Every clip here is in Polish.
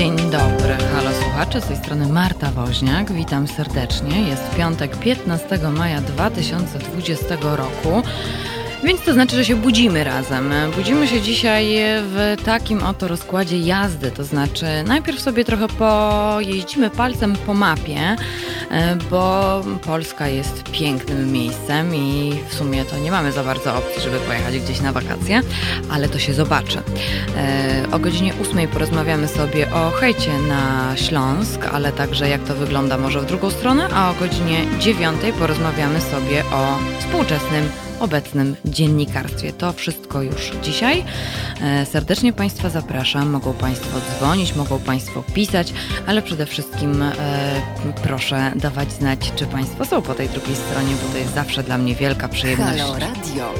Dzień dobry, halo słuchacze, z tej strony Marta Woźniak, witam serdecznie. Jest piątek 15 maja 2020 roku. Więc to znaczy, że się budzimy razem. Budzimy się dzisiaj w takim oto rozkładzie jazdy, to znaczy najpierw sobie trochę pojeździmy palcem po mapie, bo Polska jest pięknym miejscem i w sumie to nie mamy za bardzo opcji, żeby pojechać gdzieś na wakacje, ale to się zobaczy. O godzinie 8 porozmawiamy sobie o hejcie na Śląsk, ale także jak to wygląda może w drugą stronę, a o godzinie 9 porozmawiamy sobie o współczesnym obecnym dziennikarstwie. To wszystko już dzisiaj. E, serdecznie Państwa zapraszam. Mogą Państwo dzwonić, mogą Państwo pisać, ale przede wszystkim e, proszę dawać znać, czy Państwo są po tej drugiej stronie, bo to jest zawsze dla mnie wielka przyjemność. Halo Radio.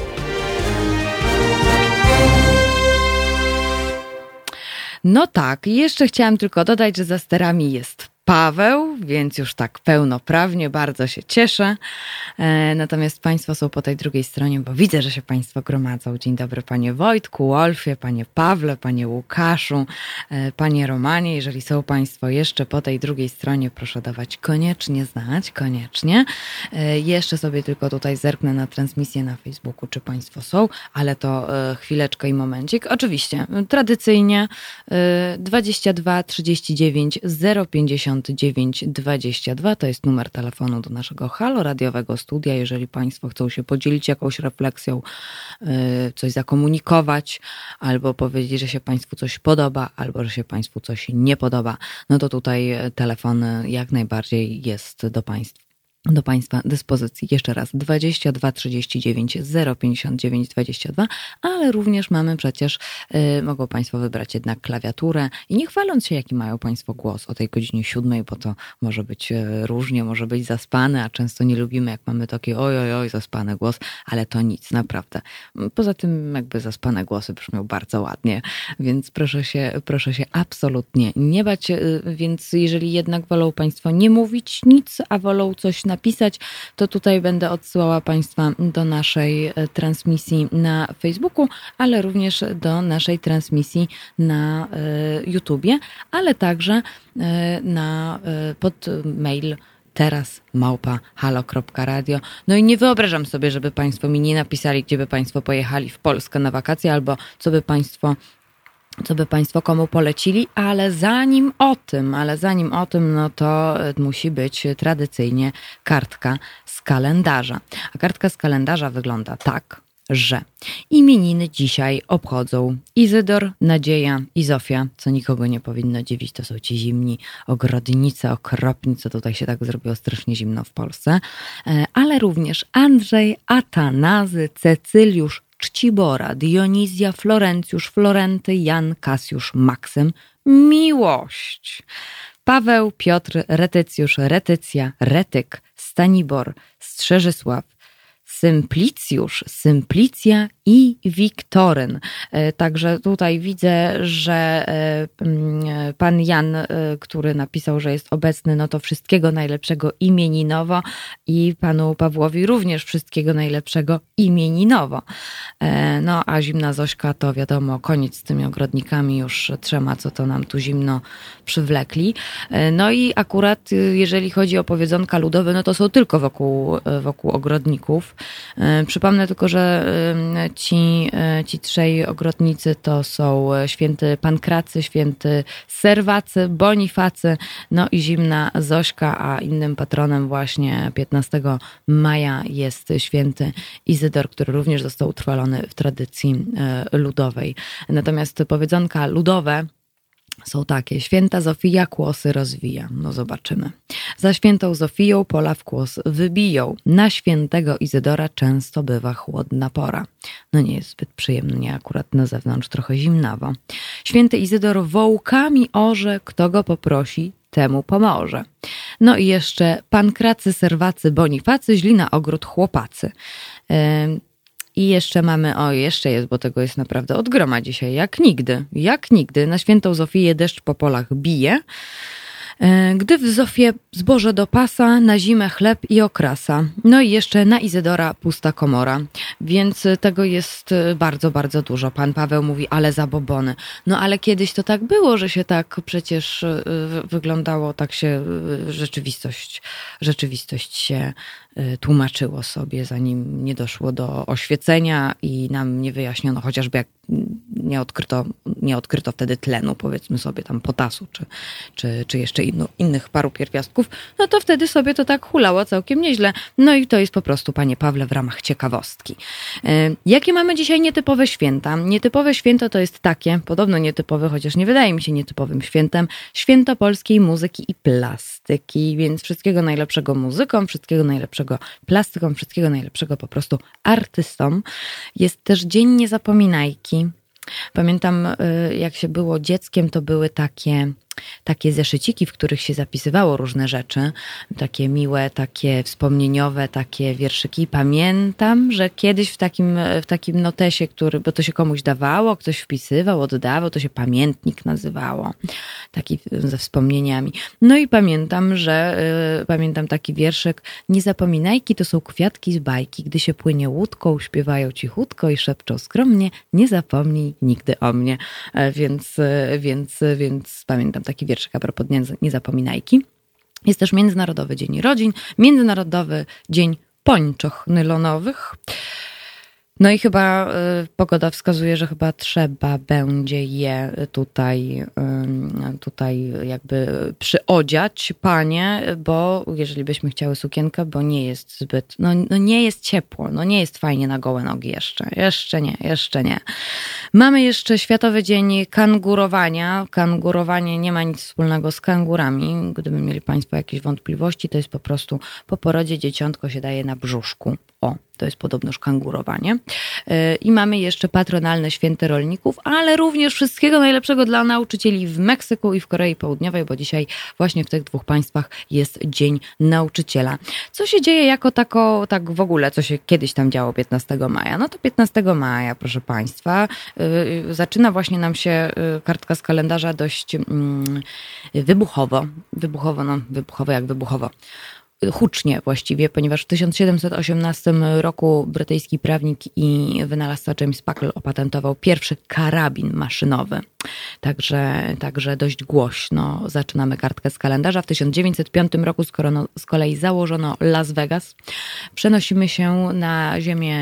No tak, jeszcze chciałam tylko dodać, że za sterami jest Paweł, więc już tak pełnoprawnie, bardzo się cieszę. E, natomiast Państwo są po tej drugiej stronie, bo widzę, że się Państwo gromadzą. Dzień dobry Panie Wojtku, Wolfie, Panie Pawle, Panie Łukaszu, e, Panie Romanie. Jeżeli są Państwo jeszcze po tej drugiej stronie, proszę dawać koniecznie znać, koniecznie. E, jeszcze sobie tylko tutaj zerknę na transmisję na Facebooku, czy Państwo są, ale to chwileczkę i momencik. Oczywiście, tradycyjnie 22 39 050 5922 to jest numer telefonu do naszego halo radiowego studia. Jeżeli Państwo chcą się podzielić jakąś refleksją, y, coś zakomunikować, albo powiedzieć, że się Państwu coś podoba, albo że się Państwu coś nie podoba, no to tutaj telefon jak najbardziej jest do Państwa do Państwa dyspozycji. Jeszcze raz 22 39 059 22, ale również mamy przecież, y, mogą Państwo wybrać jednak klawiaturę i nie chwaląc się, jaki mają Państwo głos o tej godzinie siódmej, bo to może być y, różnie, może być zaspany, a często nie lubimy, jak mamy taki oj, oj, oj, zaspany głos, ale to nic, naprawdę. Poza tym jakby zaspane głosy brzmią bardzo ładnie, więc proszę się, proszę się absolutnie nie bać, y, więc jeżeli jednak wolą Państwo nie mówić nic, a wolą coś napisać, to tutaj będę odsyłała Państwa do naszej e, transmisji na Facebooku, ale również do naszej transmisji na e, YouTubie, ale także e, na, pod mail teraz małpa halo.radio. No i nie wyobrażam sobie, żeby Państwo mi nie napisali, gdzie by Państwo pojechali w Polskę na wakacje, albo co by Państwo co by Państwo komu polecili, ale zanim o tym, ale zanim o tym, no to musi być tradycyjnie kartka z kalendarza. A kartka z kalendarza wygląda tak, że imieniny dzisiaj obchodzą Izydor, Nadzieja i Zofia, co nikogo nie powinno dziwić, to są ci zimni ogrodnicy, okropni, co tutaj się tak zrobiło strasznie zimno w Polsce, e, ale również Andrzej, Atanazy, Cecyliusz, Czcibora, Dionizja, Florencjusz, Florenty, Jan, Kasjusz, Maksym, Miłość. Paweł, Piotr, Retycjusz, Retycja, Retyk, Stanibor, Strzeżysław, Symplicjusz, Symplicja i Wiktoryn. E, także tutaj widzę, że e, mm, pan Jan, e, który napisał, że jest obecny, no to wszystkiego najlepszego imieninowo i panu Pawłowi również wszystkiego najlepszego imieninowo. No a zimna Zośka to wiadomo, koniec z tymi ogrodnikami, już trzema, co to nam tu zimno przywlekli. No i akurat jeżeli chodzi o powiedzonka ludowe, no to są tylko wokół, wokół ogrodników. Przypomnę tylko, że ci, e, ci trzej ogrodnicy to są e, święty Pankracy, święty Serwacy, Bonifacy, no i zimna Zośka, a innym patronem właśnie 15 maja jest święty Izydor, który również został utrwalony w tradycji e, ludowej. Natomiast powiedzonka ludowe są takie. Święta Zofia kłosy rozwija. No zobaczymy. Za świętą Zofią pola w kłos wybiją. Na świętego Izydora często bywa chłodna pora. No nie jest zbyt przyjemnie, akurat na zewnątrz trochę zimnawo. Święty Izydor wołkami orze, kto go poprosi, temu pomoże. No i jeszcze pankracy, serwacy, bonifacy, źli na ogród chłopacy. I jeszcze mamy, o jeszcze jest, bo tego jest naprawdę od groma dzisiaj, jak nigdy, jak nigdy. Na świętą Zofię deszcz po polach bije. E, gdy w Zofie zboże do pasa, na zimę chleb i okrasa. No i jeszcze na Izydora pusta komora. Więc tego jest e, bardzo, bardzo dużo. Pan Paweł mówi, ale zabobony. No ale kiedyś to tak było, że się tak przecież e, wyglądało, tak się rzeczywistość, rzeczywistość się tłumaczyło sobie, zanim nie doszło do oświecenia i nam nie wyjaśniono, chociażby jak nie odkryto, nie odkryto wtedy tlenu, powiedzmy sobie tam potasu, czy, czy, czy jeszcze inno, innych paru pierwiastków, no to wtedy sobie to tak hulało całkiem nieźle. No i to jest po prostu, panie Pawle, w ramach ciekawostki. E, jakie mamy dzisiaj nietypowe święta? Nietypowe święto to jest takie, podobno nietypowe, chociaż nie wydaje mi się nietypowym świętem, święto polskiej muzyki i plastyki, więc wszystkiego najlepszego muzykom, wszystkiego najlepszego plastykom, wszystkiego najlepszego po prostu artystom. Jest też Dzień Niezapominajki, Pamiętam, y, jak się było dzieckiem, to były takie takie zeszyciki, w których się zapisywało różne rzeczy, takie miłe, takie wspomnieniowe, takie wierszyki. Pamiętam, że kiedyś w takim, w takim notesie, który, bo to się komuś dawało, ktoś wpisywał, oddawał, to się pamiętnik nazywało, taki ze wspomnieniami. No i pamiętam, że y, pamiętam taki wierszyk, nie zapominajki to są kwiatki z bajki, gdy się płynie łódką, śpiewają cichutko i szepczą skromnie, nie zapomnij nigdy o mnie. E, więc, e, więc, więc pamiętam taki wierszyk a propos niezapominajki. Jest też Międzynarodowy Dzień Rodzin, Międzynarodowy Dzień Pończoch Nylonowych. No i chyba y, pogoda wskazuje, że chyba trzeba będzie je tutaj, tutaj jakby przyodziać, panie, bo jeżeli byśmy chciały sukienkę, bo nie jest zbyt, no, no nie jest ciepło, no nie jest fajnie na gołe nogi jeszcze. Jeszcze nie, jeszcze nie. Mamy jeszcze Światowy Dzień Kangurowania. Kangurowanie nie ma nic wspólnego z kangurami. Gdyby mieli Państwo jakieś wątpliwości, to jest po prostu po porodzie dzieciątko się daje na brzuszku. O, to jest podobnoż kangurowanie. E, I mamy jeszcze patronalne święte rolników, ale również wszystkiego najlepszego dla nauczycieli w Meksyku i w Korei Południowej, bo dzisiaj właśnie w tych dwóch państwach jest Dzień Nauczyciela. Co się dzieje jako tako, tak w ogóle, co się kiedyś tam działo 15 maja? No to 15 maja, proszę Państwa, e, zaczyna właśnie nam się e, kartka z kalendarza dość mm, wybuchowo. Wybuchowo, no wybuchowo jak wybuchowo hucznie właściwie, ponieważ w 1718 roku brytyjski prawnik i wynalazca James Buckle opatentował pierwszy karabin maszynowy. Także, także dość głośno zaczynamy kartkę z kalendarza. W 1905 roku skoro z kolei założono Las Vegas. Przenosimy się na ziemię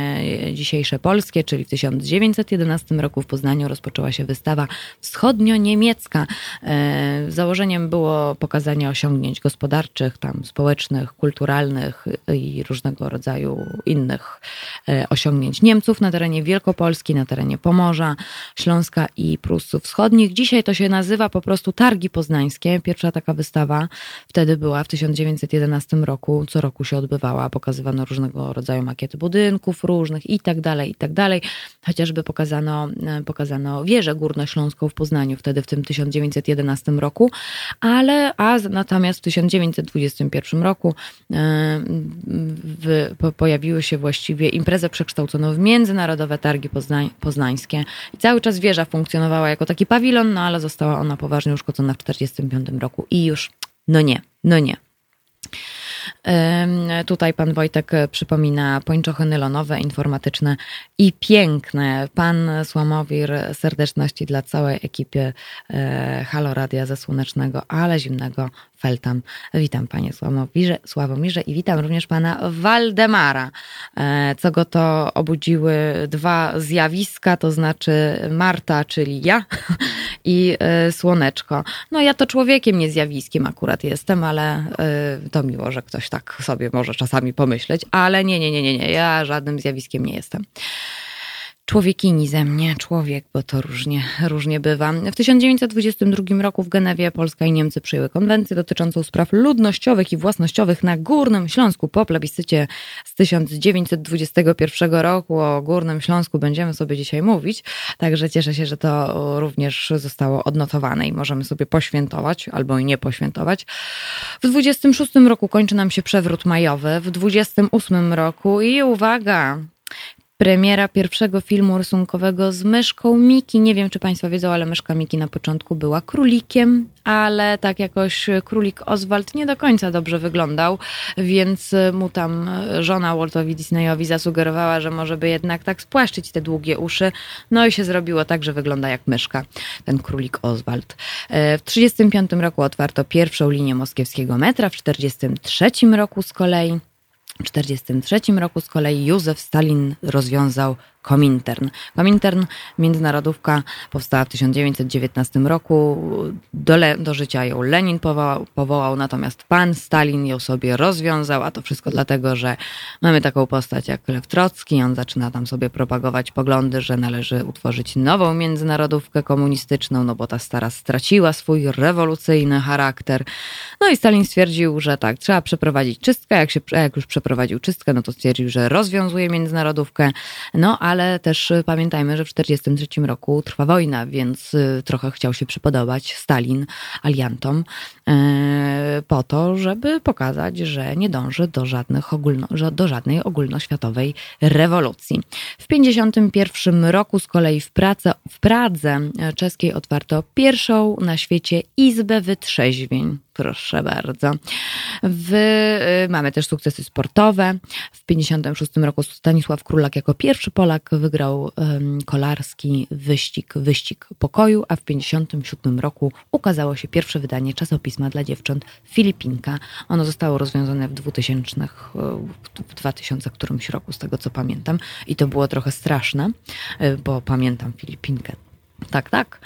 dzisiejsze polskie, czyli w 1911 roku w Poznaniu rozpoczęła się wystawa wschodnio-niemiecka. E, założeniem było pokazanie osiągnięć gospodarczych, tam społecznych, kulturalnych i różnego rodzaju innych e, osiągnięć Niemców na terenie Wielkopolski, na terenie Pomorza, Śląska i Prusów Wschodnich. Dzisiaj to się nazywa po prostu Targi Poznańskie. Pierwsza taka wystawa wtedy była w 1911 roku. Co roku się odbywała. Pokazywano różnego rodzaju makiety budynków różnych i tak dalej, i tak dalej. Chociażby pokazano, e, pokazano wieżę górnośląską w Poznaniu wtedy w tym 1911 roku. Ale, a natomiast w 1921 roku w, po, pojawiły się właściwie imprezę przekształconą w Międzynarodowe Targi Poznań, Poznańskie. I cały czas wieża funkcjonowała jako taki pawilon, no ale została ona poważnie uszkodzona w 1945 roku i już, no nie, no nie. Tutaj pan Wojtek przypomina pończochy nylonowe, informatyczne i piękne. Pan Słomowir, serdeczności dla całej ekipy e, Halo Radia ze Słonecznego, ale zimnego Feltam. Witam panie Sławomirze, Sławomirze i witam również pana Waldemara. E, co go to obudziły dwa zjawiska, to znaczy Marta, czyli ja i e, Słoneczko. No ja to człowiekiem, nie zjawiskiem akurat jestem, ale e, to miło, że ktoś tak sobie może czasami pomyśleć, ale nie, nie, nie, nie, nie, ja żadnym zjawiskiem nie jestem człowiekini ze mnie, człowiek, bo to różnie, różnie bywa. W 1922 roku w Genewie Polska i Niemcy przyjęły konwencję dotyczącą spraw ludnościowych i własnościowych na Górnym Śląsku po plebiscycie z 1921 roku. O Górnym Śląsku będziemy sobie dzisiaj mówić, także cieszę się, że to również zostało odnotowane i możemy sobie poświętować albo i nie poświętować. W 26 roku kończy nam się przewrót majowy, w 28 roku i uwaga, Premiera pierwszego filmu rysunkowego z myszką Miki. Nie wiem, czy Państwo wiedzą, ale myszka Miki na początku była królikiem, ale tak jakoś królik Oswald nie do końca dobrze wyglądał, więc mu tam żona Waltowi Disneyowi zasugerowała, że może by jednak tak spłaszczyć te długie uszy. No i się zrobiło tak, że wygląda jak myszka, ten królik Oswald. E, w 1935 roku otwarto pierwszą linię moskiewskiego metra, w 1943 roku z kolei. W 1943 roku z kolei Józef Stalin rozwiązał Komintern. Komintern, międzynarodówka, powstała w 1919 roku. Do, le, do życia ją Lenin powołał, powołał, natomiast pan Stalin ją sobie rozwiązał, a to wszystko dlatego, że mamy taką postać jak Lew Trocki. On zaczyna tam sobie propagować poglądy, że należy utworzyć nową międzynarodówkę komunistyczną, no bo ta stara straciła swój rewolucyjny charakter. No i Stalin stwierdził, że tak, trzeba przeprowadzić czystkę. Jak, się, jak już przeprowadził czystkę, no to stwierdził, że rozwiązuje międzynarodówkę. No ale ale też y, pamiętajmy, że w 1943 roku trwa wojna, więc y, trochę chciał się przypodobać Stalin aliantom po to, żeby pokazać, że nie dąży do, żadnych ogólno, do żadnej ogólnoświatowej rewolucji. W 1951 roku z kolei w, Prace, w Pradze czeskiej otwarto pierwszą na świecie Izbę Wytrzeźwień. Proszę bardzo. W, y, mamy też sukcesy sportowe. W 1956 roku Stanisław Królak jako pierwszy Polak wygrał kolarski wyścig, wyścig pokoju, a w 1957 roku ukazało się pierwsze wydanie czasopisma dla dziewcząt Filipinka. Ono zostało rozwiązane w 2000, w 2000 którymś roku, z tego co pamiętam. I to było trochę straszne, y, bo pamiętam Filipinkę tak, tak.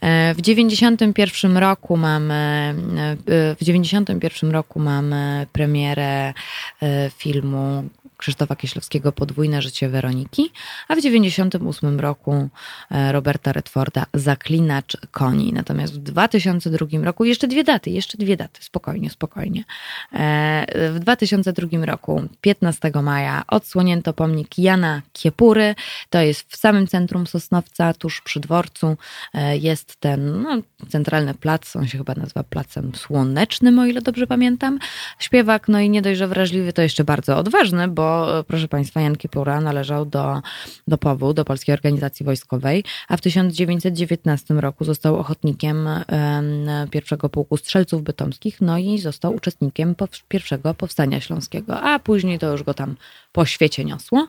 E, w 91 roku mamy e, w 91 roku mamy premierę e, filmu Krzysztofa Kieślowskiego Podwójne życie Weroniki, a w 98 roku e, Roberta Redforda Zaklinacz koni. Natomiast w 2002 roku, jeszcze dwie daty, jeszcze dwie daty, spokojnie, spokojnie. E, w 2002 roku, 15 maja, odsłonięto pomnik Jana Kiepury. To jest w samym centrum Sosnowca, tuż przy dworcu. E, jest ten no, centralny plac, on się chyba nazywa Placem Słonecznym, o ile dobrze pamiętam. Śpiewak, no i nie dość, że wrażliwy, to jeszcze bardzo odważny, bo proszę Państwa, Jan Kipura należał do, do POW, do Polskiej Organizacji Wojskowej, a w 1919 roku został ochotnikiem pierwszego pułku strzelców bytomskich, no i został uczestnikiem pierwszego powstania śląskiego, a później to już go tam po świecie niosło.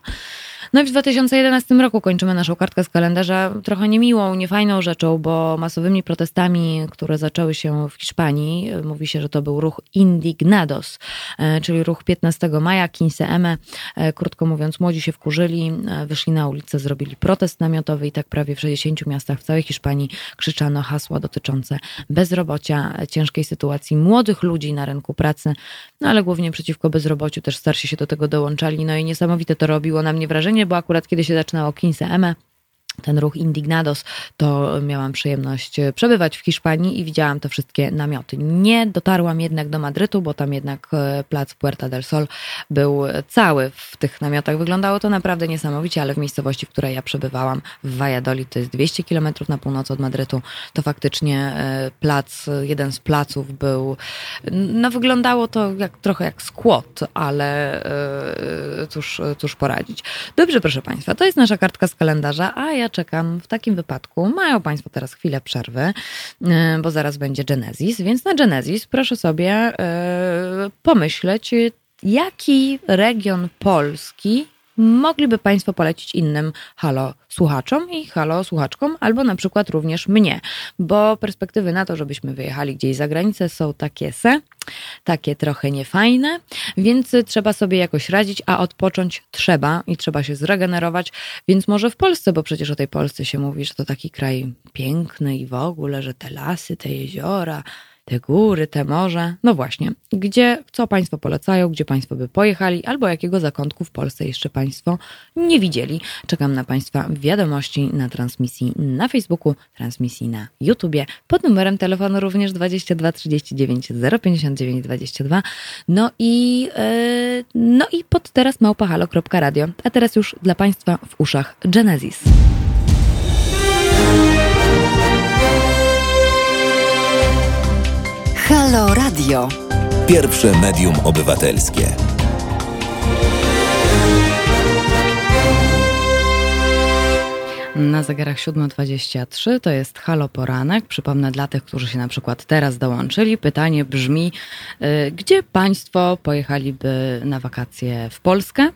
No i w 2011 roku kończymy naszą kartkę z kalendarza trochę niemiłą, niefajną rzeczą, bo masowymi protestami, które zaczęły się w Hiszpanii, mówi się, że to był ruch Indignados, e, czyli ruch 15 maja, 15 M. E, krótko mówiąc, młodzi się wkurzyli, e, wyszli na ulicę, zrobili protest namiotowy i tak prawie w 60 miastach w całej Hiszpanii krzyczano hasła dotyczące bezrobocia, ciężkiej sytuacji młodych ludzi na rynku pracy, no ale głównie przeciwko bezrobociu też starsi się do tego dołączali. No i niesamowite to robiło na mnie wrażenie, bo akurat kiedy się zaczynało Kinse Eme, ten ruch Indignados, to miałam przyjemność przebywać w Hiszpanii i widziałam te wszystkie namioty. Nie dotarłam jednak do Madrytu, bo tam jednak e, plac Puerta del Sol był cały w tych namiotach. Wyglądało to naprawdę niesamowicie, ale w miejscowości, w której ja przebywałam, w Valladolid, to jest 200 kilometrów na północ od Madrytu, to faktycznie e, plac, jeden z placów był, no wyglądało to jak, trochę jak skłot, ale e, cóż, cóż poradzić. Dobrze, proszę Państwa, to jest nasza kartka z kalendarza, a ja czekam w takim wypadku. Mają Państwo teraz chwilę przerwy, e, bo zaraz będzie Genesis, więc na Genesis proszę sobie e, pomyśleć, jaki region Polski mogliby Państwo polecić innym halo słuchaczom i halo słuchaczkom, albo na przykład również mnie, bo perspektywy na to, żebyśmy wyjechali gdzieś za granicę są takie se, takie trochę niefajne, więc trzeba sobie jakoś radzić, a odpocząć trzeba i trzeba się zregenerować, więc może w Polsce, bo przecież o tej Polsce się mówi, że to taki kraj piękny i w ogóle, że te lasy, te jeziora, te góry, te morze. No właśnie, gdzie, co Państwo polecają, gdzie Państwo by pojechali, albo jakiego zakątku w Polsce jeszcze Państwo nie widzieli. Czekam na Państwa wiadomości na transmisji na Facebooku, transmisji na YouTubie, pod numerem telefonu również 22 39 059 22. No i, yy, no i pod teraz małpahalo.radio. A teraz już dla Państwa w uszach Genesis. Halo Radio. Pierwsze medium obywatelskie. Na zegarach 7.23 to jest Halo Poranek. Przypomnę dla tych, którzy się na przykład teraz dołączyli. Pytanie brzmi, y, gdzie Państwo pojechaliby na wakacje w Polskę? Y,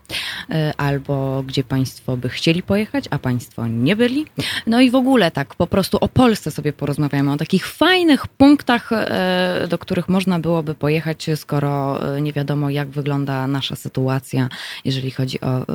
albo gdzie Państwo by chcieli pojechać, a Państwo nie byli? No i w ogóle tak po prostu o Polsce sobie porozmawiamy, o takich fajnych punktach, y, do których można byłoby pojechać, skoro nie wiadomo jak wygląda nasza sytuacja, jeżeli chodzi o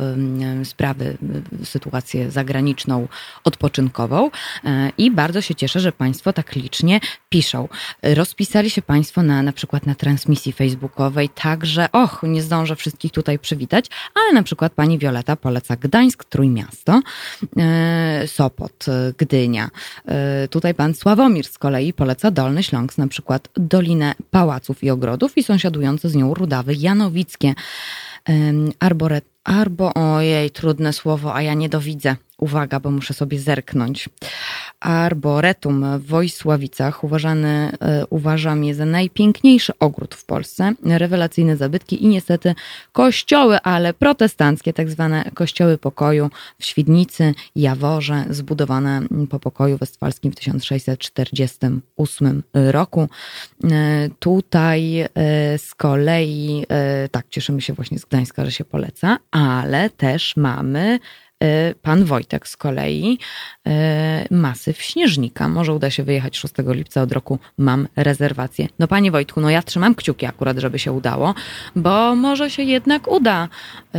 sprawy, sytuację zagraniczną odpoczynkową e, i bardzo się cieszę, że Państwo tak licznie piszą. Rozpisali się Państwo na, na przykład na transmisji facebookowej, także, och, nie zdążę wszystkich tutaj przywitać, ale na przykład Pani Wioleta poleca Gdańsk, Trójmiasto, e, Sopot, Gdynia. E, tutaj Pan Sławomir z kolei poleca Dolny Śląsk, na przykład Dolinę Pałaców i Ogrodów i sąsiadujące z nią Rudawy Janowickie. Arboret, arbo, ojej, trudne słowo, a ja nie dowidzę. Uwaga, bo muszę sobie zerknąć. Arboretum w Wojsławicach uważany, e, uważam je za najpiękniejszy ogród w Polsce. Rewelacyjne zabytki i niestety kościoły, ale protestanckie, tak zwane kościoły pokoju w Świdnicy, Jaworze, zbudowane po pokoju westfalskim w 1648 roku. E, tutaj e, z kolei, tak, cieszymy się właśnie z Gdańska, że się poleca, ale też mamy pan Wojtek z kolei y, masyw Śnieżnika. Może uda się wyjechać 6 lipca od roku. Mam rezerwację. No panie Wojtku, no ja trzymam kciuki akurat, żeby się udało, bo może się jednak uda y,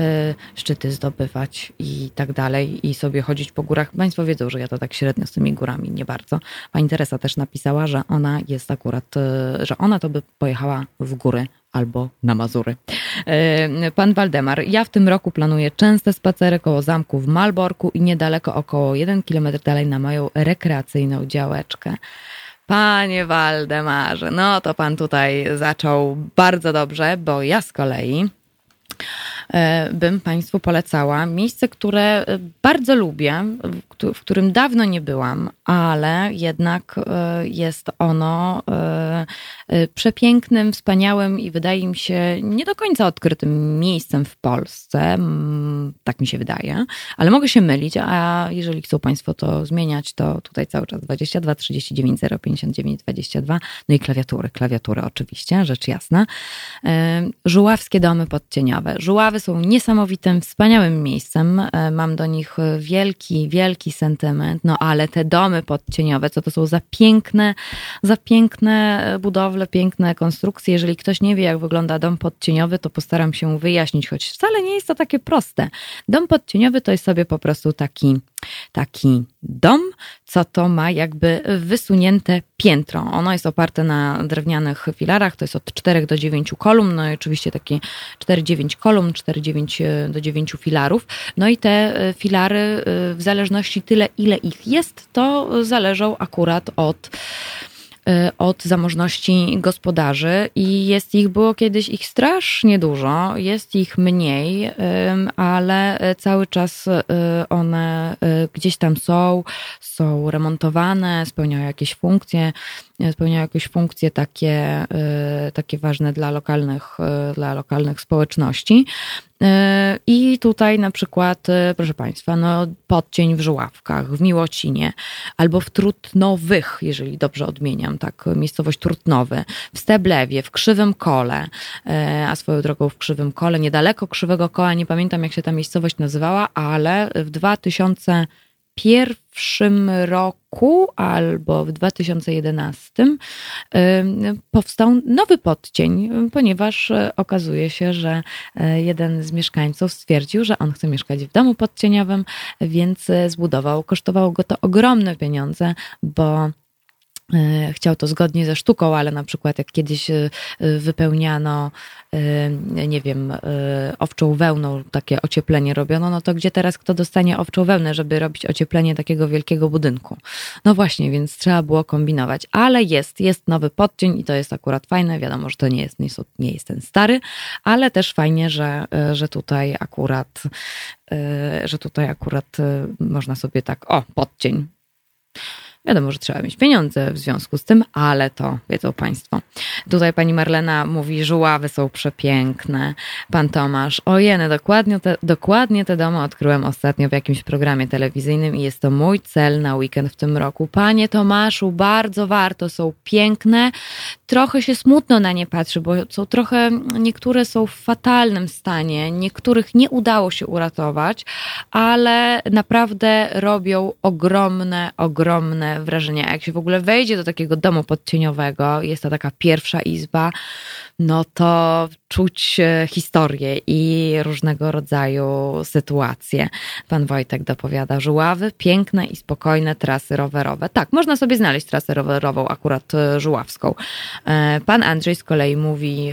szczyty zdobywać i tak dalej i sobie chodzić po górach. Państwo wiedzą, że ja to tak średnio z tymi górami, nie bardzo. Pani Teresa też napisała, że ona jest akurat, że ona to by pojechała w góry albo na Mazury. E, pan Waldemar, ja w tym roku planuję częste spacery koło zamku w Malborku i niedaleko około 1 km dalej na moją rekreacyjną działeczkę. Panie Waldemarze, no to pan tutaj zaczął bardzo dobrze, bo ja z kolei bym Państwu polecała. Miejsce, które e, bardzo lubię, w którym dawno nie byłam, ale jednak e, jest ono przepięknym, wspaniałym i wydaje mi się nie do końca odkrytym miejscem w Polsce. Tak mi się wydaje, ale mogę się mylić, a jeżeli chcą Państwo to zmieniać, to tutaj cały czas 22 39 059 22, no i klawiatury, klawiatury oczywiście, rzecz jasna. Żuławskie domy podcieniowe. Żuławy są niesamowitym, wspaniałym miejscem. E, mam do nich wielki, wielki sentyment. No ale te domy podcieniowe, co to są za piękne, za piękne budowle, piękne konstrukcje. Jeżeli ktoś nie wie, jak wygląda dom podcieniowy, to postaram się wyjaśnić, choć wcale nie jest to takie proste. Dom podcieniowy to jest sobie po prostu taki taki dom, co to ma jakby wysunięte piętro. Ono jest oparte na drewnianych filarach, to jest od 4 do 9 kolumn, no i oczywiście takie 4-9 kolumn, 4-9 e, do 9 filarów. No i te e, filary, e, w zależności tyle, ile ich jest, to zależą akurat od od zamożności gospodarzy i jest ich, było kiedyś ich strasznie dużo, jest ich mniej, ale cały czas y, one y, gdzieś tam są, są remontowane, spełniają jakieś funkcje spełniają jakieś funkcje takie, y, takie ważne dla lokalnych, y, dla lokalnych społeczności. Y, I tutaj na przykład, proszę Państwa, no, podcień w Żuławkach, w Miłocinie, albo w Trutnowych, jeżeli dobrze odmieniam, tak, miejscowość Trutnowy, w Steblewie, w Krzywym Kole, a swoją drogą w Krzywym Kole, niedaleko Krzywego Koła, nie pamiętam jak się ta miejscowość nazywała, ale w 2000 pierwszym roku albo w 2011 powstał nowy podcień, ponieważ e, okazuje się, że e, jeden z mieszkańców stwierdził, że on chce mieszkać w domu podcieniowym, więc e, zbudował. Kosztowało go to ogromne pieniądze, bo chciał to zgodnie ze sztuką, ale na przykład jak kiedyś e, wypełniano, e, nie wiem, owczą wełną takie ocieplenie robiono, no to gdzie teraz kto dostanie owczą wełnę, żeby robić ocieplenie takiego wielkiego budynku? No właśnie, więc trzeba było kombinować, ale jest, jest nowy podcień i to jest akurat fajne. Wiadomo, że to nie jest, nie jest ten stary, ale też fajnie, że, że tutaj akurat, że tutaj akurat można sobie tak, o, podcień Wiadomo, że trzeba mieć pieniądze w związku z tym, ale to wiedzą Państwo. Tutaj pani Marlena mówi, żuławy są przepiękne. Pan Tomasz, ojeny, dokładnie te, dokładnie te domy odkryłem ostatnio w jakimś programie telewizyjnym i jest to mój cel na weekend w tym roku. Panie Tomaszu, bardzo warto, są piękne. Trochę się smutno na nie patrzy, bo są trochę, niektóre są w fatalnym stanie, niektórych nie udało się uratować, ale naprawdę robią ogromne, ogromne wrażenie. Jak się w ogóle wejdzie do takiego domu podcieniowego, jest to taka pierwsza izba, no to czuć e, historię i różnego rodzaju sytuacje. Pan Wojtek dopowiada, żuławy, piękne i spokojne trasy rowerowe. Tak, można sobie znaleźć trasę rowerową, akurat e, żuławską. E, pan Andrzej z kolei mówi,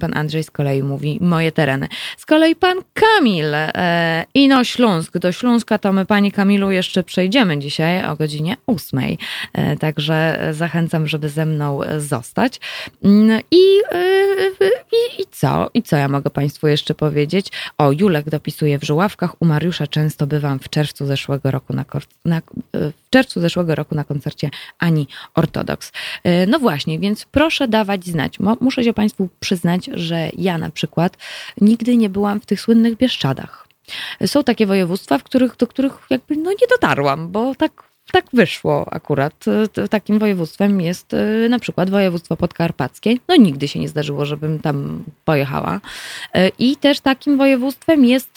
pan Andrzej z kolei mówi moje tereny. Z kolei pan Kamil e, Ino Śląsk. Do Śląska to my pani Kamilu jeszcze przejdziemy dzisiaj o godzinie ósmej. E, także zachęcam, żeby ze mną zostać. Mm, I, i, i co? I co ja mogę państwu jeszcze powiedzieć? O, Julek dopisuje w Żuławkach. U Mariusza często bywam w czerwcu zeszłego roku na, na w czerwcu zeszłego roku na koncercie Ani Ortodoks. No właśnie, więc proszę dawać znać. Muszę się państwu przyznać, że ja na przykład nigdy nie byłam w tych słynnych Bieszczadach. Są takie województwa, w których, do których jakby no nie dotarłam, bo tak tak wyszło akurat. Takim województwem jest y, na przykład województwo podkarpackie. No nigdy się nie zdarzyło, żebym tam pojechała. Y, I też takim województwem jest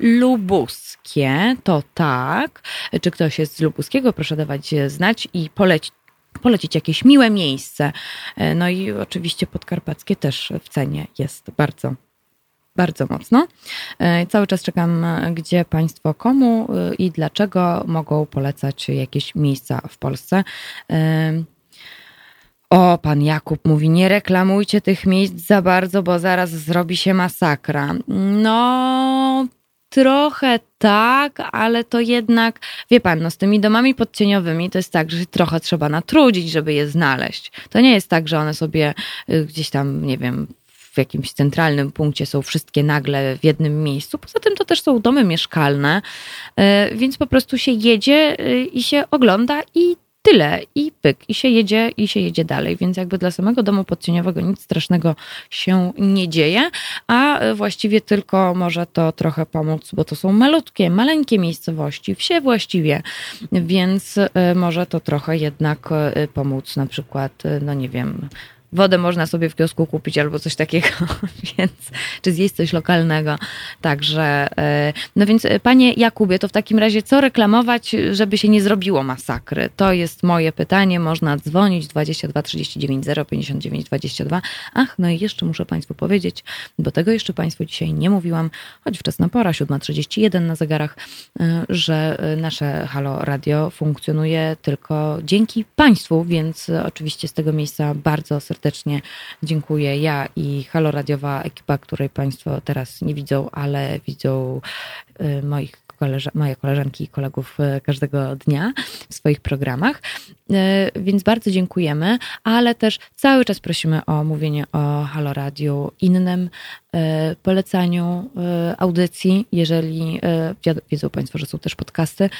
lubuskie. To tak. Czy ktoś jest z lubuskiego? Proszę dawać znać i polecić polecić jakieś miłe miejsce. E, no i oczywiście podkarpackie też w cenie jest bardzo bardzo mocno. E, cały czas czekam, gdzie Państwo komu e, i dlaczego mogą polecać jakieś miejsca w Polsce. O, pan Jakub mówi, nie reklamujcie tych miejsc za bardzo, bo zaraz zrobi się masakra. No, Trochę tak, ale to jednak, wie pan, no z tymi domami podcieniowymi to jest tak, że trochę trzeba natrudzić, żeby je znaleźć. To nie jest tak, że one sobie y, gdzieś tam, nie wiem, w jakimś centralnym punkcie są wszystkie nagle w jednym miejscu. Poza tym to też są domy mieszkalne, y, więc po prostu się jedzie y, i się ogląda i tyle. I pyk, i się jedzie, i się jedzie dalej. Więc jakby dla samego domu podcieniowego nic strasznego się nie dzieje, a właściwie tylko może to trochę pomóc, bo to są malutkie, maleńkie miejscowości, wsie właściwie, więc y, może to trochę jednak y, pomóc na przykład, no nie wiem, wodę można sobie w kiosku kupić albo coś takiego, więc czy zjeść coś lokalnego. Także, e, no więc e, panie Jakubie, to w takim razie co reklamować, żeby się nie zrobiło masakry? To jest moje pytanie. Można dzwonić 22 39 0 59 22. Ach, no i jeszcze muszę państwu powiedzieć, bo tego jeszcze państwu dzisiaj nie mówiłam, choć wczesna pora, 7.31 na zegarach, e, że nasze Halo Radio funkcjonuje tylko dzięki państwu, więc oczywiście z tego miejsca bardzo serdecznie serdecznie dziękuję. Ja i Halo Radiowa ekipa, której Państwo teraz nie widzą, ale widzą y, moich moje koleżanki i kolegów y, każdego dnia w swoich programach. Y, więc bardzo dziękujemy, ale też cały czas prosimy o mówienie o Halo Radio innym, polecaniu audycji, jeżeli wiedzą Państwo, że są też podcasty.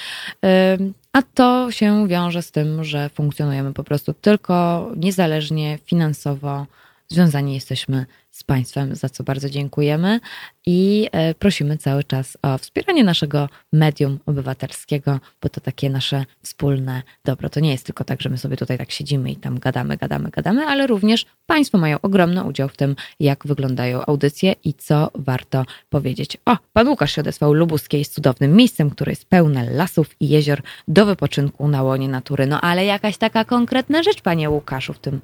A to się wiąże z tym, że funkcjonujemy po prostu tylko niezależnie finansowo. Związani jesteśmy z Państwem, za co bardzo dziękujemy i e, prosimy cały czas o wspieranie naszego medium obywatelskiego, bo to takie nasze wspólne dobro. To nie jest tylko tak, że my sobie tutaj tak siedzimy i tam gadamy, gadamy, gadamy, ale również Państwo mają ogromny udział w tym, jak wyglądają audycje i co warto powiedzieć. O, Pan Łukasz się odesłał. Lubuskie jest cudownym miejscem, które jest pełne lasów i jezior do wypoczynku na łonie natury. No ale jakaś taka konkretna rzecz, Panie Łukaszu, w tym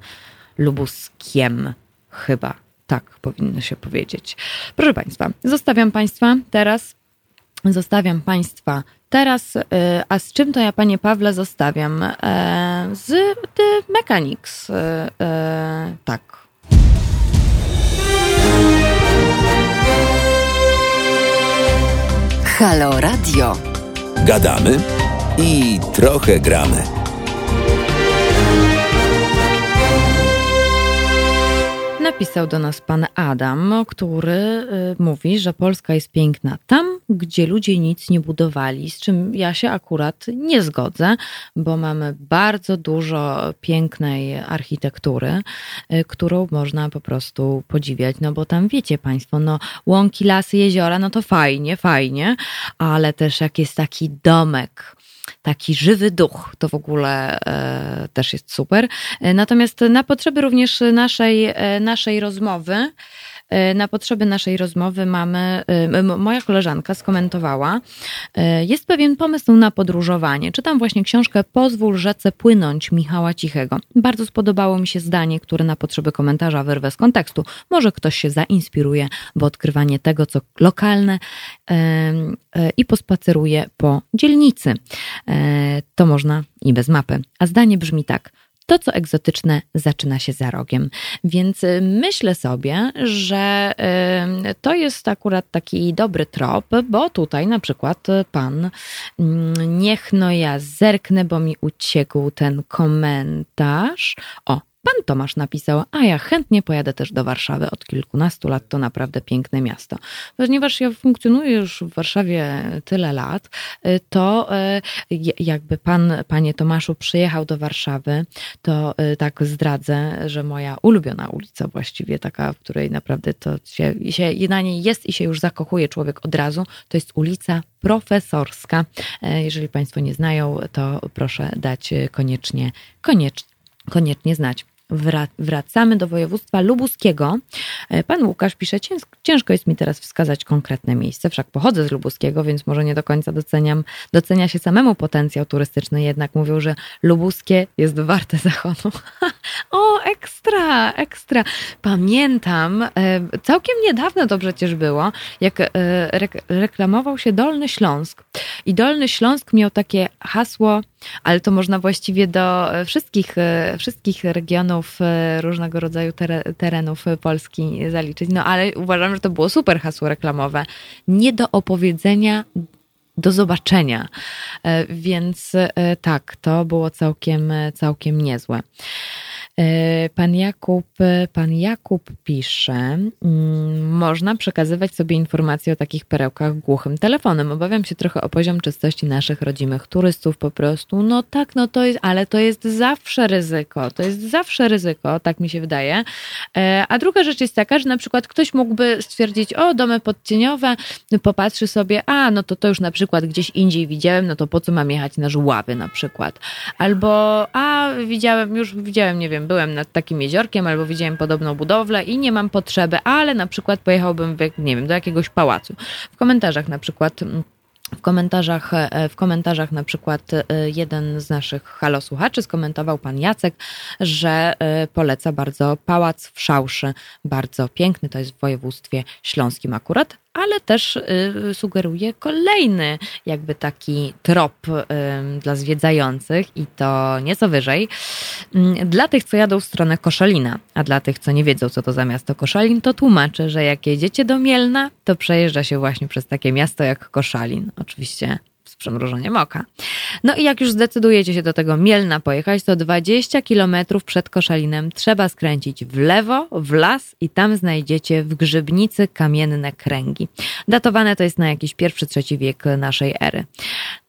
Lubuskiem chyba tak powinno się powiedzieć. Proszę Państwa, zostawiam Państwa teraz. Zostawiam Państwa teraz. Y, a z czym to ja, Panie Pawle, zostawiam? E, z The Mechanics. E, e, tak. Halo Radio. Gadamy i trochę gramy. Napisał do nas pan Adam, który y, mówi, że Polska jest piękna tam, gdzie ludzie nic nie budowali, z czym ja się akurat nie zgodzę, bo mamy bardzo dużo pięknej architektury, y, którą można po prostu podziwiać, no bo tam wiecie państwo, no łąki, lasy, jeziora, no to fajnie, fajnie, ale też jak jest taki domek, taki żywy duch. To w ogóle e, też jest super. E, natomiast na potrzeby również naszej, e, naszej rozmowy, na potrzeby naszej rozmowy mamy, e, moja koleżanka skomentowała, e, jest pewien pomysł na podróżowanie. Czytam właśnie książkę Pozwól rzece płynąć Michała Cichego. Bardzo spodobało mi się zdanie, które na potrzeby komentarza wyrwę z kontekstu. Może ktoś się zainspiruje w odkrywanie tego, co lokalne i pospaceruje po dzielnicy. To można i bez mapy. A zdanie brzmi tak to, co egzotyczne, zaczyna się za rogiem. Więc y, myślę sobie, że y, to jest akurat taki dobry trop, bo tutaj na przykład pan, mm, niech no ja zerknę, bo mi uciekł ten komentarz. O, Pan Tomasz napisał, a ja chętnie pojadę też do Warszawy. Od kilkunastu lat to naprawdę piękne miasto. Ponieważ ja funkcjonuję już w Warszawie tyle lat, y, to y, jakby pan, panie Tomaszu, przyjechał do Warszawy, to y, tak zdradzę, że moja ulubiona ulica właściwie, taka, w której naprawdę to się, się na niej jest i się już zakochuje człowiek od razu, to jest ulica Profesorska. Jeżeli Państwo nie znają, to proszę dać koniecznie, koniecznie, koniecznie znać wracamy do województwa lubuskiego. E, pan Łukasz pisze, ciężko jest mi teraz wskazać konkretne miejsce, wszak pochodzę z lubuskiego, więc może nie do końca doceniam, docenia się samemu potencjał turystyczny, jednak mówią, że lubuskie jest warte zachodu. o, ekstra, ekstra. Pamiętam, e, całkiem niedawno to przecież było, jak e, reklamował się Dolny Śląsk i Dolny Śląsk miał takie hasło, ale to można właściwie do wszystkich, wszystkich regionów, różnego rodzaju terenów Polski zaliczyć. No ale uważam, że to było super hasło reklamowe. Nie do opowiedzenia, do zobaczenia. E, więc e, tak, to było całkiem, całkiem niezłe. E, pan Jakub, pan Jakub pisze, mm, można przekazywać sobie informacje o takich perełkach głuchym telefonem. Obawiam się trochę o poziom czystości naszych rodzimych turystów po prostu. No tak, no to jest, ale to jest zawsze ryzyko. To jest zawsze ryzyko, tak mi się wydaje. E, a druga rzecz jest taka, że na przykład ktoś mógłby stwierdzić, o, domy podcieniowe, popatrzy sobie, a, no to to już na przykład gdzieś indziej widziałem, no to po co mam jechać na żuławy na przykład. Albo, a, widziałem, już widziałem, nie wiem, byłem nad takim jeziorkiem albo widziałem podobną budowlę i nie mam potrzeby, ale na przykład pojechałbym, nie wiem, do jakiegoś pałacu. W komentarzach na przykład w komentarzach, e, w komentarzach na przykład e, jeden z naszych halosłuchaczy skomentował pan Jacek, że e, poleca bardzo pałac w Szałszy, bardzo piękny, to jest w województwie śląskim akurat, ale też y, sugeruje kolejny jakby taki trop y, dla zwiedzających i to nieco wyżej. Mm, dla tych, co jadą w stronę Koszalina, a dla tych, co nie wiedzą, co to za miasto Koszalin, to tłumaczę, że jak jedziecie do Mielna, to przejeżdża się właśnie przez takie miasto jak Koszalin. Oczywiście przemrużeniem oka. No i jak już zdecydujecie się do tego Mielna pojechać, to 20 kilometrów przed Koszalinem trzeba skręcić w lewo, w las i tam znajdziecie w Grzybnicy kamienne kręgi. Datowane to jest na jakiś pierwszy, trzeci wiek naszej ery.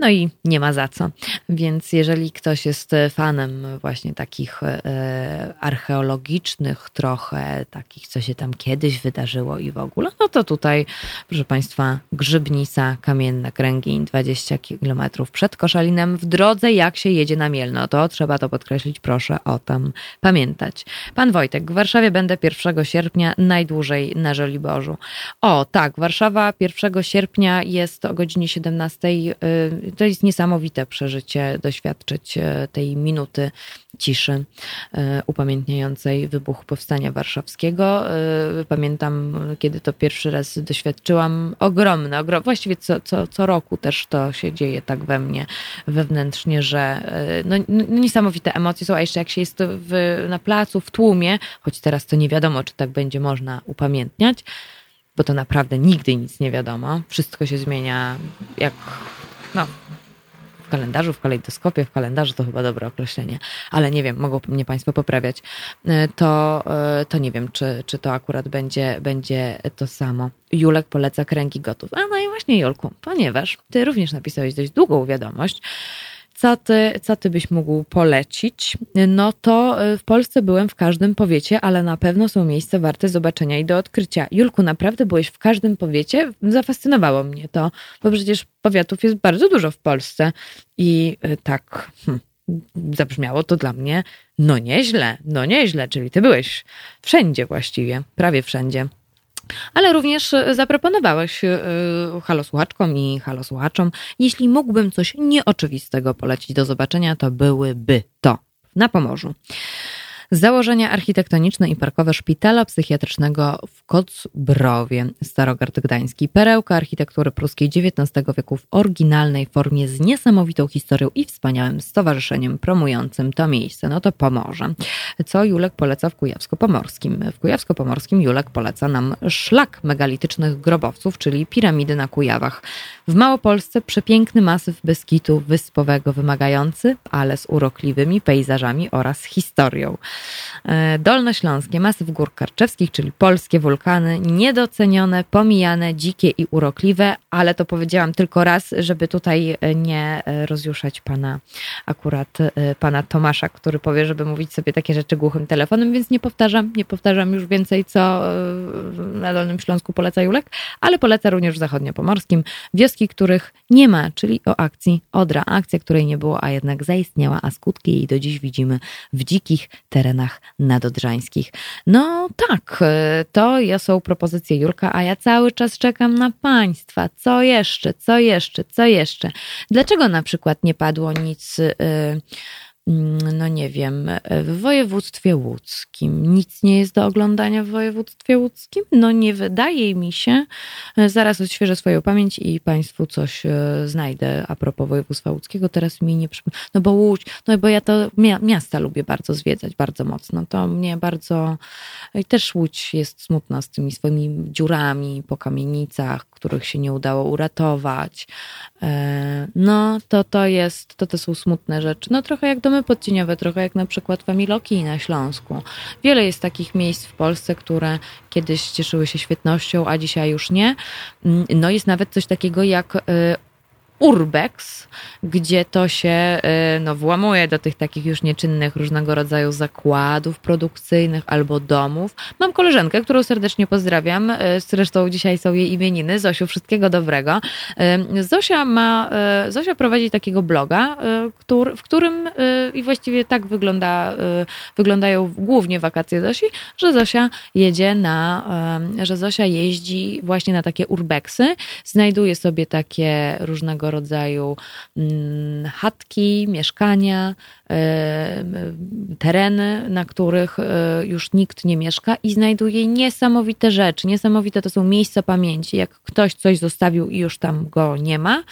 No i nie ma za co. Więc jeżeli ktoś jest fanem właśnie takich e, archeologicznych trochę, takich, co się tam kiedyś wydarzyło i w ogóle, no to tutaj, proszę Państwa, Grzybnica, kamienne kręgi, 20 kilometrów przed Koszalinem w drodze, jak się jedzie na Mielno. To trzeba to podkreślić, proszę o tym pamiętać. Pan Wojtek, w Warszawie będę 1 sierpnia najdłużej na Żoliborzu. O, tak, Warszawa 1 sierpnia jest o godzinie 17. Y, to jest niesamowite przeżycie, doświadczyć y, tej minuty ciszy y, upamiętniającej wybuch Powstania Warszawskiego. Pamiętam, kiedy to pierwszy raz doświadczyłam, ogromne, ogromne właściwie co, co, co roku też to się dzieje tak we mnie wewnętrznie, że e, no, niesamowite emocje są, a jeszcze jak się jest w, na placu, w tłumie, choć teraz to nie wiadomo, czy tak będzie można upamiętniać, bo to naprawdę nigdy nic nie wiadomo. Wszystko się zmienia jak, no, w kalendarzu, w kalejdoskopie, w kalendarzu to chyba dobre określenie, ale nie wiem, mogą mnie Państwo poprawiać, to, to nie wiem, czy, czy to akurat będzie, będzie to samo. Julek poleca kręgi gotów. A no i właśnie Julku, ponieważ Ty również napisałeś dość długą wiadomość, co ty, co ty byś mógł polecić? No to y, w Polsce byłem w każdym powiecie, ale na pewno są miejsca warte zobaczenia i do odkrycia. Julku, naprawdę byłeś w każdym powiecie? Zafascynowało mnie to, bo przecież powiatów jest bardzo dużo w Polsce i y, tak hmm, zabrzmiało to dla mnie no nieźle, no nieźle, czyli ty byłeś wszędzie właściwie, prawie wszędzie ale również e, zaproponowałeś e, halosłuchaczkom i halosłuchaczom, jeśli mógłbym coś nieoczywistego polecić do zobaczenia, to byłyby to na Pomorzu. Założenia architektoniczne i parkowe szpitala psychiatrycznego w Kocbrowie, Starogard Gdański. Perełka architektury pruskiej XIX wieku w oryginalnej formie z niesamowitą historią i wspaniałym stowarzyszeniem promującym to miejsce. No to pomoże. Co Julek poleca w Kujawsko-Pomorskim? W Kujawsko-Pomorskim Julek poleca nam szlak megalitycznych grobowców, czyli piramidy na Kujawach. W Małopolsce przepiękny masyw Beskitu Wyspowego, wymagający, ale z urokliwymi pejzażami oraz historią. E, Dolnośląskie, masyw gór karczewskich, czyli polskie wulkany, niedocenione, pomijane, dzikie i urokliwe, ale to powiedziałam tylko raz, żeby tutaj e, nie e, rozjuszać pana, akurat pana Tomasza, który powie, żeby mówić sobie takie rzeczy głuchym telefonem, więc nie powtarzam, nie powtarzam już więcej, co na Dolnym Śląsku poleca Julek, ale poleca również zachodniopomorskim wioski, których nie ma, czyli o akcji Odra, akcja, której nie było, a jednak zaistniała, a skutki jej do dziś widzimy w dzikich terenach terenach nadodrzańskich. No tak, e, to są propozycje Jurka, a ja cały czas czekam na Państwa. Co jeszcze, co jeszcze, co jeszcze? Dlaczego na przykład nie padło nic... Yy, no nie wiem, w województwie łódzkim nic nie jest do oglądania w województwie łódzkim? No nie wydaje mi się. Zaraz odświeżę swoją pamięć i Państwu coś e, znajdę a propos województwa łódzkiego. Teraz mi nie przypomnę. No bo Łódź, no bo ja to miasta lubię bardzo zwiedzać, bardzo mocno. To mnie bardzo... I też Łódź jest smutna z tymi swoimi dziurami po kamienicach, których się nie udało uratować. E, no to to jest, to to są smutne rzeczy. No trochę jak domy podcieniowe, trochę jak na przykład Familoki na Śląsku. Wiele jest takich miejsc w Polsce, które kiedyś cieszyły się świetnością, a dzisiaj już nie. Mm, no jest nawet coś takiego jak e, urbex, gdzie to się y, no, włamuje do tych takich już nieczynnych różnego rodzaju zakładów produkcyjnych albo domów. Mam koleżankę, którą serdecznie pozdrawiam, y, zresztą dzisiaj są jej imieniny. Zosiu, wszystkiego dobrego. Y, Zosia ma, Zosia prowadzi takiego bloga, który, w którym i właściwie tak wygląda, wyglądają głównie wakacje Zosi, że Zosia jedzie na, że Zosia jeździ właśnie na takie urbexy, znajduje sobie takie różnego rodzaju mm, chatki, mieszkania, e, tereny, na których e, już nikt nie mieszka i znajduje niesamowite rzeczy. Niesamowite to są miejsca pamięci. Jak ktoś coś zostawił i już tam go nie ma.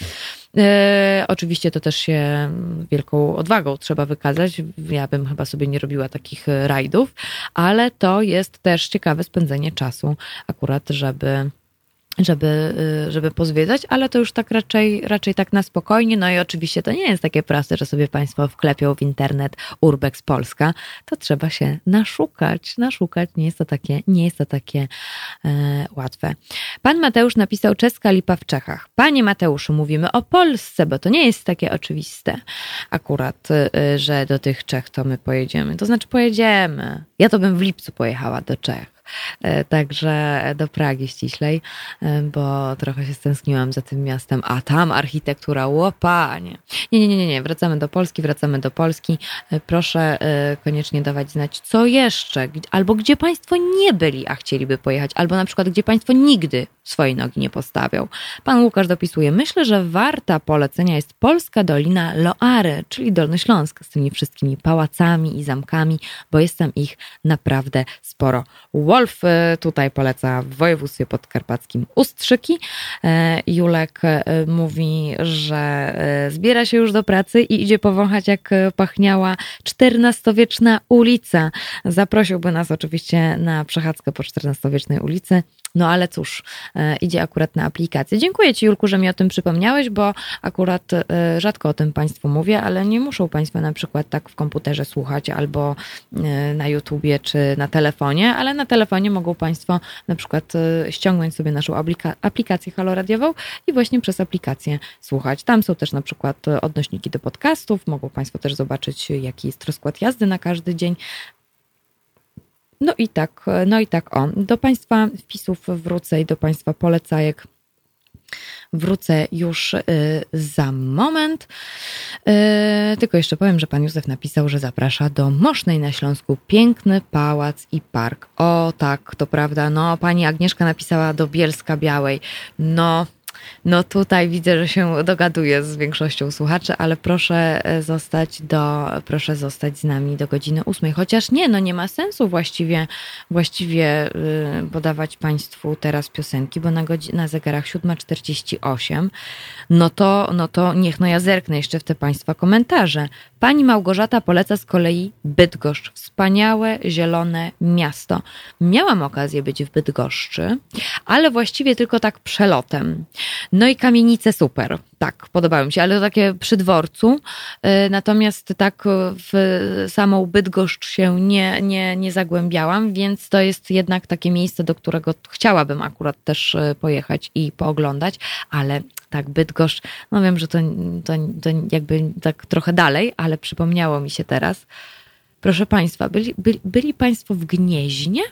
E, oczywiście to też się wielką odwagą trzeba wykazać. Ja bym chyba sobie nie robiła takich rajdów, ale to jest też ciekawe spędzenie czasu, akurat, żeby żeby, y, żeby pozwiedzać, ale to już tak raczej, raczej tak na spokojnie. No i oczywiście to nie jest takie proste, że sobie Państwo wklepią w internet Urbex Polska. To trzeba się naszukać, naszukać. Nie jest to takie, nie jest to takie e, łatwe. Pan Mateusz napisał Czeska Lipa w Czechach. Panie Mateuszu, mówimy o Polsce, bo to nie jest takie oczywiste akurat, y, że do tych Czech to my pojedziemy. To znaczy pojedziemy. Ja to bym w lipcu pojechała do Czech. E, także do Pragi ściślej, e, bo trochę się stęskniłam za tym miastem, a tam architektura, łopanie. Nie, nie, nie, nie, wracamy do Polski, wracamy do Polski. E, proszę koniecznie dawać znać, co jeszcze, albo gdzie Państwo nie byli, a chcieliby pojechać, albo na przykład, gdzie Państwo nigdy swojej nogi nie postawią. Pan Łukasz dopisuje, myślę, że warta polecenia jest Polska Dolina Loary, czyli Dolny Śląsk, z tymi wszystkimi pałacami i zamkami, bo jest tam ich naprawdę sporo. Wolf e, tutaj poleca w województwie podkarpackim Ustrzyki. E, Julek e, mówi, że zbiera się już do pracy i idzie powąchać jak pachniała XIV-wieczna ulica. Zaprosiłby nas oczywiście na przechadzkę po XIV-wiecznej ulicy. No ale cóż, e, idzie akurat na aplikację. Dziękuję Ci, Julku, że mi o tym przypomniałeś, bo akurat e, rzadko o tym Państwu mówię, ale nie muszą Państwo na przykład tak w komputerze słuchać albo e, na YouTubie czy na telefonie, ale na telefonie mogą Państwo na przykład ściągnąć sobie naszą aplika aplikację haloradiową i właśnie przez aplikację słuchać. Tam są też na przykład odnośniki do podcastów, mogą Państwo też zobaczyć, jaki jest rozkład jazdy na każdy dzień. No i tak, no i tak o. Do Państwa wpisów wrócę i do Państwa polecajek wrócę już y, za moment. Y, tylko jeszcze powiem, że pan Józef napisał, że zaprasza do Mosznej na Śląsku. Piękny pałac i park. O tak, to prawda. No, pani Agnieszka napisała do Bielska Białej. No, no tutaj widzę, że się dogaduję z większością słuchaczy, ale proszę e, zostać do, proszę zostać z nami do godziny ósmej. Chociaż nie, no nie ma sensu właściwie, właściwie yy, podawać Państwu teraz piosenki, bo na, godzi- na zegarach 7.48, no to, no to niech no ja zerknę jeszcze w te Państwa komentarze. Pani Małgorzata poleca z kolei Bydgoszcz. Wspaniałe, zielone miasto. Miałam okazję być w Bydgoszczy, ale właściwie tylko tak przelotem. No i kamienice super. Tak, podobały mi się, ale to takie przy dworcu. E, natomiast tak w samą Bydgoszcz się nie, nie, nie zagłębiałam, więc to jest jednak takie miejsce, do którego chciałabym akurat też e, pojechać i pooglądać, ale tak, Bydgoszcz, no wiem, że to, to, to jakby tak trochę dalej, ale przypomniało mi się teraz. Proszę Państwa, byli, byli, byli Państwo w Gnieźnie?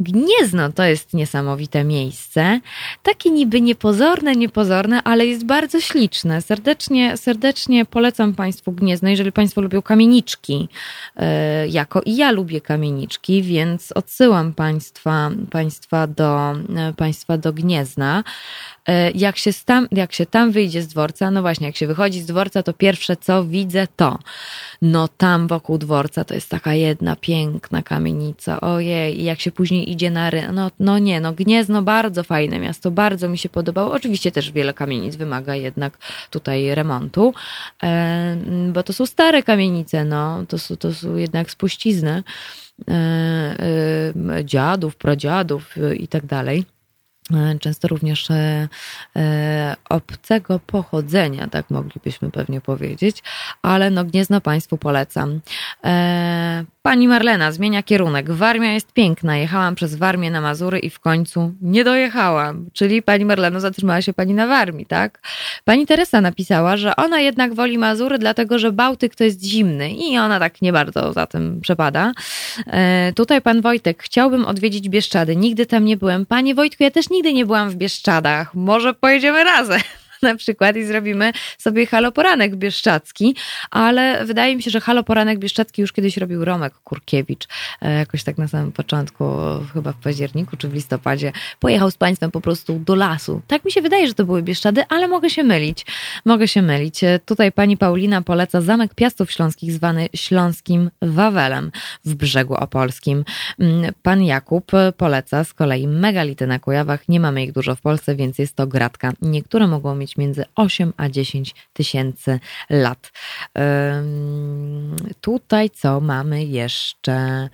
Gniezno to jest niesamowite miejsce. Takie niby niepozorne, niepozorne, ale jest bardzo śliczne. Serdecznie, serdecznie polecam Państwu Gniezno, jeżeli Państwo lubią kamieniczki, e, jako i ja lubię kamieniczki, więc odsyłam Państwa, państwa, do, e, państwa do Gniezna. E, jak się, tam, jak się tam wyjdzie z dworca, no właśnie, jak się wychodzi z dworca, to pierwsze co widzę to, no tam wokół dworca to jest taka jedna piękna kamienica, ojej, i jak się później idzie na rynek, no, no nie, no Gniezno bardzo fajne miasto, bardzo mi się podobało, oczywiście też wiele kamienic wymaga jednak tutaj remontu, e, bo to są stare kamienice, no, to są, to są jednak spuścizny e, dziadów, pradziadów i tak dalej. E, często również e, e, obcego pochodzenia, tak moglibyśmy pewnie powiedzieć, ale no Gniezno Państwu polecam. Pani Marlena zmienia kierunek. Warmia jest piękna. Jechałam przez Warmię na Mazury i w końcu nie dojechałam. Czyli pani Marleno zatrzymała się pani na Warmii, tak? Pani Teresa napisała, że ona jednak woli Mazury, dlatego że Bałtyk to jest zimny i ona tak nie bardzo za tym przepada. Tutaj pan Wojtek, chciałbym odwiedzić Bieszczady. Nigdy tam nie byłem. Panie Wojtku, ja też nigdy nie byłam w Bieszczadach. Może pojedziemy razem. na przykład i zrobimy sobie haloporanek bieszczacki, ale wydaje mi się, że haloporanek bieszczacki już kiedyś robił Romek Kurkiewicz, e, jakoś tak na samym początku, chyba w październiku czy w listopadzie, pojechał z państwem po prostu do lasu. Tak mi się wydaje, że to były Bieszczady, ale mogę się mylić. Mogę się mylić. E, tutaj pani Paulina poleca Zamek Piastów Śląskich zwany Śląskim Wawelem w Brzegu Opolskim. Mm, pan Jakub poleca z kolei megality na Kujawach. Nie mamy ich dużo w Polsce, więc jest to gratka. Niektóre mogą mieć mieć między 8 a 10 tysięcy lat. Tutaj co mamy jeszcze?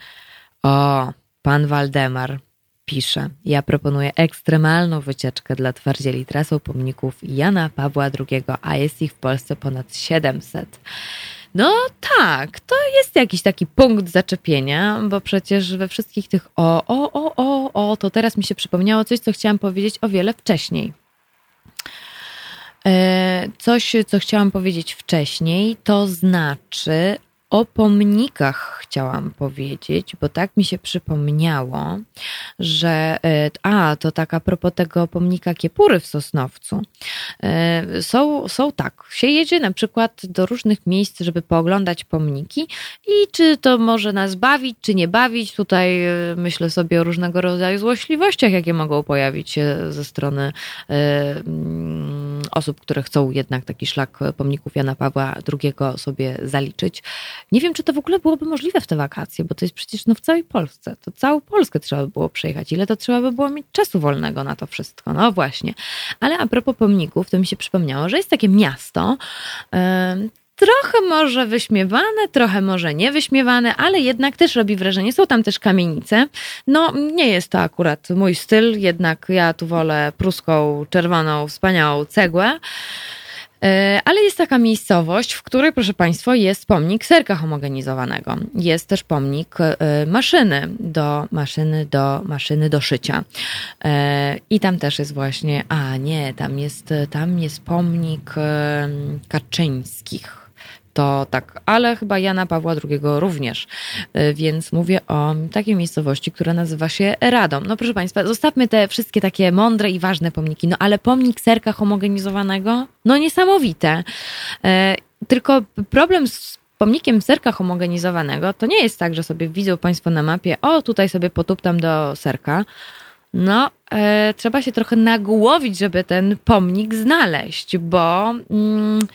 O, pan Waldemar pisze. Ja proponuję ekstremalną wycieczkę dla twardzieli trasą pomników Jana Pawła II, a jest ich w Polsce ponad 700. No tak, to jest jakiś taki punkt zaczepienia, bo przecież we wszystkich tych o, o, o, o, o, to teraz mi się przypomniało coś, co chciałam powiedzieć o wiele wcześniej. E, coś, co chciałam powiedzieć wcześniej, to znaczy o pomnikach chciałam powiedzieć, bo tak mi się przypomniało, że e, a, to tak a propos tego pomnika Kiepury w Sosnowcu. E, są, są tak, się jedzie na przykład do różnych miejsc, żeby pooglądać pomniki i czy to może nas bawić, czy nie bawić. Tutaj myślę sobie o różnego rodzaju złośliwościach, jakie mogą pojawić się ze strony osób, które chcą jednak taki szlak pomników Jana Pawła II sobie zaliczyć. Nie wiem, czy to w ogóle byłoby możliwe w te wakacje, bo to jest przecież no, w całej Polsce. To całą Polskę trzeba by było przejechać. Ile to trzeba by było mieć czasu wolnego na to wszystko? No właśnie. Ale a propos pomników, to mi się przypomniało, że jest takie miasto, trochę może wyśmiewane, trochę może nie wyśmiewane, ale jednak też robi wrażenie. Są tam też kamienice. No, nie jest to akurat mój styl, jednak ja tu wolę pruską, czerwoną, wspaniałą cegłę. E, ale jest taka miejscowość, w której, proszę Państwa, jest pomnik serka homogenizowanego. Jest też pomnik e, maszyny do maszyny do maszyny do szycia. E, I tam też jest właśnie, a nie, tam jest, tam jest pomnik Kaczyńskich to tak, ale chyba Jana Pawła II również. Y, więc mówię o takiej miejscowości, która nazywa się Radom. No proszę Państwa, zostawmy te wszystkie takie mądre i ważne pomniki, no ale pomnik serka homogenizowanego, no niesamowite. Y, tylko problem z pomnikiem serka homogenizowanego to nie jest tak, że sobie widzą Państwo na mapie, o tutaj sobie potuptam do serka, no, e, trzeba się trochę nagłowić, żeby ten pomnik znaleźć, bo, mm,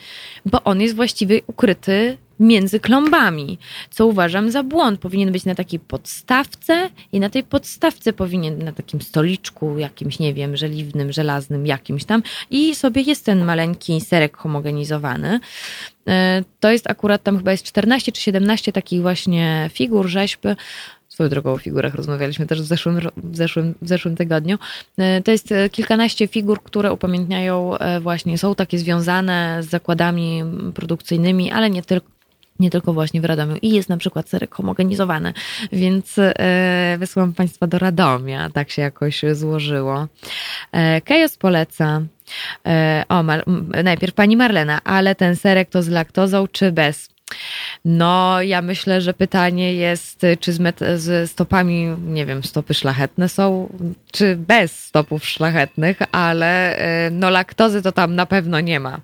bo on jest właściwie ukryty między klombami, co uważam za błąd. Powinien być na takiej podstawce i na tej podstawce powinien na takim stoliczku jakimś, nie wiem, żeliwnym, żelaznym, jakimś tam i sobie jest ten maleńki serek homogenizowany. E, to jest akurat tam chyba jest 14 czy 17 takich właśnie figur, rzeźb, swoją drogą o figurach rozmawialiśmy też w zeszłym, w zeszłym, w zeszłym tygodniu. E, to jest e, kilkanaście figur, które upamiętniają e, właśnie, są takie związane z zakładami produkcyjnymi, ale nie tylko nie tylko właśnie w Radomiu. I jest na przykład serek homogenizowany, więc e, wysłałam Państwa do Radomia. Tak się jakoś złożyło. E, Kejos poleca. E, o, Mar najpierw pani Marlena, ale ten serek to z laktozą czy bez? No, ja myślę, że pytanie jest, czy z, z, stopami, nie wiem, stopy szlachetne są, czy bez stopów szlachetnych, ale e, no laktozy to tam na pewno nie ma.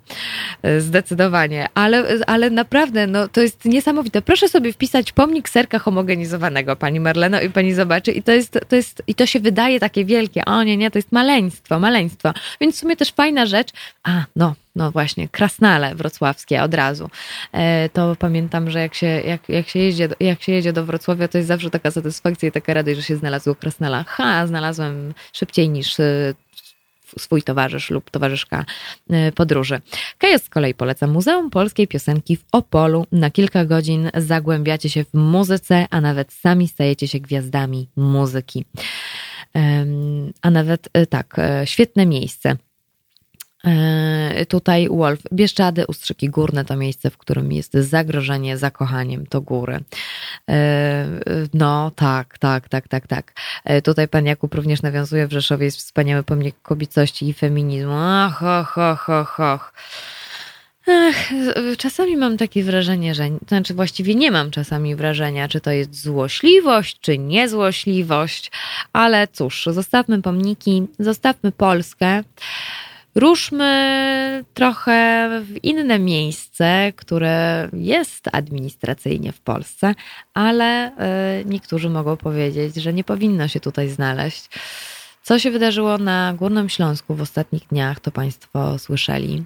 E, zdecydowanie. Ale, ale naprawdę, no to jest niesamowite. Proszę sobie wpisać pomnik serka homogenizowanego, pani Marleno, i pani zobaczy. I to jest, to jest, i to się wydaje takie wielkie. O nie, nie, to jest maleństwo, maleństwo. Więc w sumie też fajna rzecz. A, no, no właśnie, krasnale wrocławskie od razu. E, to pamiętam, że jak się, jak, jak, się jeździ, jak się jedzie do Wrocławia, to jest zawsze taka satysfakcja i taka radość, że się znalazło krasnala. Ha, znalazłem szybciej niż e, swój towarzysz lub towarzyszka e, podróży. Kajos z kolei poleca Muzeum Polskiej Piosenki w Opolu. Na kilka godzin zagłębiacie się w muzyce, a nawet sami stajecie się gwiazdami muzyki. A nawet tak, świetne miejsce. E, tutaj Wolf, Bieszczady, Ustrzyki Górne to miejsce, w którym jest zagrożenie zakochaniem, to góry. E, no tak, tak, tak, tak, tak. E, tutaj pan Jakub również nawiązuje, w Rzeszowie jest wspaniały pomnik kobiecości i feminizmu. Ach, och, och, och, och. Ach, czasami mam takie wrażenie, że, to znaczy właściwie nie mam czasami wrażenia, czy to jest złośliwość, czy niezłośliwość, ale cóż, zostawmy pomniki, zostawmy Polskę. Ruszmy trochę w inne miejsce, które jest administracyjnie w Polsce, ale y, niektórzy mogą powiedzieć, że nie powinno się tutaj znaleźć. Co się wydarzyło na Górnym Śląsku w ostatnich dniach, to Państwo słyszeli.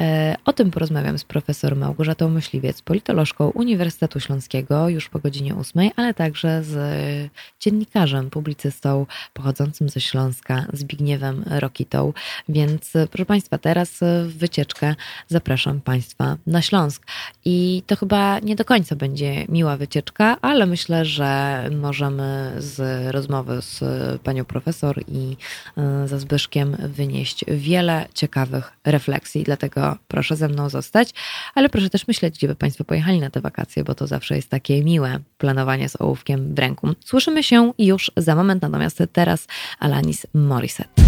E, o tym porozmawiam z profesor Małgorzatą Myśliwiec, politolożką Uniwersytetu Śląskiego już po godzinie ósmej, ale także z dziennikarzem, publicystą pochodzącym ze Śląska, Zbigniewem Rokitą. Więc proszę Państwa, teraz w wycieczkę zapraszam Państwa na Śląsk. I to chyba nie do końca będzie miła wycieczka, ale myślę, że możemy z rozmowy z panią profesor i e, ze Zbyszkiem wynieść wiele ciekawych refleksji. Dlatego proszę ze mną zostać, ale proszę też myśleć, gdzie by Państwo pojechali na te wakacje, bo to zawsze jest takie miłe planowanie z ołówkiem w ręku. Słyszymy się już za moment, natomiast teraz Alanis Morissette.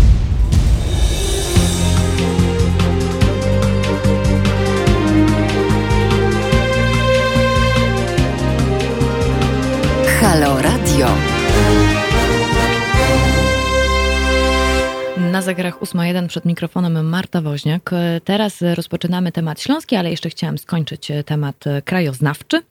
Halo Radio. Na zegarach 8.1 przed mikrofonem Marta Woźniak. Teraz rozpoczynamy temat śląski, ale jeszcze chciałam skończyć temat krajoznawczy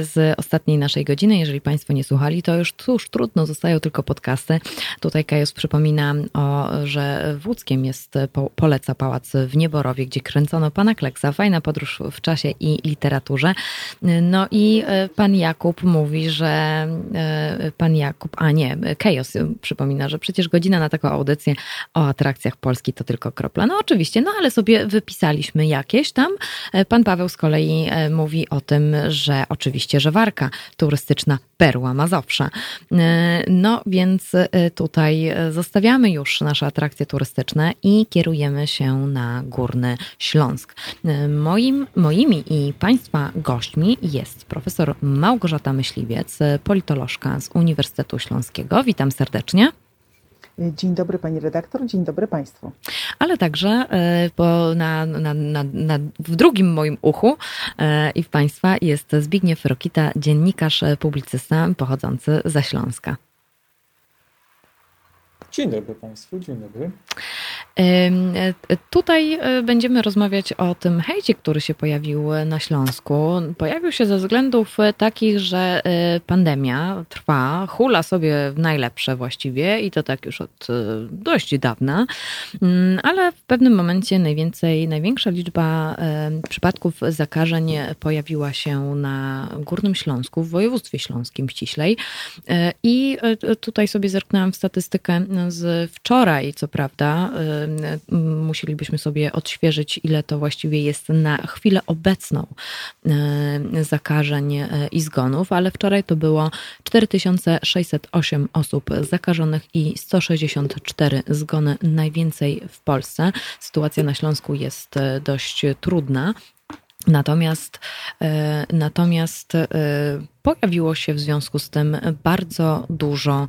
z ostatniej naszej godziny. Jeżeli Państwo nie słuchali, to już cóż, trudno, zostają tylko podcasty. Tutaj Kajos przypomina, o, że w Łódzkiem jest po, Poleca Pałac w Nieborowie, gdzie kręcono Pana Kleksa. Fajna podróż w czasie i literaturze. No i e, Pan Jakub mówi, że e, Pan Jakub, a nie, Kajos przypomina, że przecież godzina na taką audycję o atrakcjach Polski to tylko kropla. No oczywiście, no ale sobie wypisaliśmy jakieś tam. Pan Paweł z kolei mówi o tym, że oczywiście, że warka turystyczna perła Mazowsza. No więc tutaj zostawiamy już nasze atrakcje turystyczne i kierujemy się na Górny Śląsk. Moim, moimi i Państwa gośćmi jest profesor Małgorzata Myśliwiec, politolożka z Uniwersytetu Śląskiego. Witam serdecznie. Dzień dobry pani redaktor, dzień dobry państwu. Ale także e, bo na, na, na, na, w drugim moim uchu e, i w państwa jest Zbigniew Rokita, dziennikarz, e, publicysta pochodzący ze Śląska. Dzień dobry Państwu, dzień dobry. E, tutaj e, będziemy rozmawiać o tym hejcie, który się pojawił na Śląsku. Pojawił się ze względów takich, że e, pandemia trwa, hula sobie w najlepsze właściwie i to tak już od dość dawna, mm, ale w pewnym momencie najwięcej, największa liczba przypadków zakażeń pojawiła się na Górnym Śląsku, w województwie śląskim ściślej. I tutaj sobie zerknęłam w statystykę z wczoraj, co prawda, musielibyśmy sobie odświeżyć, ile to właściwie jest na chwilę obecną zakażeń e, i zgonów, ale wczoraj to było 4608 osób zakażonych i 164 zgony, najwięcej w Polsce. Sytuacja na Śląsku jest e, dość trudna. Natomiast, natomiast pojawiło się w związku z tym bardzo dużo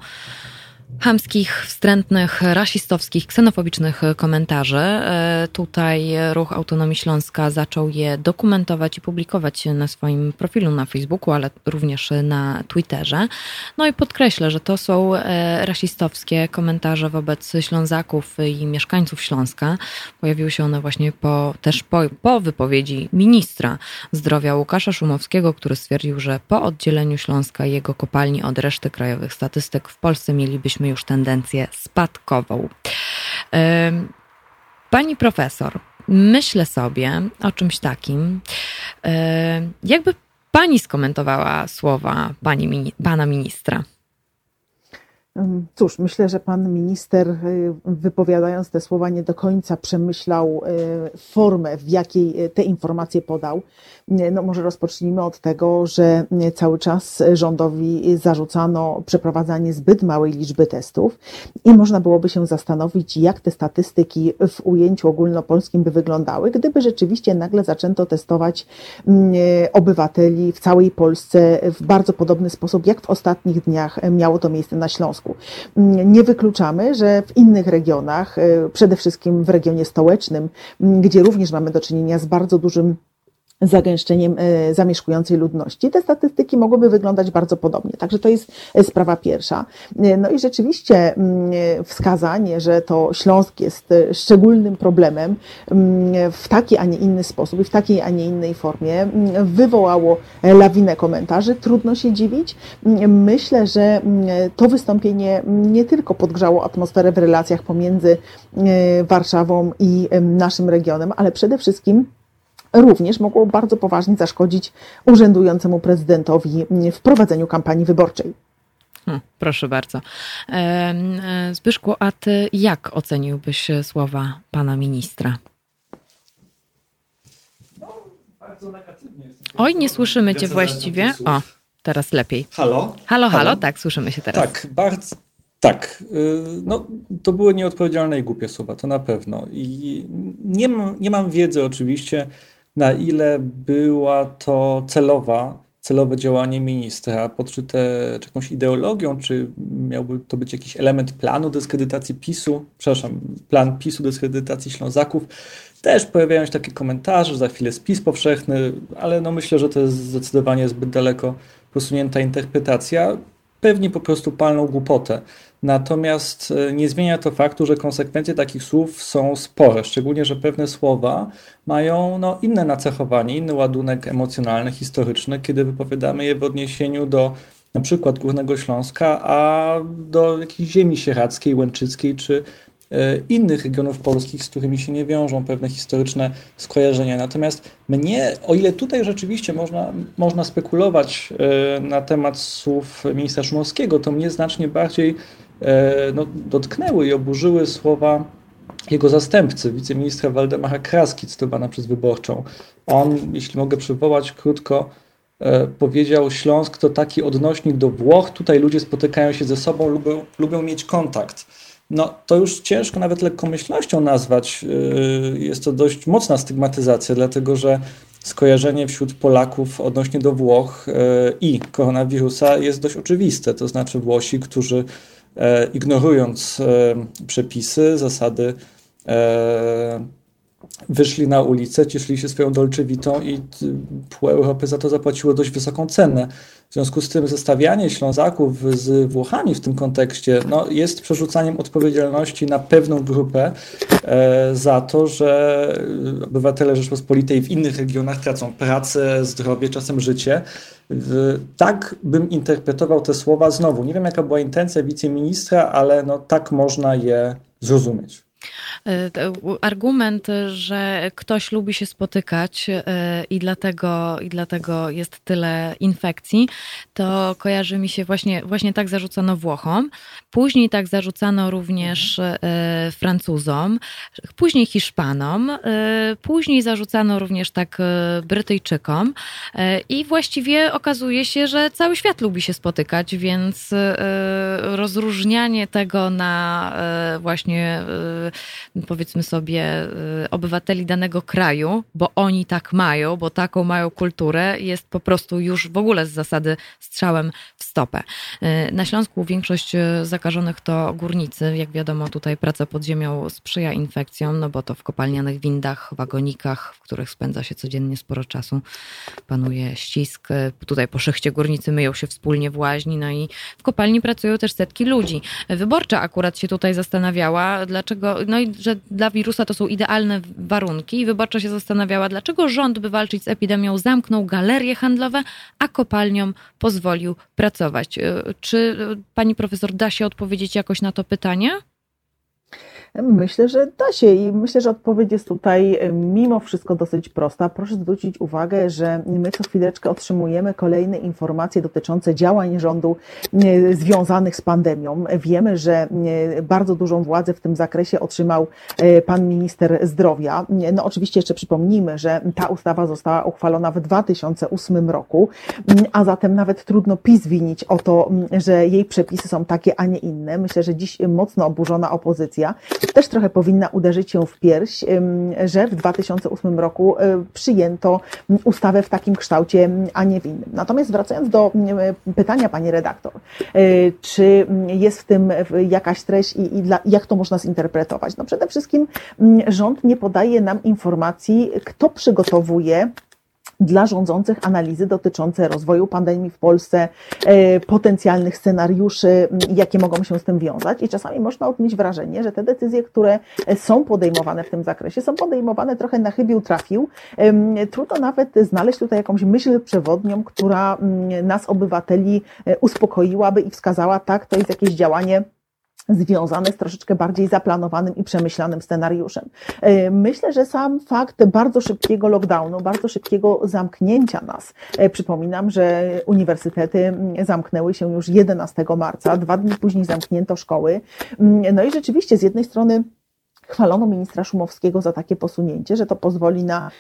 chamskich, wstrętnych, rasistowskich, ksenofobicznych komentarzy. E, tutaj Ruch Autonomii Śląska zaczął je dokumentować i publikować na swoim profilu na Facebooku, ale również na Twitterze. No i podkreślę, że to są e, rasistowskie komentarze wobec Ślązaków i mieszkańców Śląska. Pojawiły się one właśnie po, też po, po wypowiedzi ministra zdrowia Łukasza Szumowskiego, który stwierdził, że po oddzieleniu Śląska i jego kopalni od reszty krajowych statystyk w Polsce mielibyśmy już tendencję spadkową. Pani profesor, myślę sobie o czymś takim, jakby pani skomentowała słowa pani, pana ministra. Cóż, myślę, że pan minister, y, wypowiadając te słowa, nie do końca przemyślał y, formę, w jakiej y, te informacje podał. No może rozpocznijmy od tego, że cały czas rządowi zarzucano przeprowadzanie zbyt małej liczby testów i można byłoby się zastanowić, jak te statystyki w ujęciu ogólnopolskim by wyglądały, gdyby rzeczywiście nagle zaczęto testować obywateli w całej Polsce w bardzo podobny sposób, jak w ostatnich dniach miało to miejsce na Śląsku. Nie wykluczamy, że w innych regionach, przede wszystkim w regionie stołecznym, gdzie również mamy do czynienia z bardzo dużym zagęszczeniem e, zamieszkującej ludności. Te statystyki mogłyby wyglądać bardzo podobnie. Także to jest e, sprawa pierwsza. E, no i rzeczywiście mm, wskazanie, że to Śląsk jest szczególnym problemem mm, w taki, a nie inny sposób i w takiej, a nie innej formie mm, wywołało lawinę komentarzy. Trudno się dziwić. Myślę, że to wystąpienie nie tylko podgrzało atmosferę w relacjach pomiędzy Warszawą i naszym regionem, ale przede wszystkim również mogło bardzo poważnie zaszkodzić urzędującemu prezydentowi w prowadzeniu kampanii wyborczej. Hmm, proszę bardzo. E, Zbyszku, a ty jak oceniłbyś słowa pana ministra? No, bardzo negatywnie. Oj, nie słyszymy cię właściwie. O, teraz lepiej. Halo? Halo, halo, tak, słyszymy się teraz. Tak, bardzo, tak, y, no, to były nieodpowiedzialne i głupie słowa, to na pewno. I nie mam, nie mam wiedzy oczywiście, na ile była to celowa, celowe działanie ministra, podszyte czy jakąś ideologią, czy miałby to być jakiś element planu dyskredytacji PiSu, przepraszam, plan PiSu dyskredytacji Ślązaków. Też pojawiają się takie komentarze, za chwilę spis powszechny, ale no myślę, że to jest zdecydowanie zbyt daleko posunięta interpretacja. Pewnie po prostu palną głupotę. Natomiast e, nie zmienia to faktu, że konsekwencje takich słów są spore, szczególnie, że pewne słowa mają no, inne nacechowanie, inny ładunek emocjonalny, historyczny, kiedy wypowiadamy je w odniesieniu do na przykład Górnego Śląska, a do jakiejś ziemi sieradzkiej, łęczyckiej czy e, innych regionów polskich, z którymi się nie wiążą pewne historyczne skojarzenia. Natomiast mnie, o ile tutaj rzeczywiście można, można spekulować e, na temat słów ministra Szumowskiego, to mnie znacznie bardziej no, dotknęły i oburzyły słowa jego zastępcy, wiceministra Waldemara Kraski, cytowana przez Wyborczą. On, jeśli mogę przywołać krótko, e, powiedział Śląsk to taki odnośnik do Włoch, tutaj ludzie spotykają się ze sobą, lubią, lubią mieć kontakt. No to już ciężko nawet lekkomyślnością nazwać. E, jest to dość mocna stygmatyzacja, dlatego że skojarzenie wśród Polaków odnośnie do Włoch e, i koronawirusa jest dość oczywiste. To znaczy Włosi, którzy ignorując przepisy, zasady wyszli na ulicę, cieszyli się swoją dolczewitą i pół Europy za to zapłaciło dość wysoką cenę. W związku z tym zestawianie Ślązaków z Włochami w tym kontekście no, jest przerzucaniem odpowiedzialności na pewną grupę e, za to, że obywatele Rzeczpospolitej w innych regionach tracą pracę, zdrowie, czasem życie. Tak bym interpretował te słowa znowu. Nie wiem, jaka była intencja wiceministra, ale no, tak można je zrozumieć. E, argument, że ktoś lubi się spotykać e, i dlatego, i dlatego jest tyle infekcji, to kojarzy mi się właśnie, właśnie tak zarzucano Włochom. Później tak zarzucano również e, Francuzom, później Hiszpanom, później zarzucano również tak Brytyjczykom i właściwie okazuje się, że cały świat lubi się spotykać, więc rozróżnianie tego na właśnie powiedzmy sobie, y, obywateli danego kraju, bo oni tak mają, bo taką mają kulturę, jest po prostu już w ogóle z zasady strzałem w stopę. Y, na Śląsku większość y, zakażonych to górnicy. Jak wiadomo, tutaj praca pod ziemią sprzyja infekcjom, no bo to w kopalnianych windach, wagonikach, w których spędza się codziennie sporo czasu, panuje ścisk. Tutaj po szychcie górnicy myją się wspólnie w łaźni, no i w kopalni pracują też setki ludzi. Wyborcza akurat się tutaj zastanawiała, dlaczego, no i że dla wirusa to są idealne warunki i wyborcza się zastanawiała, dlaczego rząd, by walczyć z epidemią, zamknął galerie handlowe, a kopalniom pozwolił pracować. Y, czy y, pani profesor da się odpowiedzieć jakoś na to pytanie? Myślę, że da się i myślę, że odpowiedź jest tutaj e, mimo wszystko dosyć prosta. Proszę zwrócić uwagę, że my co chwileczkę otrzymujemy kolejne informacje dotyczące działań rządu e, związanych z pandemią. Wiemy, że e, bardzo dużą władzę w tym zakresie otrzymał pan minister zdrowia. No oczywiście jeszcze przypomnijmy, że ta ustawa została uchwalona w 2008 roku, a zatem nawet trudno PiS winić o to, że jej przepisy są takie, a nie inne. Myślę, że dziś mocno oburzona opozycja też trochę powinna uderzyć się w pierś, że w 2008 roku e, przyjęto ustawę w takim kształcie, a nie w innym. Natomiast wracając do pytania pani redaktor, e, czy jest w tym jakaś treść i, jak to można zinterpretować? No przede wszystkim rząd nie podaje nam informacji, kto przygotowuje dla rządzących analizy dotyczące rozwoju pandemii w Polsce, e, potencjalnych scenariuszy, jakie mogą się z tym wiązać. I czasami można odnieść wrażenie, że te decyzje, które są podejmowane w tym zakresie, są podejmowane trochę na chybił trafił. Trudno nawet znaleźć tutaj jakąś myśl przewodnią, która nas, obywateli, e, uspokoiłaby i wskazała, tak, to jest jakieś działanie związane z troszeczkę bardziej zaplanowanym i przemyślanym scenariuszem. E, myślę, że sam fakt bardzo szybkiego lockdownu, bardzo szybkiego zamknięcia nas, e, przypominam, że uniwersytety zamknęły się już 11 marca, dwa dni później zamknięto szkoły. No i rzeczywiście z jednej strony chwalono ministra Szumowskiego za takie posunięcie, że to pozwoli na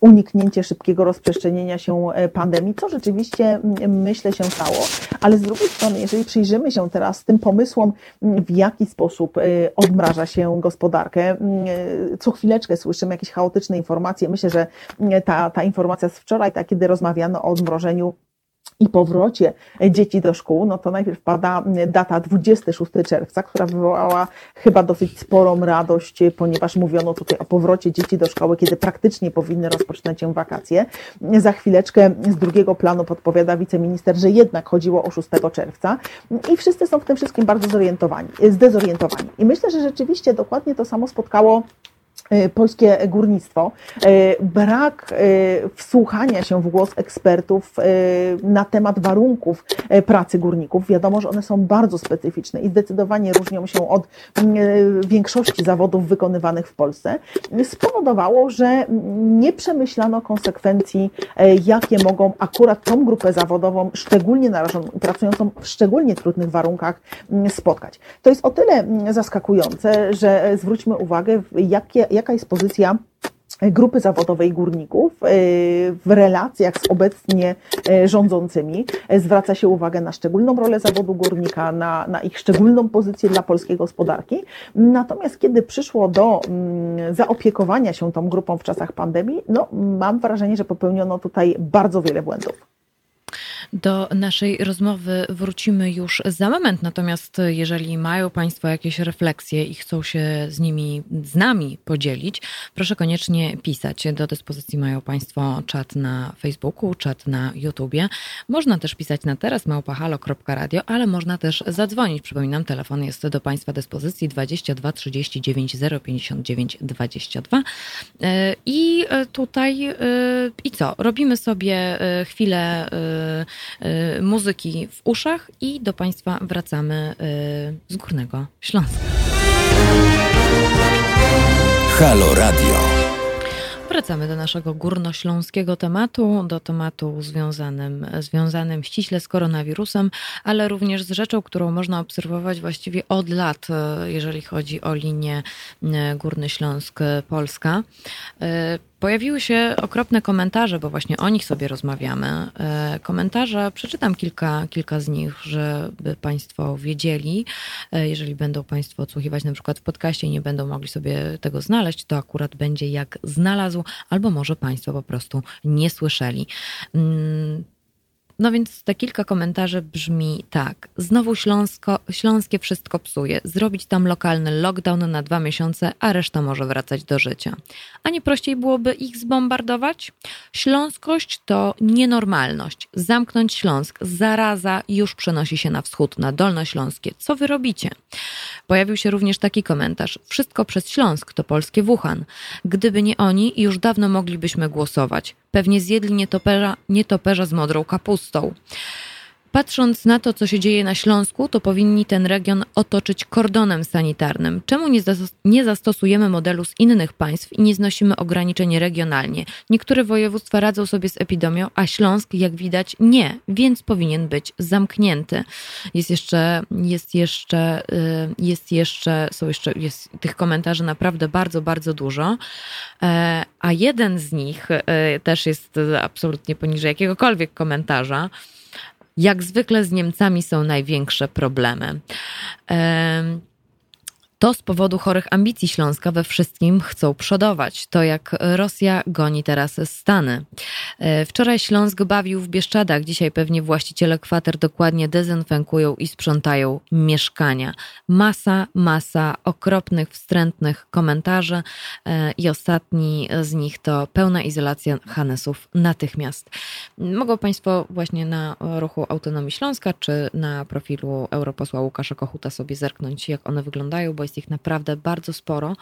uniknięcie szybkiego rozprzestrzenienia się e, pandemii, co rzeczywiście myślę się stało, ale z drugiej strony, jeżeli przyjrzymy się teraz tym pomysłom, w jaki sposób e, odmraża się gospodarkę, e, co chwileczkę słyszymy jakieś chaotyczne informacje. Myślę, że ta, ta informacja z wczoraj, ta, kiedy rozmawiano o odmrożeniu i powrocie dzieci do szkół, no to najpierw pada data 26 czerwca, która wywołała chyba dosyć sporą radość, ponieważ mówiono tutaj o powrocie dzieci do szkoły, kiedy praktycznie powinny rozpoczynać się wakacje. Za chwileczkę z drugiego planu podpowiada wiceminister, że jednak chodziło o 6 czerwca i wszyscy są w tym wszystkim bardzo zorientowani, zdezorientowani. I myślę, że rzeczywiście dokładnie to samo spotkało polskie górnictwo, e, brak e, wsłuchania się w głos ekspertów na temat warunków pracy górników. Wiadomo, że one są bardzo specyficzne i zdecydowanie różnią się od większości zawodów wykonywanych w Polsce. Spowodowało, że nie przemyślano konsekwencji, jakie mogą akurat tą grupę zawodową, szczególnie narażoną, pracującą w szczególnie trudnych warunkach, spotkać. To jest o tyle zaskakujące, że zwróćmy uwagę, jakie jaka jest pozycja grupy zawodowej górników e, w relacjach z obecnie e, rządzącymi. E, zwraca się uwagę na szczególną rolę zawodu górnika, na, na ich szczególną pozycję dla polskiej gospodarki. Natomiast kiedy przyszło do mm, zaopiekowania się tą grupą w czasach pandemii, no, mam wrażenie, że popełniono tutaj bardzo wiele błędów. Do naszej rozmowy wrócimy już za moment, natomiast jeżeli mają Państwo jakieś refleksje i chcą się z nimi, z nami podzielić, proszę koniecznie pisać. Do dyspozycji mają Państwo czat na Facebooku, czat na YouTubie. Można też pisać na teraz małpahalo.radio, ale można też zadzwonić. Przypominam, telefon jest do Państwa dyspozycji 22 39 059 22. I tutaj e, i co? Robimy sobie e, chwilę Y, muzyki w uszach i do Państwa wracamy y, z Górnego Śląska. Halo Radio. Wracamy do naszego górnośląskiego tematu, do tematu związanym, związanym ściśle z koronawirusem, ale również z rzeczą, którą można obserwować właściwie od lat, y, jeżeli chodzi o linię Górny Śląsk-Polska. Pojawiły się okropne komentarze, bo właśnie o nich sobie rozmawiamy. E, komentarze, przeczytam kilka, kilka z nich, żeby Państwo wiedzieli. E, jeżeli będą Państwo odsłuchiwać na przykład w podcaście i nie będą mogli sobie tego znaleźć, to akurat będzie jak znalazł, albo może Państwo po prostu nie słyszeli. No więc te kilka komentarzy brzmi tak. Znowu Śląsko, Śląskie wszystko psuje. Zrobić tam lokalny lockdown na dwa miesiące, a reszta może wracać do życia. A nie prościej byłoby ich zbombardować? Śląskość to nienormalność. Zamknąć Śląsk, zaraza już przenosi się na wschód, na Dolnośląskie. Co wy robicie? Pojawił się również taki komentarz. Wszystko przez Śląsk to polskie Wuhan. Gdyby nie oni, już dawno moglibyśmy głosować. Pewnie zjedli nietoperza, nietoperza z modrą kapustą. stołu. Patrząc na to, co się dzieje na Śląsku, to powinni ten region otoczyć kordonem sanitarnym. Czemu nie, nie zastosujemy modelu z innych państw i nie znosimy ograniczeń regionalnie? Niektóre województwa radzą sobie z epidemią, a Śląsk, jak widać, nie, więc powinien być zamknięty. Jest jeszcze, jest jeszcze, y, jest jeszcze, są jeszcze, jest tych komentarzy naprawdę bardzo, bardzo dużo. E, a jeden z nich y, też jest absolutnie poniżej jakiegokolwiek komentarza. Jak zwykle z Niemcami są największe problemy. To z powodu chorych ambicji Śląska we wszystkim chcą przodować. To jak Rosja goni teraz Stany. E, wczoraj Śląsk bawił w Bieszczadach, dzisiaj pewnie właściciele kwater dokładnie dezynfekują i sprzątają mieszkania. Masa, masa okropnych, wstrętnych komentarzy e, i ostatni z nich to pełna izolacja Hanesów natychmiast. Mogą Państwo właśnie na ruchu Autonomii Śląska czy na profilu europosła Łukasza Kochuta sobie zerknąć, jak one wyglądają, bo jest ich naprawdę bardzo sporo.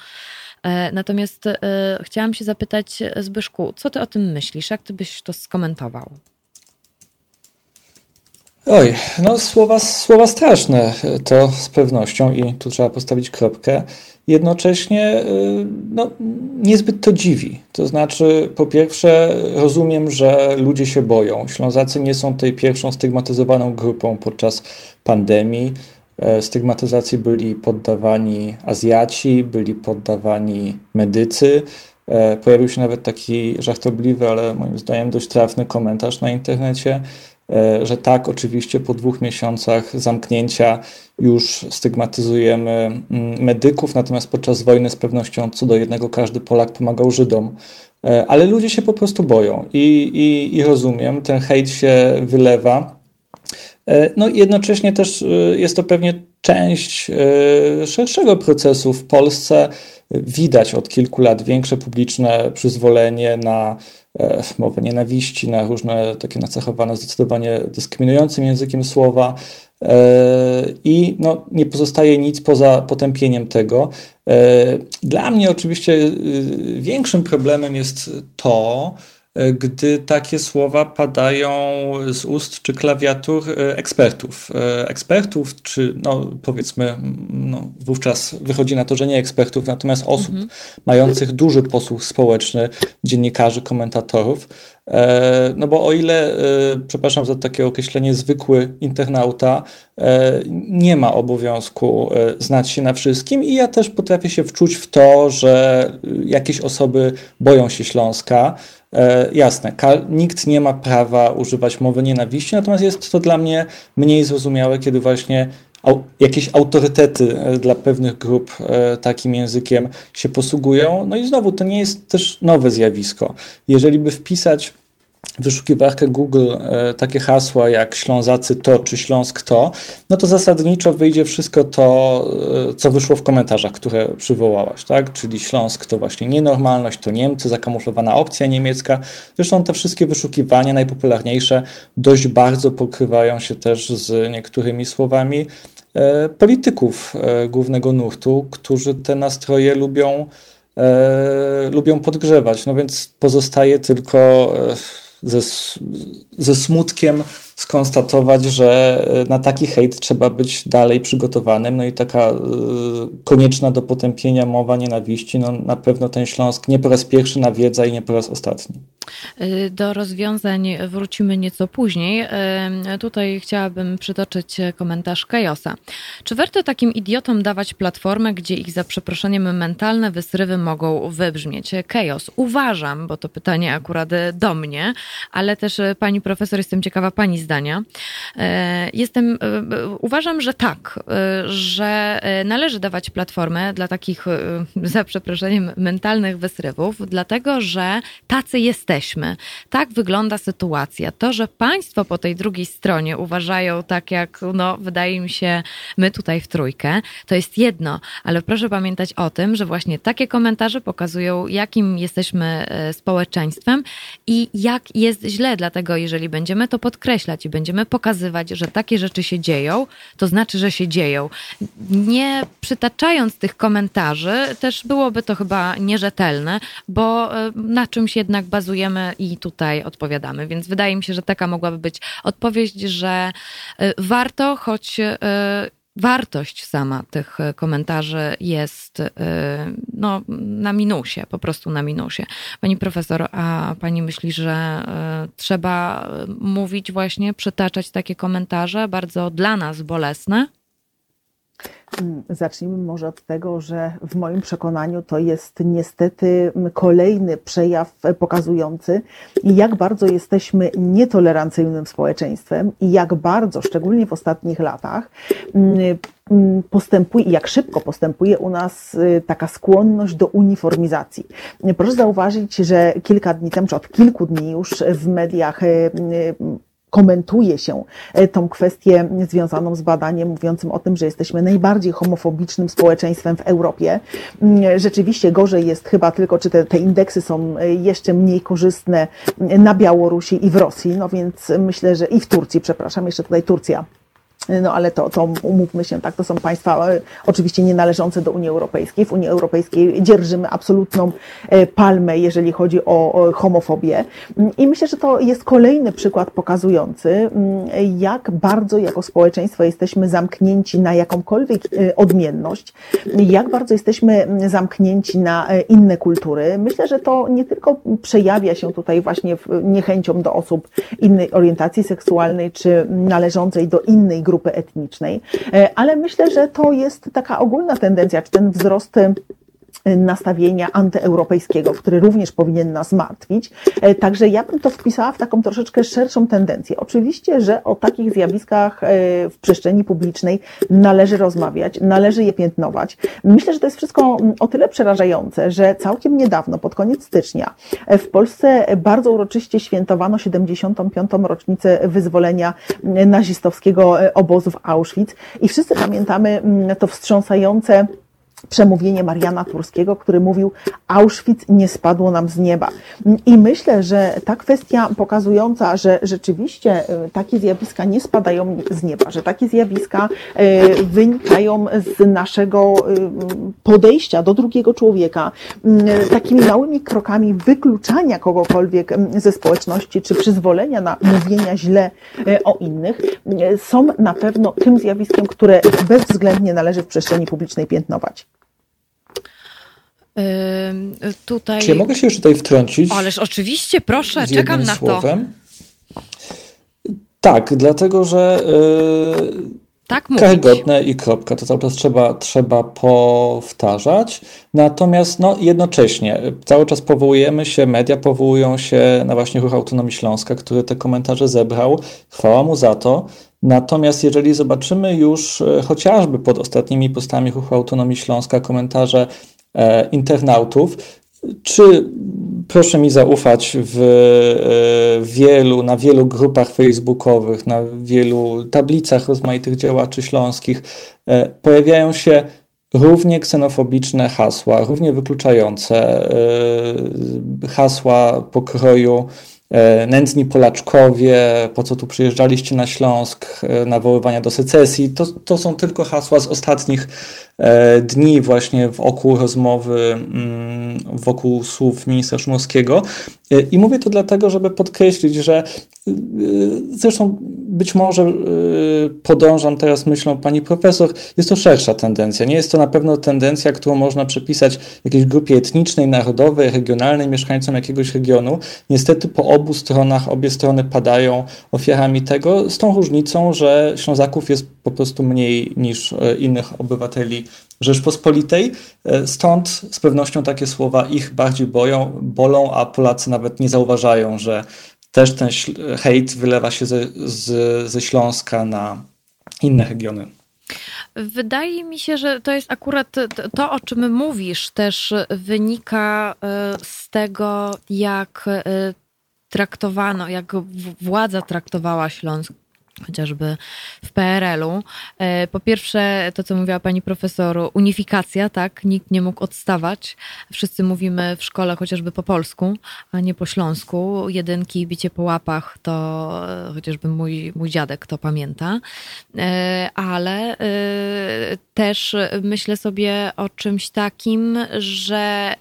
E, natomiast e, chciałam się zapytać, Zbyszku, co ty o tym myślisz? Jak ty byś to skomentował? Oj, no słowa, słowa straszne to z pewnością i tu trzeba postawić kropkę. Jednocześnie e, no, niezbyt to dziwi. To znaczy, po pierwsze, rozumiem, że ludzie się boją. Ślązacy nie są tej pierwszą stygmatyzowaną grupą podczas pandemii. E, stygmatyzacji byli poddawani Azjaci, byli poddawani medycy. E, pojawił się nawet taki żartobliwy, ale moim zdaniem dość trafny komentarz na internecie, e, że tak, oczywiście po dwóch miesiącach zamknięcia już stygmatyzujemy mm, medyków, natomiast podczas wojny z pewnością co do jednego każdy Polak pomagał Żydom. Ale ludzie się po prostu boją i, i, i rozumiem, ten hejt się wylewa. E, no jednocześnie też e, jest to pewnie część e, szerszego procesu w Polsce. Widać od kilku lat większe publiczne przyzwolenie na mowę nienawiści, na różne takie nacechowane zdecydowanie dyskryminującym językiem słowa. I no, nie pozostaje nic poza potępieniem tego. Dla mnie oczywiście większym problemem jest to, gdy takie słowa padają z ust czy klawiatur e, ekspertów. E, ekspertów, czy no, powiedzmy, no, wówczas wychodzi na to, że nie ekspertów, natomiast osób mhm. mających duży posłuch społeczny, dziennikarzy, komentatorów. No bo o ile, przepraszam za takie określenie, zwykły internauta nie ma obowiązku znać się na wszystkim i ja też potrafię się wczuć w to, że jakieś osoby boją się Śląska, E, jasne, nikt nie ma prawa używać mowy nienawiści, natomiast jest to dla mnie mniej zrozumiałe, kiedy właśnie jakieś autorytety e, dla pewnych grup e, takim językiem się posługują. No i znowu, to nie jest też nowe zjawisko. Jeżeli by wpisać wyszukiwarkę Google e, takie hasła jak Ślązacy to czy Śląsk to, no to zasadniczo wyjdzie wszystko to, e, co wyszło w komentarzach, które przywołałaś, tak? Czyli Śląsk to właśnie nienormalność, to Niemcy, zakamuflowana opcja niemiecka. Zresztą te wszystkie wyszukiwania najpopularniejsze dość bardzo pokrywają się też z niektórymi słowami e, polityków głównego nurtu, którzy te nastroje lubią lubią podgrzewać. No więc pozostaje tylko ze, ze smutkiem skonstatować, że e, na taki hejt trzeba być dalej przygotowanym. No i taka y, konieczna do potępienia mowa nienawiści, no na pewno ten Śląsk nie po raz pierwszy nawiedza i nie po raz ostatni. E, do rozwiązań wrócimy nieco później. Tutaj chciałabym przytoczyć komentarz Kajosa. Czy warto takim idiotom dawać platformę, gdzie ich za przeproszeniem mentalne wysrywy mogą wybrzmieć? Kajos, uważam, bo to pytanie akurat do mnie, ale też pani profesor, jestem ciekawa pani zdania. E, jestem, e, uważam, że tak, e, że należy dawać platformę dla takich, za przeproszeniem, mentalnych wysrywów, dlatego że tacy jesteśmy. Tak wygląda sytuacja. To, że państwo po tej drugiej stronie uważają tak, jak no, wydaje mi się, my tutaj w trójkę, to jest jedno, ale proszę pamiętać o tym, że właśnie takie komentarze pokazują, jakim jesteśmy społeczeństwem i jak jest źle. Dlatego, jeżeli będziemy to podkreślać i będziemy pokazywać, że takie rzeczy się dzieją, to znaczy, że się dzieją. Nie przytaczając tych komentarzy, też byłoby to chyba nierzetelne, bo e, na czymś jednak bazujemy i tutaj odpowiadamy. Więc wydaje mi się, że taka mogłaby być odpowiedź, że e, warto, choć e, wartość sama tych e, komentarzy jest e, no, na minusie, po prostu na minusie. Pani profesor, a pani myśli, że e, trzeba mówić właśnie, przytaczać takie komentarze bardzo dla nas bolesne? Mm, zacznijmy może od tego, że w moim przekonaniu to jest niestety kolejny przejaw pokazujący, jak bardzo jesteśmy nietolerancyjnym społeczeństwem i jak bardzo, szczególnie w ostatnich latach, mm, mm, postępuje, jak szybko postępuje u nas y, taka skłonność do uniformizacji. Proszę zauważyć, że kilka dni temu, czy od kilku dni już w mediach y, komentuje się e, tą kwestię związaną z badaniem mówiącym o tym, że jesteśmy najbardziej homofobicznym społeczeństwem w Europie. Mm, rzeczywiście gorzej jest chyba tylko, czy te, te indeksy są e, jeszcze mniej korzystne na Białorusi i w Rosji, no więc myślę, że i w Turcji, przepraszam, jeszcze tutaj Turcja no ale to, to umówmy się, tak, to są państwa e, oczywiście nie należące do Unii Europejskiej. W Unii Europejskiej dzierżymy absolutną e, palmę, jeżeli chodzi o homofobię. I myślę, że to jest kolejny przykład pokazujący, mm, jak bardzo jako społeczeństwo jesteśmy zamknięci na jakąkolwiek e, odmienność, jak bardzo jesteśmy zamknięci na inne kultury. Myślę, że to nie tylko przejawia się tutaj właśnie niechęcią do osób innej orientacji seksualnej, czy należącej do innej grupy, grupy etnicznej, e, ale myślę, że to jest taka ogólna tendencja, czy ten wzrost nastawienia antyeuropejskiego, który również powinien nas martwić. E, także ja bym to wpisała w taką troszeczkę szerszą tendencję. Oczywiście, że o takich zjawiskach e, w przestrzeni publicznej należy rozmawiać, należy je piętnować. Myślę, że to jest wszystko o tyle przerażające, że całkiem niedawno, pod koniec stycznia, e, w Polsce bardzo uroczyście świętowano 75. rocznicę wyzwolenia nazistowskiego obozu w Auschwitz i wszyscy pamiętamy to wstrząsające przemówienie Mariana Turskiego, który mówił: Auschwitz nie spadło nam z nieba. I myślę, że ta kwestia pokazująca, że rzeczywiście e, takie zjawiska nie spadają z nieba, że takie zjawiska e, wynikają z naszego e, podejścia do drugiego człowieka, takimi małymi krokami wykluczania kogokolwiek ze społeczności, czy przyzwolenia na mówienia źle o innych, są na pewno tym zjawiskiem, które bezwzględnie należy w przestrzeni publicznej piętnować. Yy, tutaj... Czy ja mogę się już tutaj wtrącić? Ależ oczywiście, proszę, czekam na słowem? to. Tak, dlatego że yy, tak karygodne i kropka. To cały czas trzeba, trzeba powtarzać. Natomiast no, jednocześnie cały czas powołujemy się, media powołują się na właśnie Ruch Autonomii Śląska, który te komentarze zebrał. Chwała mu za to. Natomiast jeżeli zobaczymy już e, chociażby pod ostatnimi postami Ruchu Autonomii Śląska komentarze internautów. Czy proszę mi zaufać w e, wielu, na wielu grupach facebookowych, na wielu tablicach rozmaitych działaczy śląskich e, pojawiają się równie ksenofobiczne hasła, równie wykluczające hasła pokroju nędzni Polaczkowie, po co tu przyjeżdżaliście na Śląsk, nawoływania do secesji. To, to są tylko hasła z ostatnich E, dni właśnie wokół rozmowy, mm, wokół słów ministra Szumowskiego. E, I mówię to dlatego, żeby podkreślić, że e, zresztą być może podążam teraz myślą pani profesor, jest to szersza tendencja. Nie jest to na pewno tendencja, którą można przypisać jakiejś grupie etnicznej, narodowej, regionalnej, mieszkańcom jakiegoś regionu. Niestety po obu stronach, obie strony padają ofiarami tego, z tą różnicą, że Ślązaków jest po prostu mniej niż innych obywateli Rzeczpospolitej. E, stąd z pewnością takie słowa ich bardziej boją, bolą, a Polacy nawet nie zauważają, że też ten hejt wylewa się ze, z, ze Śląska na inne regiony. Wydaje mi się, że to jest akurat to, o czym mówisz, też wynika e, z tego, jak e, traktowano, jak władza traktowała Śląsk chociażby w PRL-u. E, po pierwsze, to co mówiła pani profesor, unifikacja, tak? Nikt nie mógł odstawać. Wszyscy mówimy w szkole chociażby po polsku, a nie po śląsku. Jedynki, bicie po łapach, to e, chociażby mój, mój dziadek to pamięta. E, ale też myślę sobie o czymś takim, że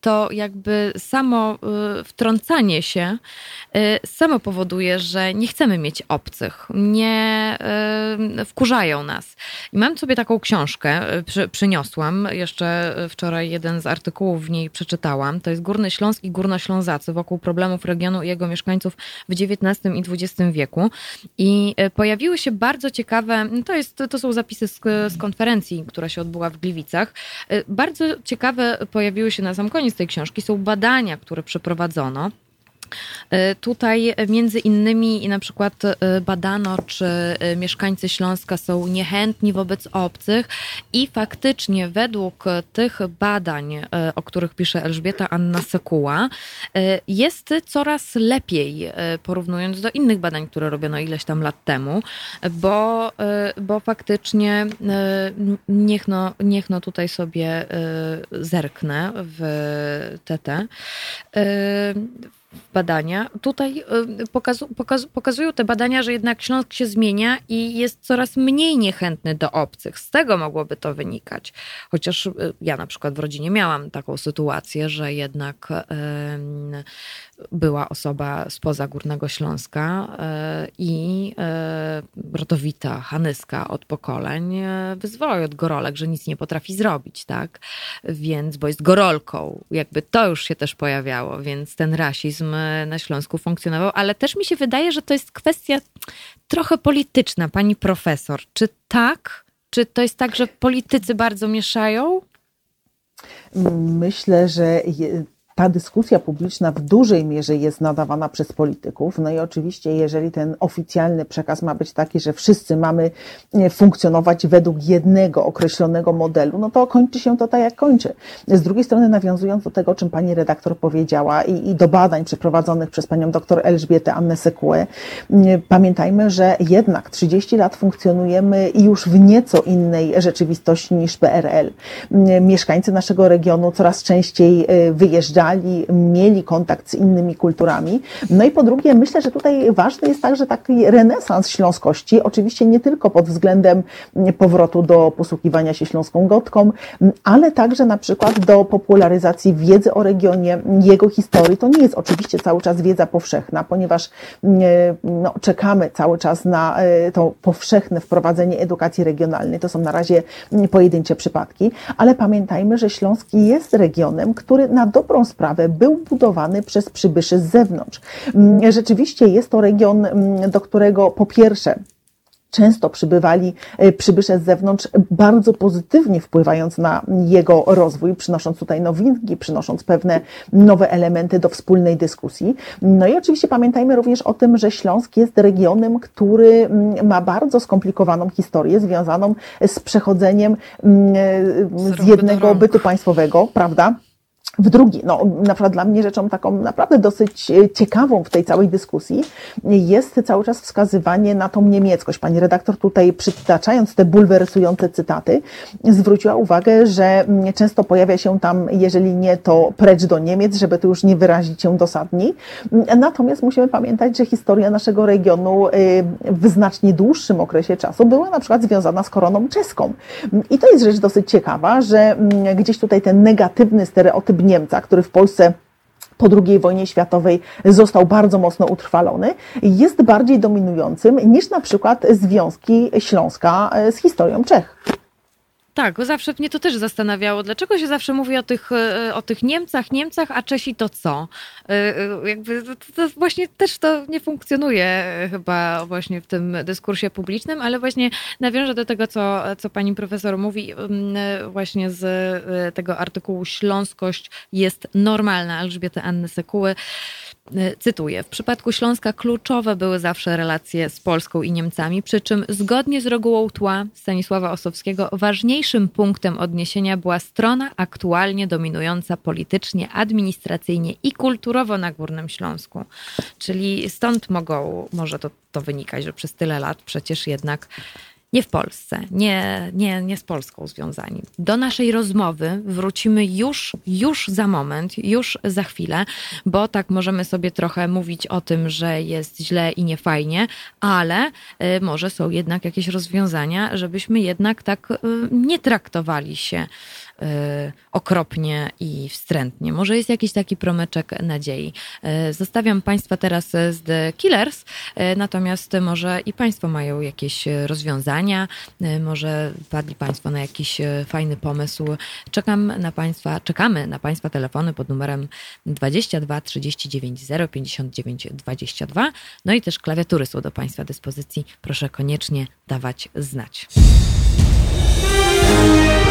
to jakby samo wtrącanie się samo powoduje, że nie chcemy mieć obcych nie y, wkurzają nas. I mam sobie taką książkę, y, przy, przyniosłam, jeszcze wczoraj jeden z artykułów w niej przeczytałam. To jest Górny Śląsk i Górnoślązacy wokół problemów regionu i jego mieszkańców w XIX i XX wieku. I y, pojawiły się bardzo ciekawe, to, jest, to są zapisy z, z konferencji, która się odbyła w Gliwicach. Bardzo ciekawe pojawiły się na sam koniec tej książki, są badania, które przeprowadzono. E, tutaj między innymi na przykład e, badano, czy e, mieszkańcy Śląska są niechętni wobec obcych i faktycznie według tych badań, o których pisze Elżbieta Anna Sekuła, jest coraz lepiej porównując do innych badań, które robiono ileś tam lat temu, bo, bo faktycznie niech no, niech no tutaj sobie zerknę w TT badania. Tutaj y, pokazu, pokazu, pokazują te badania, że jednak Śląsk się zmienia i jest coraz mniej niechętny do obcych. Z tego mogłoby to wynikać. Chociaż y, ja na przykład w rodzinie miałam taką sytuację, że jednak była osoba spoza Górnego Śląska e, i e, rodowita, hanyska od pokoleń e, wyzwała od gorolek, że nic nie potrafi zrobić, tak? Więc, bo jest gorolką, jakby to już się też pojawiało, więc ten rasizm na Śląsku funkcjonował, ale też mi się wydaje, że to jest kwestia trochę polityczna, pani profesor. Czy tak? Czy to jest tak, że politycy bardzo mieszają? Myślę, że ta dyskusja publiczna w dużej mierze jest nadawana przez polityków. No i oczywiście, jeżeli ten oficjalny przekaz ma być taki, że wszyscy mamy funkcjonować według jednego określonego modelu, no to kończy się to tak, jak kończy. Z drugiej strony, nawiązując do tego, czym pani redaktor powiedziała i, i do badań przeprowadzonych przez panią doktor Elżbietę Annę Sekue, pamiętajmy, że jednak 30 lat funkcjonujemy już w nieco innej rzeczywistości niż PRL. Mieszkańcy naszego regionu coraz częściej e, wyjeżdżali, mieli kontakt z innymi kulturami. No i po drugie, myślę, że tutaj ważny jest także taki renesans śląskości, oczywiście nie tylko pod względem powrotu do posługiwania się śląską gotką, ale także na przykład do popularyzacji wiedzy o regionie, jego historii. To nie jest oczywiście cały czas wiedza powszechna, ponieważ no, czekamy cały czas na e, to powszechne wprowadzenie edukacji regionalnej. To są na razie pojedyncze przypadki, ale pamiętajmy, że Śląski jest regionem, który na dobrą sprawę był budowany przez przybyszy z zewnątrz. Rzeczywiście jest to region, do którego po pierwsze często przybywali e, przybysze z zewnątrz, bardzo pozytywnie wpływając na jego rozwój, przynosząc tutaj nowinki, przynosząc pewne nowe elementy do wspólnej dyskusji. No i oczywiście pamiętajmy również o tym, że Śląsk jest regionem, który mm, ma bardzo skomplikowaną historię związaną z przechodzeniem mm, z jednego bytu państwowego, prawda? W drugi, no, na przykład dla mnie rzeczą taką naprawdę dosyć e, ciekawą w tej całej dyskusji jest cały czas wskazywanie na tą niemieckość. Pani redaktor tutaj przytaczając te bulwersujące cytaty zwróciła uwagę, że mm, często pojawia się tam, jeżeli nie to precz do Niemiec, żeby tu już nie wyrazić się dosadniej. Natomiast musimy pamiętać, że historia naszego regionu e, w znacznie dłuższym okresie czasu była na przykład związana z koroną czeską. I to jest rzecz dosyć ciekawa, że mm, gdzieś tutaj ten negatywny stereotyp Niemca, który w Polsce po II wojnie światowej został bardzo mocno utrwalony, jest bardziej dominującym niż na przykład związki Śląska z historią Czech. Tak, zawsze mnie to też zastanawiało, dlaczego się zawsze mówi o tych, e, o tych Niemcach, Niemcach, a Czesi to co? E, e, jakby to, to właśnie też to nie funkcjonuje chyba właśnie w tym dyskursie publicznym, ale właśnie nawiążę do tego, co, co pani profesor mówi mm, właśnie z tego artykułu Śląskość jest normalna Elżbiety Anny Sekuły. Y, cytuję, w przypadku Śląska kluczowe były zawsze relacje z Polską i Niemcami, przy czym zgodnie z regułą tła Stanisława Osowskiego ważniejszym punktem odniesienia była strona aktualnie dominująca politycznie, administracyjnie i kulturowo na Górnym Śląsku. Czyli stąd mogą, może to, to wynikać, że przez tyle lat przecież jednak nie w Polsce, nie, nie, nie z Polską związani. Do naszej rozmowy wrócimy już, już za moment, już za chwilę, bo tak możemy sobie trochę mówić o tym, że jest źle i niefajnie, ale y, może są jednak jakieś rozwiązania, żebyśmy jednak tak y, nie traktowali się okropnie i wstrętnie. Może jest jakiś taki promyczek nadziei. Y, zostawiam Państwa teraz z The Killers, y, natomiast może i Państwo mają jakieś rozwiązania, może padli Państwo na jakiś fajny pomysł. Czekam na Państwa, czekamy na Państwa telefony pod numerem 22 39 059 22. No i też klawiatury są do Państwa dyspozycji. Proszę koniecznie dawać znać.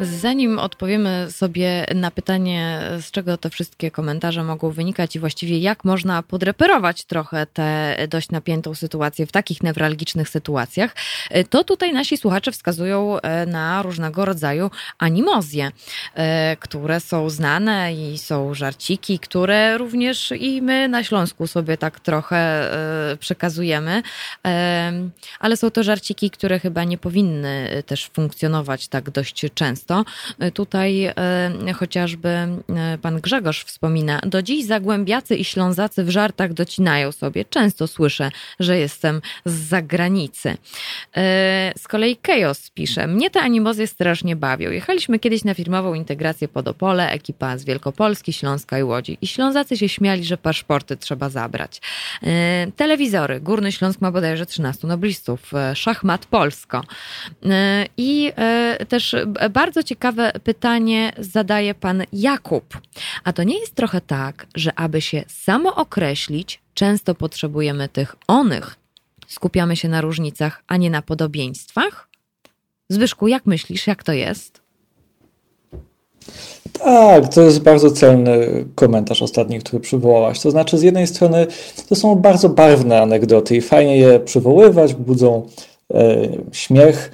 Zanim odpowiemy sobie na pytanie, z czego te wszystkie komentarze mogą wynikać i właściwie jak można podreperować trochę tę dość napiętą sytuację w takich newralgicznych sytuacjach, to tutaj nasi słuchacze wskazują e, na różnego rodzaju animozje, e, które są znane i są żarciki, które również i my na Śląsku sobie tak trochę e, przekazujemy, ale są to żarciki, które chyba nie powinny też funkcjonować tak dość często. Tutaj e, chociażby e, pan Grzegorz wspomina, do dziś zagłębiacy i ślązacy w żartach docinają sobie. Często słyszę, że jestem z zagranicy. E, z kolei Chaos pisze, mnie te animozy strasznie bawią. Jechaliśmy kiedyś na firmową integrację pod Opole, ekipa z Wielkopolski, Śląska i Łodzi. I Ślązacy się śmiali, że paszporty trzeba zabrać. Telewizory. Górny Śląsk ma bodajże 13 noblistów. Szachmat Polsko. I też bardzo ciekawe ciekawe pytanie zadaje pan Jakub. A to nie jest trochę tak, że aby się samo określić, często potrzebujemy tych onych, skupiamy się na różnicach, a nie na podobieństwach? Zbyszku, jak myślisz, jak to jest? Tak, to jest bardzo celny komentarz ostatni, który przywołałaś. To znaczy, z jednej strony to są bardzo barwne anegdoty i fajnie je przywoływać, budzą e, śmiech,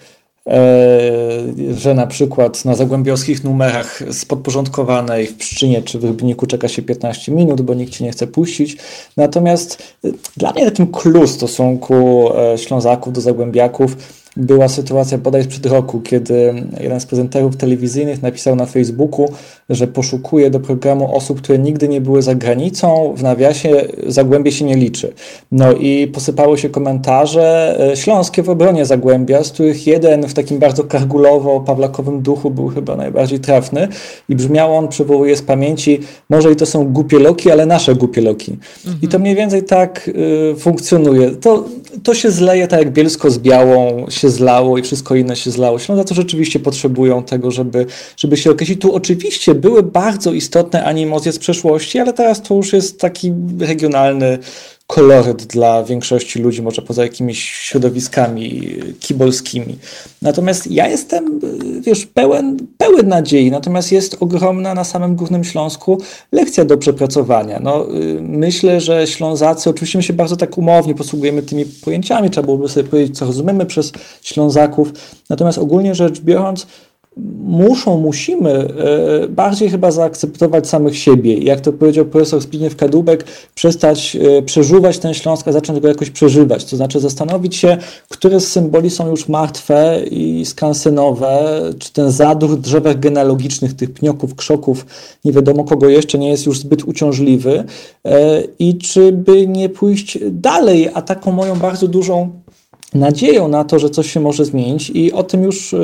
że na przykład na zagłębiowskich numerach z podporządkowanej w Pszczynie czy w czeka się 15 minut, bo nikt cię nie chce puścić. Natomiast e, dla mnie takim clue stosunku e, Ślązaków do Zagłębiaków była sytuacja bodaj sprzed roku, kiedy jeden z prezenterów telewizyjnych napisał na Facebooku, że poszukuje do programu osób, które nigdy nie były za granicą, w nawiasie Zagłębie się nie liczy. No i posypały się komentarze e, śląskie w obronie Zagłębia, z których jeden w takim bardzo kargulowo-pawlakowym duchu był chyba najbardziej trafny i brzmiał on, przywołuje z pamięci, może i to są głupie loki, ale nasze głupie loki. Mhm. I to mniej więcej tak y, funkcjonuje. To, to się zleje tak jak Bielsko z Białą się zlało i wszystko inne się zlało. Ślązacy rzeczywiście potrzebują tego, żeby, żeby się określić. Tu oczywiście były bardzo istotne animozje z przeszłości, ale teraz to już jest taki regionalny koloryt dla większości ludzi, może poza jakimiś środowiskami kibolskimi. Natomiast ja jestem, wiesz, pełen, pełen nadziei, natomiast jest ogromna na samym Górnym Śląsku lekcja do przepracowania. No, myślę, że Ślązacy, oczywiście my się bardzo tak umownie posługujemy tymi pojęciami, trzeba byłoby sobie powiedzieć, co rozumiemy przez Ślązaków, natomiast ogólnie rzecz biorąc, muszą, musimy e, bardziej chyba zaakceptować samych siebie. Jak to powiedział profesor Zbigniew Kadłubek, przestać e, przeżuwać ten Śląsk, a zacząć go jakoś przeżywać. To znaczy zastanowić się, które z symboli są już martwe i skansynowe, czy ten zadur w drzewach genealogicznych, tych pnioków, krzoków, nie wiadomo kogo jeszcze, nie jest już zbyt uciążliwy e, i czy by nie pójść dalej, a taką moją bardzo dużą nadzieją na to, że coś się może zmienić i o tym już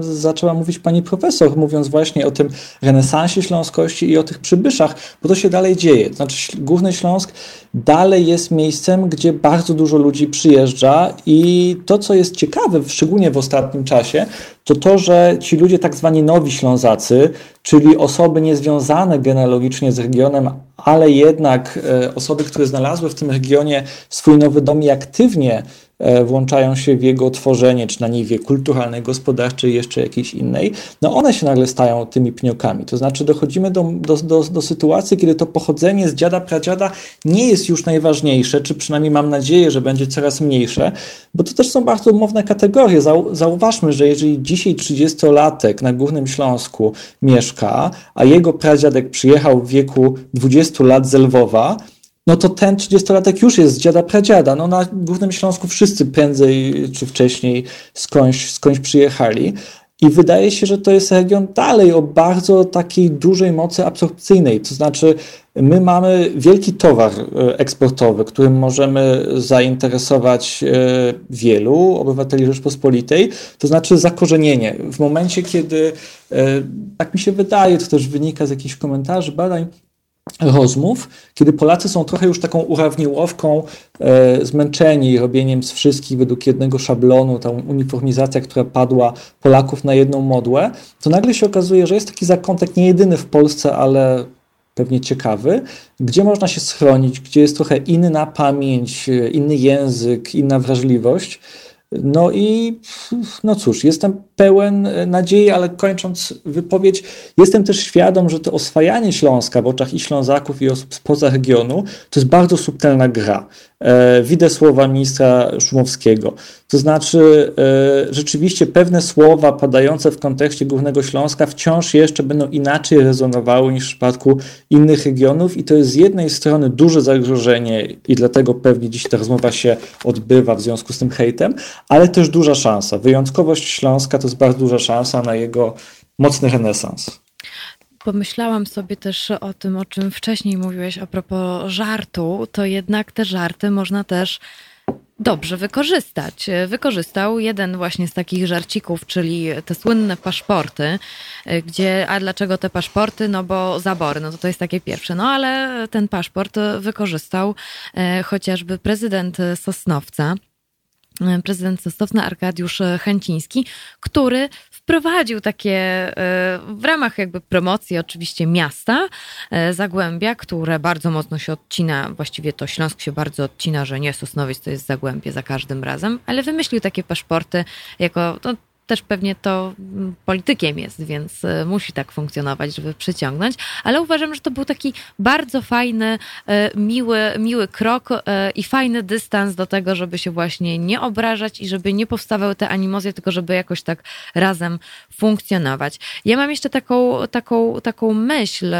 zaczęła mówić pani profesor, mówiąc właśnie o tym renesansie śląskości i o tych przybyszach, bo to się dalej dzieje. Znaczy Główny Śląsk dalej jest miejscem, gdzie bardzo dużo ludzi przyjeżdża i to, co jest ciekawe, szczególnie w ostatnim czasie, to to, że ci ludzie tak zwani nowi Ślązacy, czyli osoby niezwiązane genealogicznie z regionem, ale jednak e, osoby, które znalazły w tym regionie swój nowy dom i aktywnie włączają się w jego tworzenie, czy na niwie kulturalnej, gospodarczej, jeszcze jakiejś innej, no one się nagle stają tymi pniokami. To znaczy dochodzimy do, do, do, do sytuacji, kiedy to pochodzenie z dziada, pradziada nie jest już najważniejsze, czy przynajmniej mam nadzieję, że będzie coraz mniejsze, bo to też są bardzo umowne kategorie. Zau, zauważmy, że jeżeli dzisiaj 30-latek na Górnym Śląsku mieszka, a jego pradziadek przyjechał w wieku 20 lat z Lwowa, no to ten 30-latek już jest z dziada pradziada. No na Głównym Śląsku wszyscy prędzej czy wcześniej skądś, skądś przyjechali. I wydaje się, że to jest region dalej o bardzo takiej dużej mocy absorpcyjnej. To znaczy, my mamy wielki towar e, eksportowy, którym możemy zainteresować e, wielu obywateli Rzeczpospolitej, to znaczy zakorzenienie. W momencie, kiedy, e, tak mi się wydaje, to też wynika z jakichś komentarzy, badań, rozmów, kiedy Polacy są trochę już taką urawniłowką, e, zmęczeni robieniem z wszystkich według jednego szablonu, tą uniformizacja, która padła Polaków na jedną modłę, to nagle się okazuje, że jest taki zakątek nie jedyny w Polsce, ale pewnie ciekawy, gdzie można się schronić, gdzie jest trochę inna pamięć, inny język, inna wrażliwość. No i no cóż, jestem pełen nadziei, ale kończąc wypowiedź, jestem też świadom, że to oswajanie Śląska w oczach i Ślązaków i osób spoza regionu to jest bardzo subtelna gra. E, widzę słowa ministra Szumowskiego. To znaczy, e, rzeczywiście pewne słowa padające w kontekście Górnego Śląska wciąż jeszcze będą inaczej rezonowały niż w przypadku innych regionów, i to jest z jednej strony duże zagrożenie, i dlatego pewnie dziś ta rozmowa się odbywa w związku z tym hejtem, ale też duża szansa. Wyjątkowość Śląska to jest bardzo duża szansa na jego mocny renesans. Pomyślałam sobie też o tym, o czym wcześniej mówiłeś a propos żartu, to jednak te żarty można też dobrze wykorzystać. Wykorzystał jeden właśnie z takich żarcików, czyli te słynne paszporty, gdzie, a dlaczego te paszporty? No bo zabory, no to to jest takie pierwsze. No ale ten paszport wykorzystał e, chociażby prezydent Sosnowca prezydent Sosnowca Arkadiusz Chęciński, który wprowadził takie w ramach jakby promocji oczywiście miasta Zagłębia, które bardzo mocno się odcina, właściwie to Śląsk się bardzo odcina, że nie Sosnowiec to jest Zagłębie za każdym razem, ale wymyślił takie paszporty jako no, też pewnie to mm, politykiem jest, więc e, musi tak funkcjonować, żeby przyciągnąć, ale uważam, że to był taki bardzo fajny, e, miły, miły krok e, i fajny dystans do tego, żeby się właśnie nie obrażać i żeby nie powstawały te animozje, tylko żeby jakoś tak razem funkcjonować. Ja mam jeszcze taką, taką, taką myśl.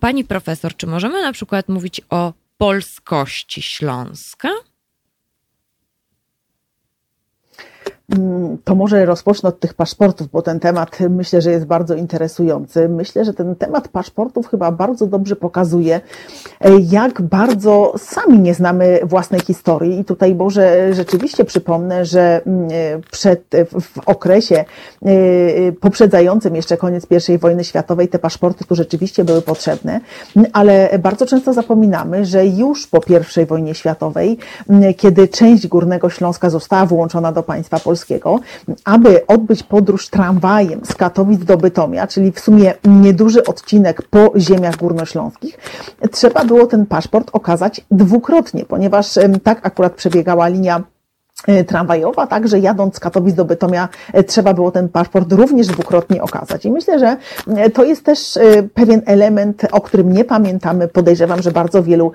Pani profesor, czy możemy na przykład mówić o polskości Śląska? Mm, to może rozpocznę od tych paszportów, bo ten temat myślę, że jest bardzo interesujący. Myślę, że ten temat paszportów chyba bardzo dobrze pokazuje, e, jak bardzo sami nie znamy własnej historii. I tutaj może rzeczywiście przypomnę, że mm, e, przed, w okresie e, poprzedzającym jeszcze koniec I wojny światowej te paszporty tu rzeczywiście były potrzebne, ale bardzo często zapominamy, że już po I wojnie światowej, kiedy część Górnego Śląska została włączona do państwa polskiego, Polskiego, aby odbyć podróż tramwajem z Katowic do Bytomia, czyli w sumie nieduży odcinek po ziemiach górnośląskich, trzeba było ten paszport okazać dwukrotnie, ponieważ tak akurat przebiegała linia tramwajowa, także jadąc z Katowic do Bytomia e, trzeba było ten paszport również dwukrotnie okazać. I myślę, że e, to jest też pewien element, o którym nie pamiętamy. Podejrzewam, że bardzo wielu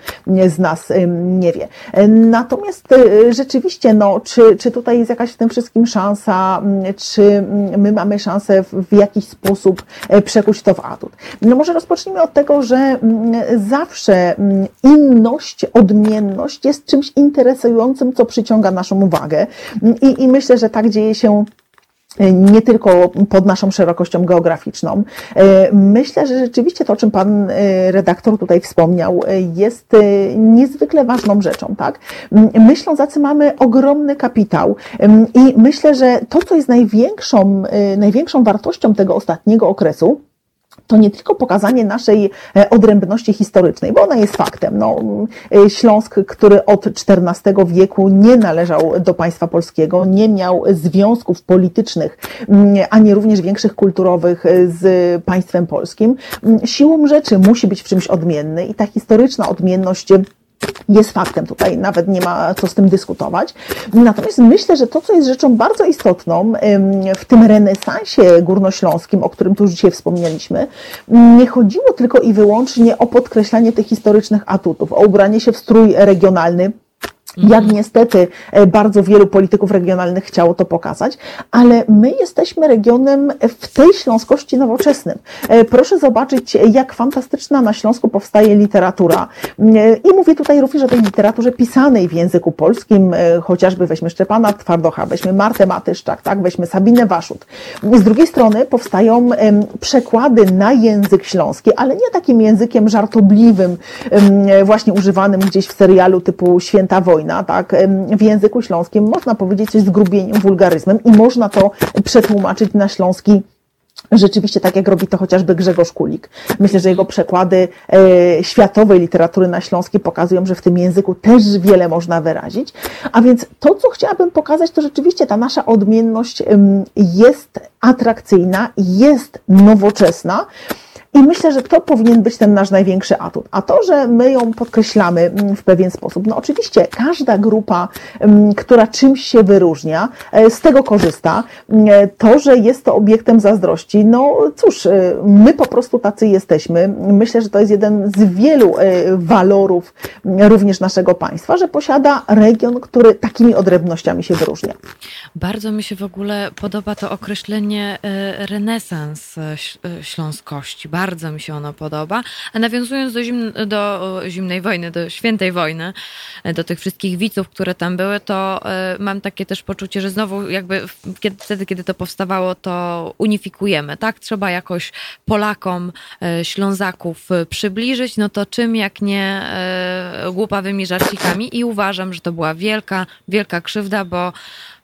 z nas nie wie. Natomiast rzeczywiście, no, czy, czy tutaj jest jakaś w tym wszystkim szansa, czy my mamy szansę w jakiś sposób przekuć to w atut? No może rozpocznijmy od tego, że zawsze inność, odmienność jest czymś interesującym, co przyciąga naszą uwagę. I, i myślę, że tak dzieje się e, nie tylko pod naszą szerokością geograficzną. E, myślę, że rzeczywiście to, o czym Pan e, redaktor tutaj wspomniał, jest niezwykle ważną rzeczą, tak? My Ślązacy mamy ogromny kapitał i myślę, że to, co jest największą, największą wartością tego ostatniego okresu, to nie tylko pokazanie naszej e, odrębności historycznej, bo ona jest faktem. No, e, Śląsk, który od XIV wieku nie należał do państwa polskiego, nie miał związków politycznych, ani również większych kulturowych e, z państwem polskim, siłą rzeczy musi być w czymś odmienny i ta historyczna odmienność jest faktem tutaj, nawet nie ma co z tym dyskutować. Natomiast myślę, że to, co jest rzeczą bardzo istotną w tym renesansie górnośląskim, o którym tu już dzisiaj wspomnieliśmy, nie chodziło tylko i wyłącznie o podkreślanie tych historycznych atutów, o ubranie się w strój regionalny, jak niestety e, bardzo wielu polityków regionalnych chciało to pokazać, ale my jesteśmy regionem w tej śląskości nowoczesnym. E, proszę zobaczyć, jak fantastyczna na Śląsku powstaje literatura. E, I mówię tutaj również o tej literaturze pisanej w języku polskim, chociażby weźmy Szczepana Twardocha, weźmy Martę Matyszczak, tak, weźmy Sabinę Waszut. Z drugiej strony powstają przekłady na język śląski, ale nie takim językiem żartobliwym, właśnie używanym gdzieś w serialu typu Święta Wojna, wojna, tak, w języku śląskim można powiedzieć z zgrubieniem, wulgaryzmem i można to przetłumaczyć na śląski Rzeczywiście, tak jak robi to chociażby Grzegorz Kulik. Myślę, że jego przekłady e, światowej literatury na śląski pokazują, że w tym języku też wiele można wyrazić. A więc to, co chciałabym pokazać, to rzeczywiście ta nasza odmienność jest atrakcyjna, jest nowoczesna. I myślę, że to powinien być ten nasz największy atut. A to, że my ją podkreślamy mm, w pewien sposób, no oczywiście każda grupa, mm, która czymś się wyróżnia, e, z tego korzysta. Mm, to, że jest to obiektem zazdrości, no cóż, e, my po prostu tacy jesteśmy. Myślę, że to jest jeden z wielu e, walorów również naszego państwa, że posiada region, który takimi odrębnościami się wyróżnia. Bardzo mi się w ogóle podoba to określenie renesans śląskości. Bardzo bardzo mi się ono podoba. A nawiązując do, zim, do zimnej wojny, do świętej wojny, do tych wszystkich widzów, które tam były, to e, mam takie też poczucie, że znowu jakby kiedy, wtedy, kiedy to powstawało, to unifikujemy, tak? Trzeba jakoś Polakom, e, Ślązaków przybliżyć, no to czym jak nie e, głupawymi żarcikami i uważam, że to była wielka, wielka krzywda, bo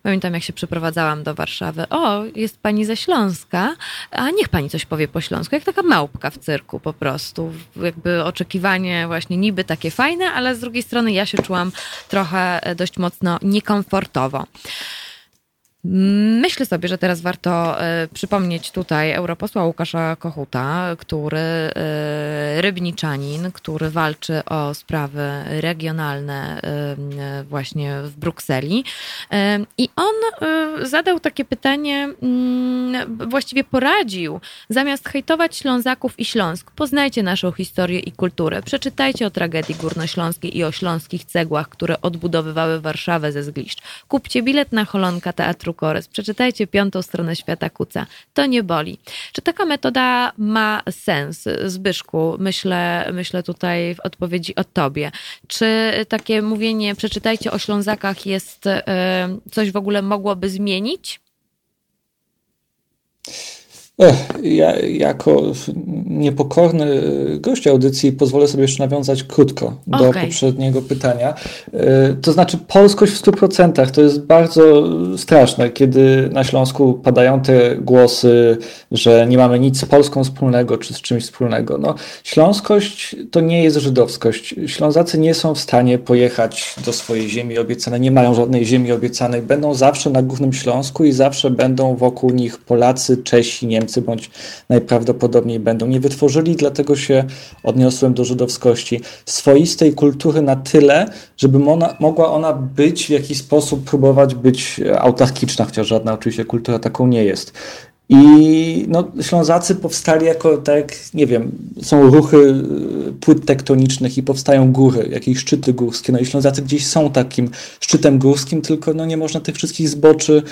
Pamiętam, jak się przeprowadzałam do Warszawy. O, jest pani ze Śląska, a niech pani coś powie po śląsku, jak taka małpka w cyrku po prostu. Jakby oczekiwanie właśnie niby takie fajne, ale z drugiej strony ja się czułam trochę dość mocno niekomfortowo. Myślę sobie, że teraz warto e, przypomnieć tutaj europosła Łukasza Kochuta, który e, rybniczanin, który walczy o sprawy regionalne e, właśnie w Brukseli. I on zadał takie pytanie, mm, właściwie poradził, zamiast hejtować Ślązaków i Śląsk, poznajcie naszą historię i kulturę, przeczytajcie o tragedii górnośląskiej i o śląskich cegłach, które odbudowywały Warszawę ze zgliszcz. Kupcie bilet na Holonka Teatru Kores. Przeczytajcie piątą stronę świata Kuca. To nie boli. Czy taka metoda ma sens? Zbyszku, myślę, myślę tutaj w odpowiedzi o tobie. Czy takie mówienie przeczytajcie o Ślązakach jest e, coś w ogóle mogłoby zmienić? Ja, jako niepokorny gość audycji pozwolę sobie jeszcze nawiązać krótko do okay. poprzedniego pytania. E, to znaczy polskość w 100% to jest bardzo straszne, kiedy na Śląsku padają te głosy, że nie mamy nic z Polską wspólnego czy z czymś wspólnego. No, śląskość to nie jest żydowskość. Ślązacy nie są w stanie pojechać do swojej ziemi obiecanej, nie mają żadnej ziemi obiecanej. Będą zawsze na Górnym Śląsku i zawsze będą wokół nich Polacy, Czesi, Niemcy Niemcy, bądź najprawdopodobniej będą. Nie wytworzyli, dlatego się odniosłem do żydowskości, swoistej kultury na tyle, żeby ona, mogła ona być w jakiś sposób, próbować być autarkiczna, chociaż żadna oczywiście kultura taką nie jest. I no, Ślązacy powstali jako, tak nie wiem, są ruchy y, płyt tektonicznych i powstają góry, jakieś szczyty górskie. No i Ślązacy gdzieś są takim szczytem górskim, tylko no, nie można tych wszystkich zboczy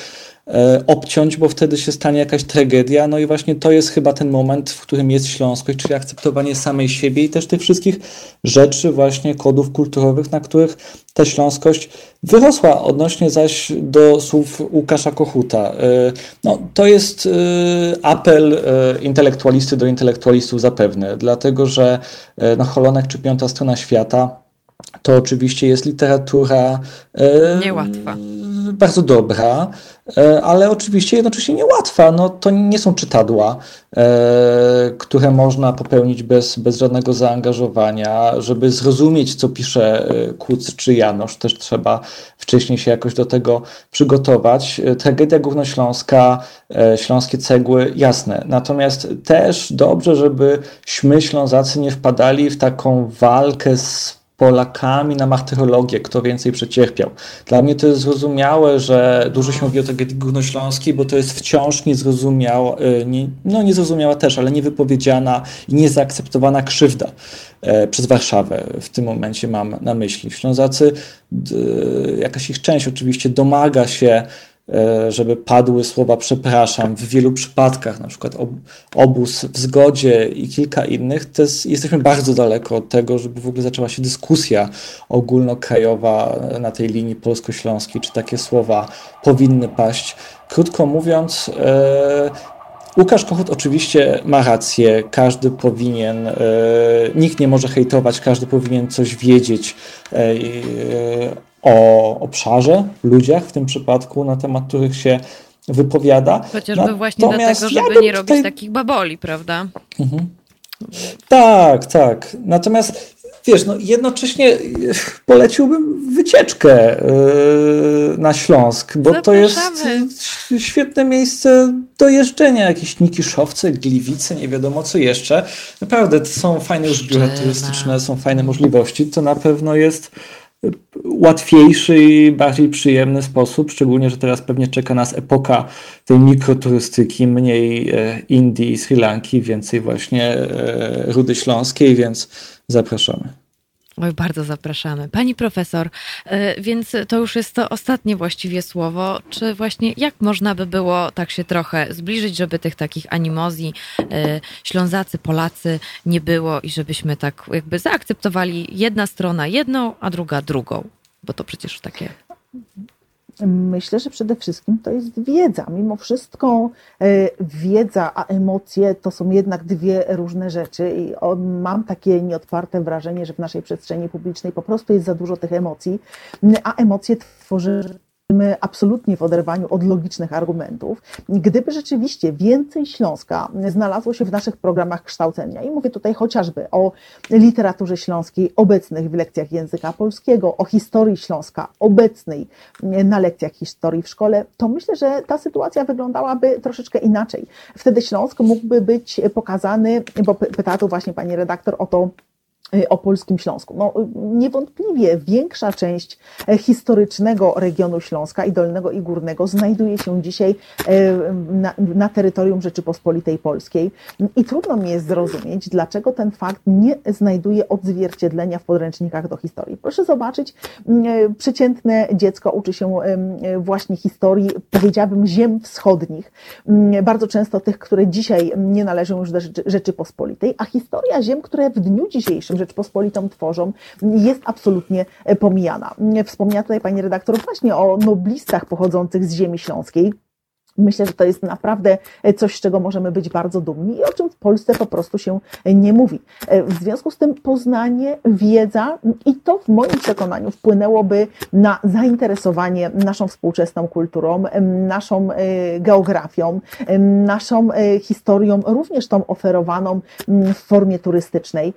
obciąć, bo wtedy się stanie jakaś tragedia. No i właśnie to jest chyba ten moment, w którym jest śląskość, czyli akceptowanie samej siebie i też tych wszystkich rzeczy, właśnie kodów kulturowych, na których ta śląskość wyrosła. Odnośnie zaś do słów Łukasza Kochuta. E, no, to jest e, apel intelektualisty do intelektualistów zapewne, dlatego że no, Holonek czy Piąta Strona Świata to oczywiście jest literatura niełatwa. Bardzo dobra, E, ale oczywiście jednocześnie niełatwa. No, to nie są czytadła, e, które można popełnić bez, bez żadnego zaangażowania. Żeby zrozumieć, co pisze e, Kuc czy Janosz, też trzeba wcześniej się jakoś do tego przygotować. Tragedia Górnośląska, Śląskie Cegły, jasne. Natomiast też dobrze, żebyśmy Ślązacy nie wpadali w taką walkę z Polakami na martyrologię, kto więcej przecierpiał. Dla mnie to jest zrozumiałe, że dużo się mówi o tragedii górnośląskiej, bo to jest wciąż niezrozumiała, y, nie, no niezrozumiała też, ale niewypowiedziana i niezaakceptowana krzywda e, przez Warszawę. W tym momencie mam na myśli. Ślązacy, jakaś ich część oczywiście domaga się E, żeby padły słowa przepraszam. W wielu przypadkach, na przykład obóz w zgodzie i kilka innych, to jest, jesteśmy bardzo daleko od tego, żeby w ogóle zaczęła się dyskusja ogólnokrajowa na tej linii polsko-śląskiej, czy takie słowa powinny paść. Krótko mówiąc, e, Łukasz Kochut oczywiście ma rację, każdy powinien, e, nikt nie może hejtować, każdy powinien coś wiedzieć e, o obszarze, ludziach w tym przypadku, na temat których się wypowiada. Chociażby Natomiast właśnie dlatego, żeby ja nie robić tutaj... takich baboli, prawda? Mhm. Tak, tak. Natomiast wiesz, no jednocześnie poleciłbym wycieczkę yy, na Śląsk, bo Zapraszamy. to jest świetne miejsce do jeżdżenia. Jakieś Nikiszowce, Gliwice, nie wiadomo co jeszcze. Naprawdę to są fajne już biura turystyczne, są fajne możliwości. To na pewno jest łatwiejszy i bardziej przyjemny sposób, szczególnie, że teraz pewnie czeka nas epoka tej mikroturystyki, mniej e, Indii Sri Lanki, więcej właśnie e, Rudy Śląskiej, więc zapraszamy. Oj, bardzo zapraszamy. Pani profesor, e, więc to już jest to ostatnie właściwie słowo. Czy właśnie jak można by było tak się trochę zbliżyć, żeby tych takich animozji e, Ślązacy, Polacy nie było i żebyśmy tak jakby zaakceptowali jedna strona jedną, a druga drugą? Bo to przecież takie Myślę, że przede wszystkim to jest wiedza. Mimo wszystko e, wiedza a emocje to są jednak dwie różne rzeczy i mam takie nieotwarte wrażenie, że w naszej przestrzeni publicznej po prostu jest za dużo tych emocji, a emocje tworzy absolutnie w oderwaniu od logicznych argumentów. Gdyby rzeczywiście więcej Śląska znalazło się w naszych programach kształcenia, i mówię tutaj chociażby o literaturze śląskiej obecnych w lekcjach języka polskiego, o historii Śląska obecnej na lekcjach historii w szkole, to myślę, że ta sytuacja wyglądałaby troszeczkę inaczej. Wtedy Śląsk mógłby być pokazany, bo pytała tu właśnie pani redaktor o to, o polskim Śląsku. No, niewątpliwie większa część e, historycznego regionu Śląska i Dolnego i Górnego znajduje się dzisiaj e, na, na, terytorium Rzeczypospolitej Polskiej i trudno mi jest zrozumieć, dlaczego ten fakt nie znajduje odzwierciedlenia w podręcznikach do historii. Proszę zobaczyć, e, przeciętne dziecko uczy się właśnie historii, powiedziałabym, ziem wschodnich, bardzo często tych, które dzisiaj nie należą już do Rzeczypospolitej, a historia ziem, które w dniu dzisiejszym Rzeczpospolitą tworzą, jest absolutnie e, pomijana. Wspomniała tutaj pani redaktor właśnie o noblistach pochodzących z ziemi śląskiej. Myślę, że to jest naprawdę coś, z czego możemy być bardzo dumni i o czym w Polsce po prostu się nie mówi. W związku z tym poznanie, wiedza i to w moim przekonaniu wpłynęłoby na zainteresowanie naszą współczesną kulturą, naszą e, geografią, naszą e, historią, również tą oferowaną w formie turystycznej.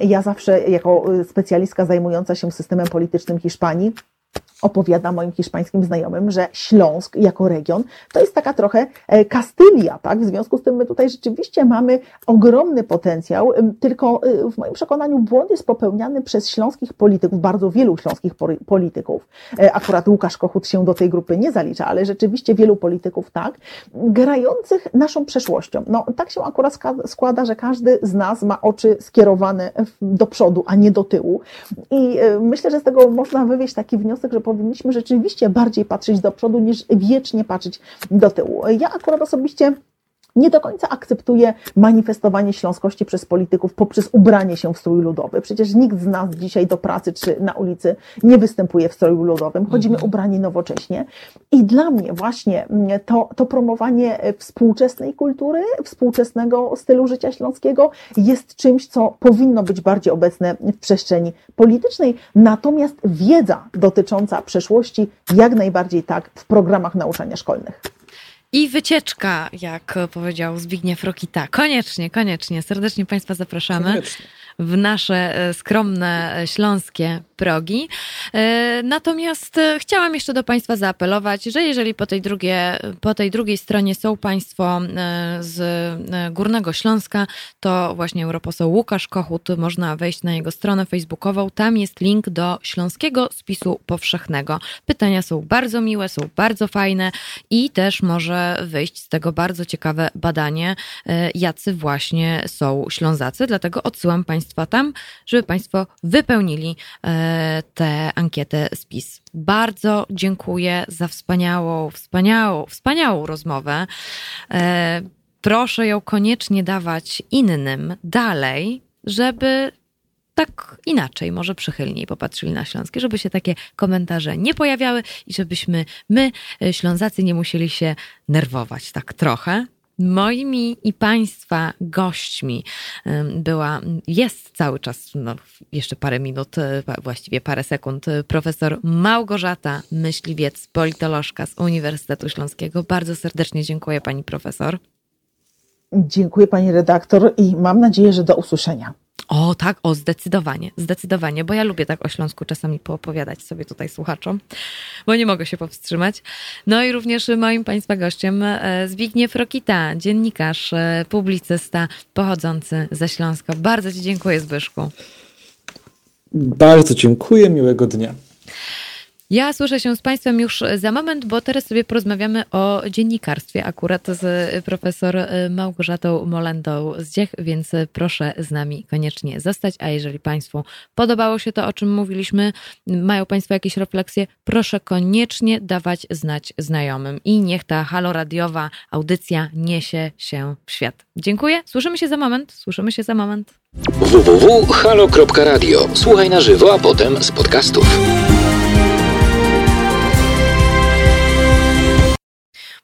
Ja zawsze jako specjalistka zajmująca się systemem politycznym Hiszpanii, opowiada moim hiszpańskim znajomym, że Śląsk jako region to jest taka trochę e, Kastylia, tak? W związku z tym my tutaj rzeczywiście mamy ogromny potencjał, tylko e, w moim przekonaniu błąd jest popełniany przez śląskich polityków, bardzo wielu śląskich polityków. E, akurat Łukasz Kochut się do tej grupy nie zalicza, ale rzeczywiście wielu polityków tak, grających naszą przeszłością. No tak się akurat składa, że każdy z nas ma oczy skierowane do przodu, a nie do tyłu. I myślę, że z tego można wywieźć taki wniosek, że powinniśmy rzeczywiście bardziej patrzeć do przodu niż wiecznie patrzeć do tyłu. Ja akurat osobiście nie do końca akceptuje manifestowanie śląskości przez polityków poprzez ubranie się w strój ludowy. Przecież nikt z nas dzisiaj do pracy czy na ulicy nie występuje w stroju ludowym. Chodzimy mhm. ubrani nowocześnie. I dla mnie właśnie mm, to, to promowanie współczesnej kultury, współczesnego stylu życia śląskiego jest czymś, co powinno być bardziej obecne w przestrzeni politycznej. Natomiast wiedza dotycząca przeszłości jak najbardziej tak w programach nauczania szkolnych. I wycieczka, jak powiedział Zbigniew Rokita. Koniecznie, koniecznie. Serdecznie Państwa zapraszamy. Koniecznie w nasze e, skromne e, śląskie progi. E, natomiast chciałam jeszcze do Państwa zaapelować, że jeżeli po tej, drugie, po tej drugiej stronie są Państwo z Górnego Śląska, to właśnie europoseł Łukasz Kochut, można wejść na jego stronę facebookową, tam jest link do Śląskiego Spisu Powszechnego. Pytania są bardzo miłe, są bardzo fajne i też może wyjść z tego bardzo ciekawe badanie, jacy właśnie są Ślązacy, dlatego odsyłam Państwa Państwa tam, żeby Państwo wypełnili e, tę ankietę spis. Bardzo dziękuję za wspaniałą, wspaniałą, wspaniałą rozmowę. E, proszę ją koniecznie dawać innym dalej, żeby tak inaczej, może przychylniej popatrzyli na Śląskie, żeby się takie komentarze nie pojawiały i żebyśmy my, e, Ślązacy, nie musieli się nerwować tak trochę. Moimi i Państwa gośćmi była, jest cały czas, no, jeszcze parę minut, e, właściwie parę sekund, e, profesor Małgorzata Myśliwiec, politolożka z Uniwersytetu Śląskiego. Bardzo serdecznie dziękuję Pani profesor. Dziękuję Pani redaktor i mam nadzieję, że do usłyszenia. O tak, o zdecydowanie, zdecydowanie, bo ja lubię tak o Śląsku czasami poopowiadać sobie tutaj słuchaczom, bo nie mogę się powstrzymać. No i również moim Państwa gościem e, Zbigniew Rokita, dziennikarz, e, publicysta pochodzący ze Śląska. Bardzo Ci dziękuję Zbyszku. Bardzo dziękuję, miłego dnia. Ja słyszę się z Państwem już za moment, bo teraz sobie porozmawiamy o dziennikarstwie akurat z profesor Małgorzatą Molendą z Dziech, więc proszę z nami koniecznie zostać. A jeżeli Państwu podobało się to, o czym mówiliśmy, mają Państwo jakieś refleksje, proszę koniecznie dawać znać znajomym i niech ta haloradiowa audycja niesie się w świat. Dziękuję. Słyszymy się za moment. Słyszymy się za moment. www.halo.radio. Słuchaj na żywo, a potem z podcastów.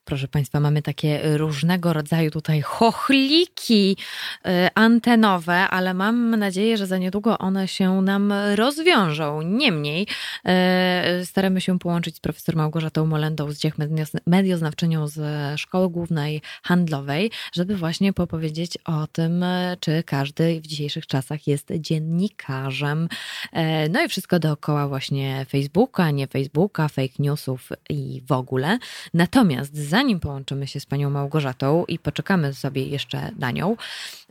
Proszę Państwa, mamy takie różnego rodzaju tutaj chochliki e, antenowe, ale mam nadzieję, że za niedługo one się nam rozwiążą. Niemniej e, staramy się połączyć z profesor Małgorzatą Molendą z Dziech Medioznawczynią z Szkoły Głównej Handlowej, żeby właśnie popowiedzieć o tym, czy każdy w dzisiejszych czasach jest dziennikarzem. E, no i wszystko dookoła właśnie Facebooka, nie Facebooka, fake newsów i w ogóle. Natomiast zanim połączymy się z panią Małgorzatą i poczekamy sobie jeszcze na nią,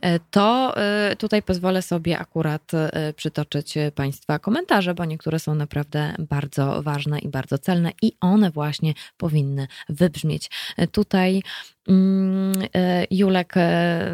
e, to e, tutaj pozwolę sobie akurat e, przytoczyć państwa komentarze, bo niektóre są naprawdę bardzo ważne i bardzo celne i one właśnie powinny wybrzmieć. Tutaj mm, Julek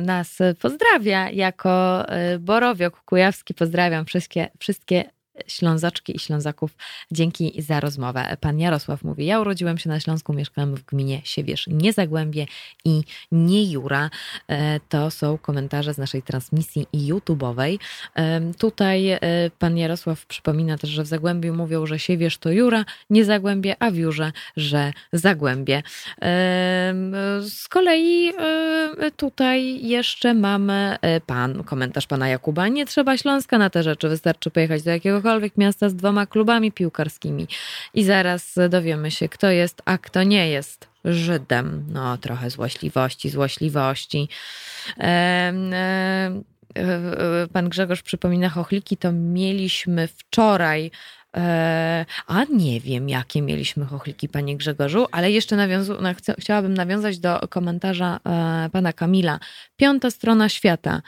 nas pozdrawia jako Borowiok Kujawski. Pozdrawiam wszystkie, wszystkie Ślązaczki i Ślązaków, dzięki za rozmowę. Pan Jarosław mówi, ja urodziłem się na Śląsku, mieszkałem w gminie Siewierz, nie Zagłębie i nie Jura. E, to są komentarze z naszej transmisji YouTube'owej. E, tutaj e, pan Jarosław przypomina też, że w Zagłębiu mówią, że Siewierz to Jura, nie Zagłębie, a w Jurze, że Zagłębie. Z kolei tutaj jeszcze mamy pan, komentarz pana Jakuba, nie trzeba Śląska na te rzeczy, wystarczy pojechać do jakiegoś jakiegokolwiek miasta z dwoma klubami piłkarskimi. I zaraz dowiemy się, kto jest, a kto nie jest. Żydem. No, trochę złośliwości, złośliwości. pan Grzegorz przypomina chochliki, to mieliśmy wczoraj. E, a nie wiem, jakie mieliśmy chochliki, panie Grzegorzu, ale jeszcze nawiązu, no, chciałabym nawiązać do komentarza e, pana Kamila. Piąta strona świata.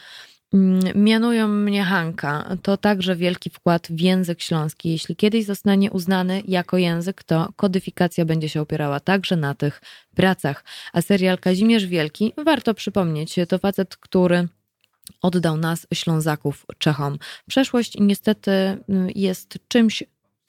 Mm, mianują mnie Hanka. To także wielki wkład w język śląski. Jeśli kiedyś zostanie uznany jako język, to kodyfikacja będzie się opierała także na tych pracach. A serial Kazimierz Wielki, warto przypomnieć, to facet, który oddał nas, Ślązaków, Czechom. Przeszłość niestety mm, jest czymś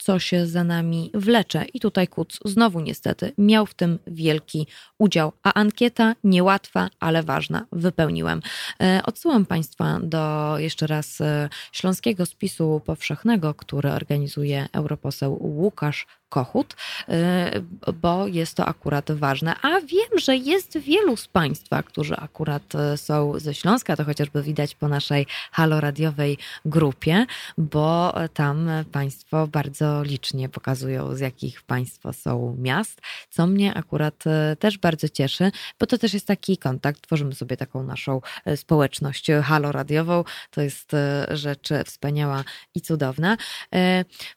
co się za nami wlecze. I tutaj Kuc znowu niestety miał w tym wielki udział. A ankieta niełatwa, ale ważna, wypełniłem. E, odsyłam Państwa do jeszcze raz e, śląskiego spisu powszechnego, który organizuje europoseł Łukasz Kochut, y, bo jest to akurat ważne. A wiem, że jest wielu z Państwa, którzy akurat y, są ze Śląska, to chociażby widać po naszej haloradiowej grupie, bo tam Państwo bardzo licznie pokazują, z jakich Państwo są miast, co mnie akurat y, też bardzo cieszy, bo to też jest taki kontakt, tworzymy sobie taką naszą społeczność haloradiową, to jest rzecz wspaniała i cudowna.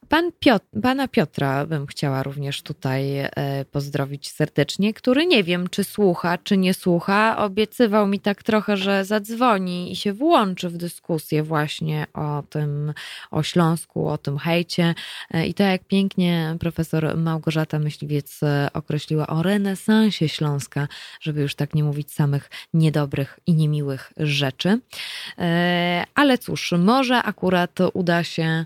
Pan Piotr, pana Piotra bym bym chciała również tutaj e, pozdrowić serdecznie, który nie wiem, czy słucha, czy nie słucha. Obiecywał mi tak trochę, że zadzwoni i się włączy w dyskusję właśnie o tym, o Śląsku, o tym hejcie. E, I to jak pięknie profesor Małgorzata Myśliwiec e, określiła o renesansie Śląska, żeby już tak nie mówić samych niedobrych i niemiłych rzeczy. Ale cóż, może akurat uda się,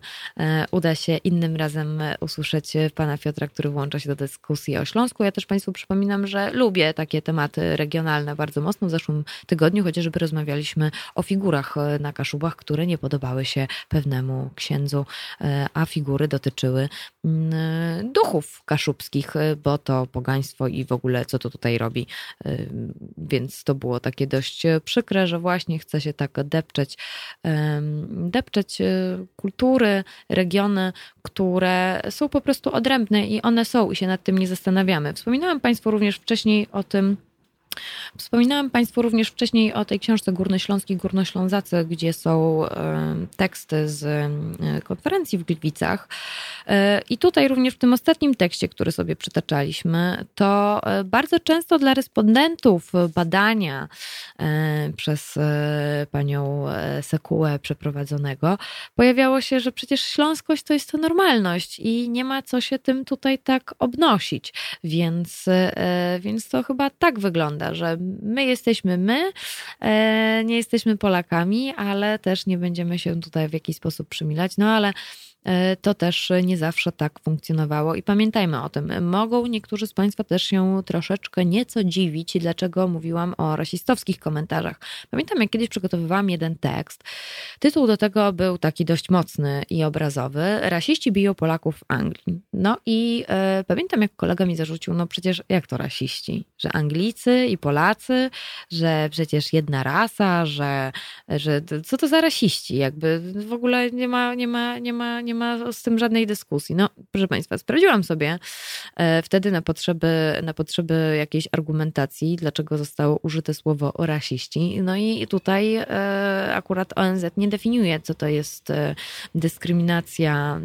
uda się innym razem usłyszeć pan pana Piotra, który włącza się do dyskusji o Śląsku. Ja też Państwu przypominam, że lubię takie tematy regionalne bardzo mocno. W zeszłym tygodniu chociażby rozmawialiśmy o figurach e, na Kaszubach, które nie podobały się pewnemu księdzu, e, a figury dotyczyły mm, e, duchów kaszubskich, bo to pogaństwo i w ogóle co to tutaj robi. Więc to było takie dość przykre, że właśnie chce się tak depczeć, depczeć kultury, regiony, które są po prostu odrębne i one są i się nad tym nie zastanawiamy. Wspominałam Państwu również wcześniej o tym, Wspominałam Państwu również wcześniej o tej książce Górnośląski Górnoślązacy, gdzie są e, teksty z e, konferencji w Gliwicach. E, I tutaj również w tym ostatnim tekście, który sobie przytaczaliśmy, to bardzo często dla respondentów badania przez panią Sekułę przeprowadzonego pojawiało się, że przecież śląskość to jest to normalność i nie ma co się tym tutaj tak obnosić. Więc, więc to chyba tak wygląda prawda, że my jesteśmy my, e, nie jesteśmy Polakami, ale też nie będziemy się tutaj w jakiś sposób przymilać. No ale to też nie zawsze tak funkcjonowało i pamiętajmy o tym. Mogą niektórzy z Państwa też się troszeczkę nieco dziwić, dlaczego mówiłam o rasistowskich komentarzach. Pamiętam, jak kiedyś przygotowywałam jeden tekst. Tytuł do tego był taki dość mocny i obrazowy. Rasiści biją Polaków w Anglii. No i e, pamiętam, jak kolega mi zarzucił, no przecież jak to rasiści? Że Anglicy i Polacy, że przecież jedna rasa, że, że co to za rasiści? Jakby w ogóle nie ma, nie ma, nie ma, nie ma z tym żadnej dyskusji. No, proszę Państwa, sprawdziłam sobie e, wtedy na potrzeby, na potrzeby jakiejś argumentacji, dlaczego zostało użyte słowo rasiści. No i tutaj e, akurat ONZ nie definiuje, co to jest e, dyskryminacja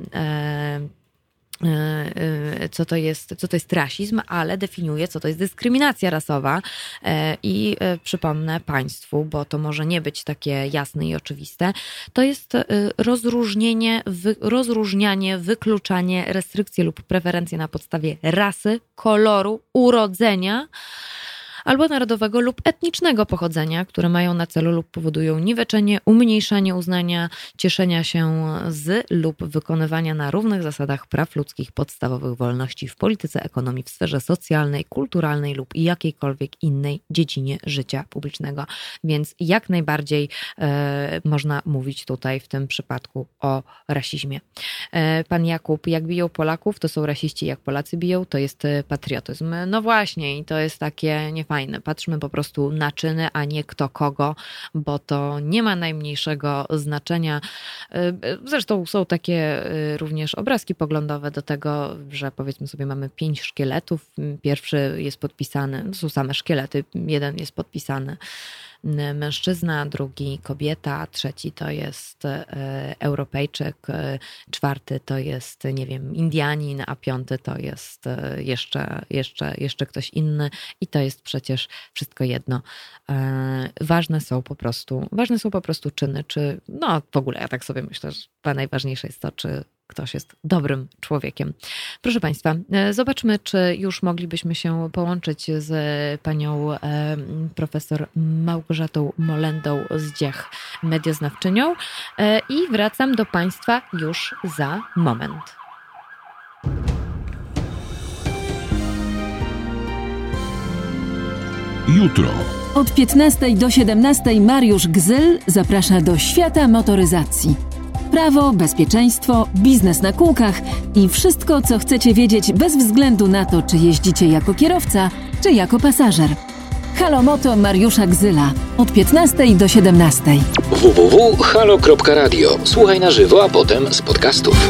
co to, jest, co to jest rasizm, ale definiuje, co to jest dyskryminacja rasowa. E, I przypomnę Państwu, bo to może nie być takie jasne i oczywiste, to jest rozróżnienie, rozróżnianie, wykluczanie, restrykcje lub preferencje na podstawie rasy, koloru, urodzenia albo narodowego lub etnicznego pochodzenia, które mają na celu lub powodują niweczenie, umniejszanie uznania, cieszenia się z lub wykonywania na równych zasadach praw ludzkich, podstawowych wolności w polityce, ekonomii, w sferze socjalnej, kulturalnej lub jakiejkolwiek innej dziedzinie życia publicznego. Więc jak najbardziej e, można mówić tutaj w tym przypadku o rasizmie. E, pan Jakub, jak biją Polaków, to są rasiści, jak Polacy biją, to jest patriotyzm. No właśnie, i to jest takie niefajne Patrzmy po prostu na czyny, a nie kto kogo, bo to nie ma najmniejszego znaczenia. Y, zresztą są takie y, również obrazki poglądowe do tego, że powiedzmy sobie mamy pięć szkieletów. Pierwszy jest podpisany, to są same szkielety, jeden jest podpisany mężczyzna, drugi kobieta, trzeci to jest e, Europejczyk, e, czwarty to jest, nie wiem, Indianin, a piąty to jest e, jeszcze, jeszcze, jeszcze ktoś inny i to jest przecież wszystko jedno. Ważne są po prostu, ważne są po prostu czyny, czy no w ogóle ja tak sobie myślę, że najważniejsze jest to, czy ktoś jest dobrym człowiekiem. Proszę Państwa, e, zobaczmy, czy już moglibyśmy się połączyć z panią e, profesor Małgorzatą Molendą z Dziech, medioznawczynią e, i wracam do Państwa już za moment. Jutro. Od 15 do 17 Mariusz Gzyl zaprasza do świata motoryzacji prawo, bezpieczeństwo, biznes na kółkach i wszystko, co chcecie wiedzieć bez względu na to, czy jeździcie jako kierowca, czy jako pasażer. Halo Moto Mariusza Gzyla od 15 do 17. www.halo.radio. Słuchaj na żywo, a potem z podcastów.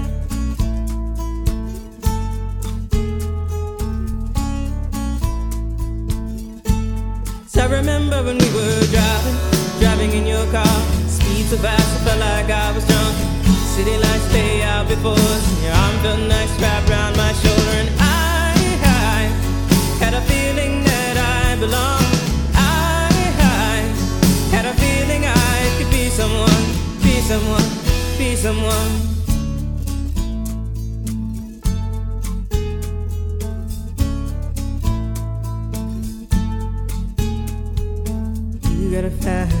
So fast, I felt like I was drunk. City lights lay out before and your arm felt nice wrapped around my shoulder. And I, I had a feeling that I belonged. I, I had a feeling I could be someone, be someone, be someone. You got a fast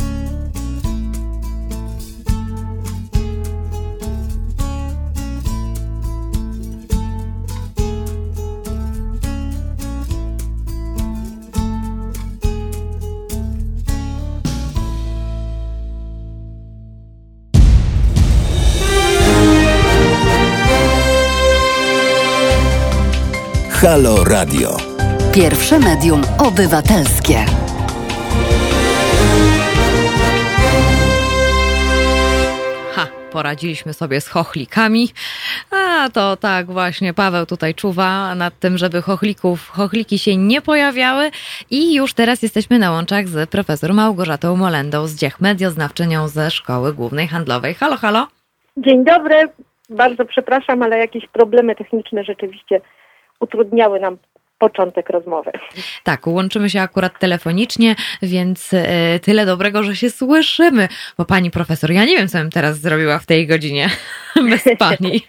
Halo Radio. Pierwsze medium obywatelskie. Ha, poradziliśmy sobie z chochlikami. A to tak właśnie Paweł tutaj czuwa nad tym, żeby chochlików, chochliki się nie pojawiały i już teraz jesteśmy na łączach z profesor Małgorzatą Molendą z Dziech Medioznawczynią ze Szkoły Głównej Handlowej. Halo, halo. Dzień dobry. Bardzo przepraszam, ale jakieś problemy techniczne rzeczywiście utrudniały nam początek rozmowy. Tak, łączymy się akurat telefonicznie, więc e, tyle dobrego, że się słyszymy. Bo pani profesor, ja nie wiem, co bym teraz zrobiła w tej godzinie bez pani.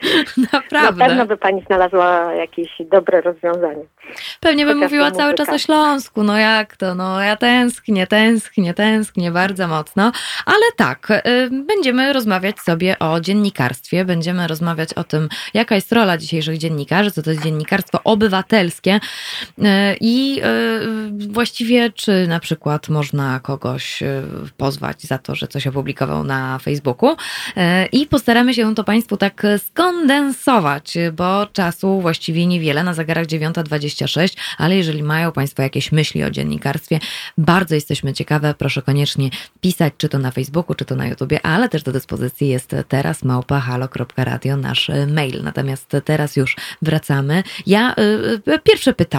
Naprawdę. Na pewno by pani znalazła jakieś dobre rozwiązanie. Pewnie bym mówiła cały czas o Śląsku. No jak to? No ja tęsknię, tęsknię, tęsknię bardzo mocno. Ale tak, y, będziemy rozmawiać sobie o dziennikarstwie. Będziemy rozmawiać o tym, jaka jest rola dzisiejszych dziennikarzy, co to jest dziennikarstwo obywatelskie i y, właściwie czy na przykład można kogoś y, pozwać za to, że coś opublikował na Facebooku. I postaramy się to Państwu tak skondensować, bo czasu właściwie niewiele, na zegarach 9.26, ale jeżeli mają Państwo jakieś myśli o dziennikarstwie, bardzo jesteśmy ciekawe, proszę koniecznie pisać, czy to na Facebooku, czy to na YouTubie, ale też do dyspozycji jest teraz małpa.halo.radio, nasz mail. Natomiast teraz już wracamy. Ja, pierwsze pytanie.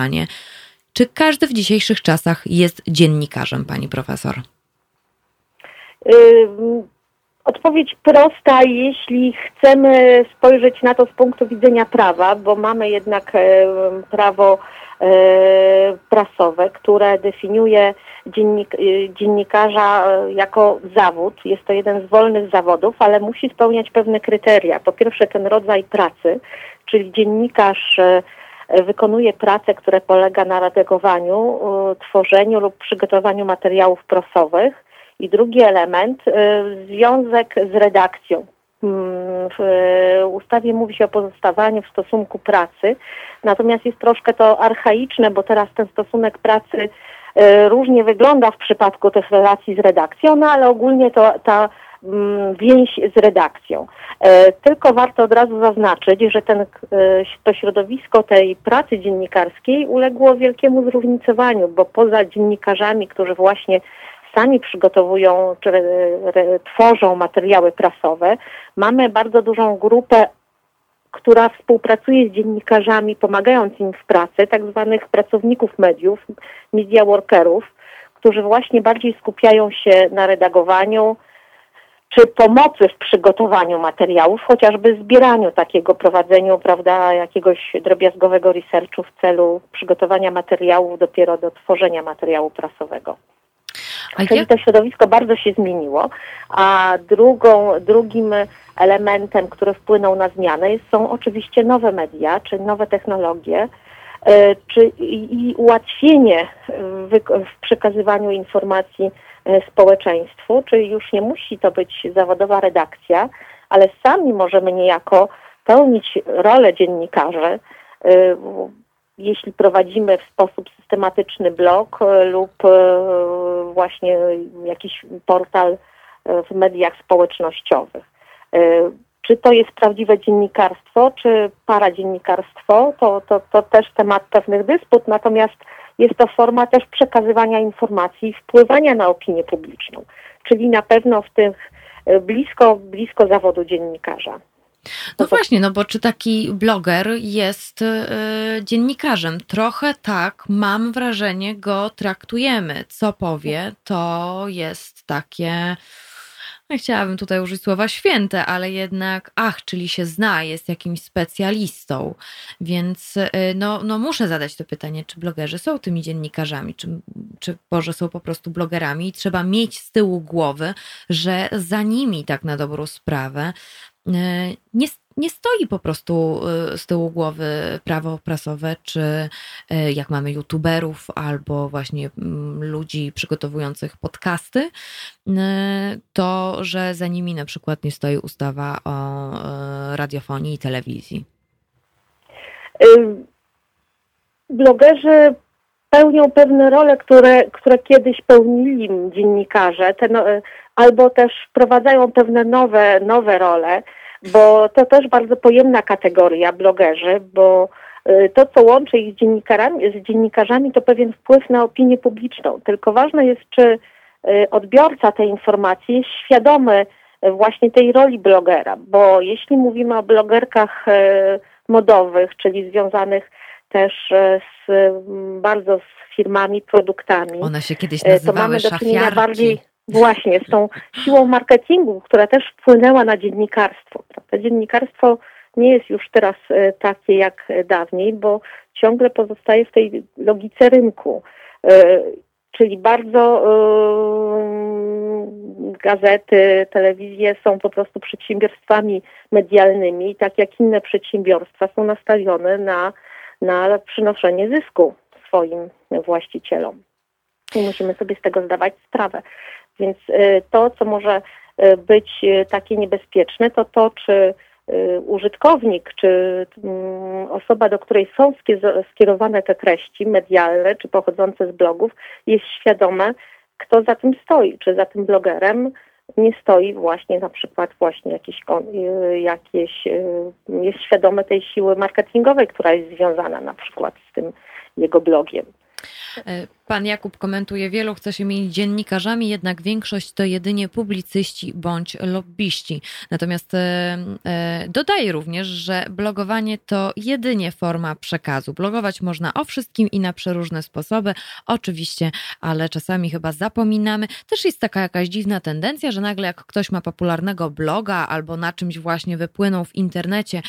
Czy każdy w dzisiejszych czasach jest dziennikarzem, Pani Profesor? Odpowiedź prosta, jeśli chcemy spojrzeć na to z punktu widzenia prawa, bo mamy jednak em, prawo e, prasowe, które definiuje dziennik, y, dziennikarza e, jako zawód. Jest to jeden z wolnych zawodów, ale musi spełniać pewne kryteria. Po pierwsze ten rodzaj pracy, czyli dziennikarz e, wykonuje pracę, która polega na redagowaniu, tworzeniu lub przygotowaniu materiałów prasowych. I drugi element, związek z redakcją. Mm, w ustawie mówi się o pozostawaniu w stosunku pracy, natomiast jest troszkę to archaiczne, bo teraz ten stosunek pracy różnie wygląda w przypadku tych relacji z redakcją, no ale ogólnie to ta więź z redakcją. E, tylko warto od razu zaznaczyć, że ten, e, to środowisko tej pracy dziennikarskiej uległo wielkiemu zróżnicowaniu, bo poza dziennikarzami, którzy właśnie sami przygotowują czy tworzą materiały prasowe, mamy bardzo dużą grupę, która współpracuje z dziennikarzami, pomagając im w pracy, tak zwanych pracowników mediów, media workerów, którzy właśnie bardziej skupiają się na redagowaniu, czy pomocy w przygotowaniu materiałów, chociażby zbieraniu takiego, prowadzeniu, prawda, jakiegoś drobiazgowego researchu w celu przygotowania materiałów dopiero do tworzenia materiału prasowego. A Czyli to środowisko bardzo się zmieniło, a drugą, drugim elementem, który wpłynął na zmianę są oczywiście nowe media, czy nowe technologie, e, czy i ułatwienie w, w przekazywaniu informacji społeczeństwu, czyli już nie musi to być zawodowa redakcja, ale sami możemy niejako pełnić rolę dziennikarzy, jeśli prowadzimy w sposób systematyczny blog e, lub właśnie jakiś portal w mediach społecznościowych. Czy to jest prawdziwe dziennikarstwo, czy paradziennikarstwo, to, to, to też temat pewnych dysput, natomiast jest to forma też przekazywania informacji wpływania na opinię publiczną, czyli na pewno w tych e, blisko, blisko zawodu dziennikarza. No właśnie, no bo czy taki bloger jest y, dziennikarzem? Trochę tak, mam wrażenie, go traktujemy. Co powie, to jest takie chciałabym tutaj użyć słowa święte, ale jednak, ach, czyli się zna, jest jakimś specjalistą. Więc y, no, no muszę zadać to pytanie, czy blogerzy są tymi dziennikarzami, czy, czy może są po prostu blogerami i trzeba mieć z tyłu głowy, że za nimi tak na dobrą sprawę y, nie, nie stoi po prostu y, z tyłu głowy prawo prasowe, czy y, jak mamy youtuberów albo właśnie mm, ludzi przygotowujących podcasty, y, to że za nimi na przykład nie stoi ustawa o radiofonii i telewizji. Blogerzy pełnią pewne role, które, które kiedyś pełnili dziennikarze, no, albo też wprowadzają pewne nowe, nowe role bo to też bardzo pojemna kategoria blogerzy, bo y, to, co łączy ich z dziennikarzami, z dziennikarzami, to pewien wpływ na opinię publiczną. Tylko ważne jest, czy y, odbiorca tej informacji jest świadomy y, właśnie tej roli blogera, bo jeśli mówimy o blogerkach modowych, czyli związanych też z bardzo z firmami, produktami, one się kiedyś nazywały to mamy do czynienia bardziej Właśnie, z tą siłą marketingu, która też wpłynęła na dziennikarstwo. Prawda? Dziennikarstwo nie jest już teraz e, takie jak dawniej, bo ciągle pozostaje w tej logice rynku. E, czyli bardzo e, gazety, telewizje są po prostu przedsiębiorstwami medialnymi, tak jak inne przedsiębiorstwa są nastawione na, na przynoszenie zysku swoim właścicielom. I musimy sobie z tego zdawać sprawę. Więc y, to, co może y, być y, takie niebezpieczne, to to, czy użytkownik, czy mm, osoba, do której są skierowane te treści medialne, czy pochodzące z blogów, jest świadome, kto za tym stoi, czy za tym blogerem nie stoi właśnie na przykład właśnie jakiś, jakieś, jest świadome tej siły marketingowej, która jest związana na przykład z tym jego blogiem. E, pan Jakub komentuje, wielu chce się mieć dziennikarzami, jednak większość to jedynie publicyści bądź lobbyści. Natomiast e, e, dodaje również, że blogowanie to jedynie forma przekazu. Blogować można o wszystkim i na przeróżne sposoby, oczywiście, ale czasami chyba zapominamy. Też jest taka jakaś dziwna tendencja, że nagle jak ktoś ma popularnego bloga albo na czymś właśnie wypłynął w internecie,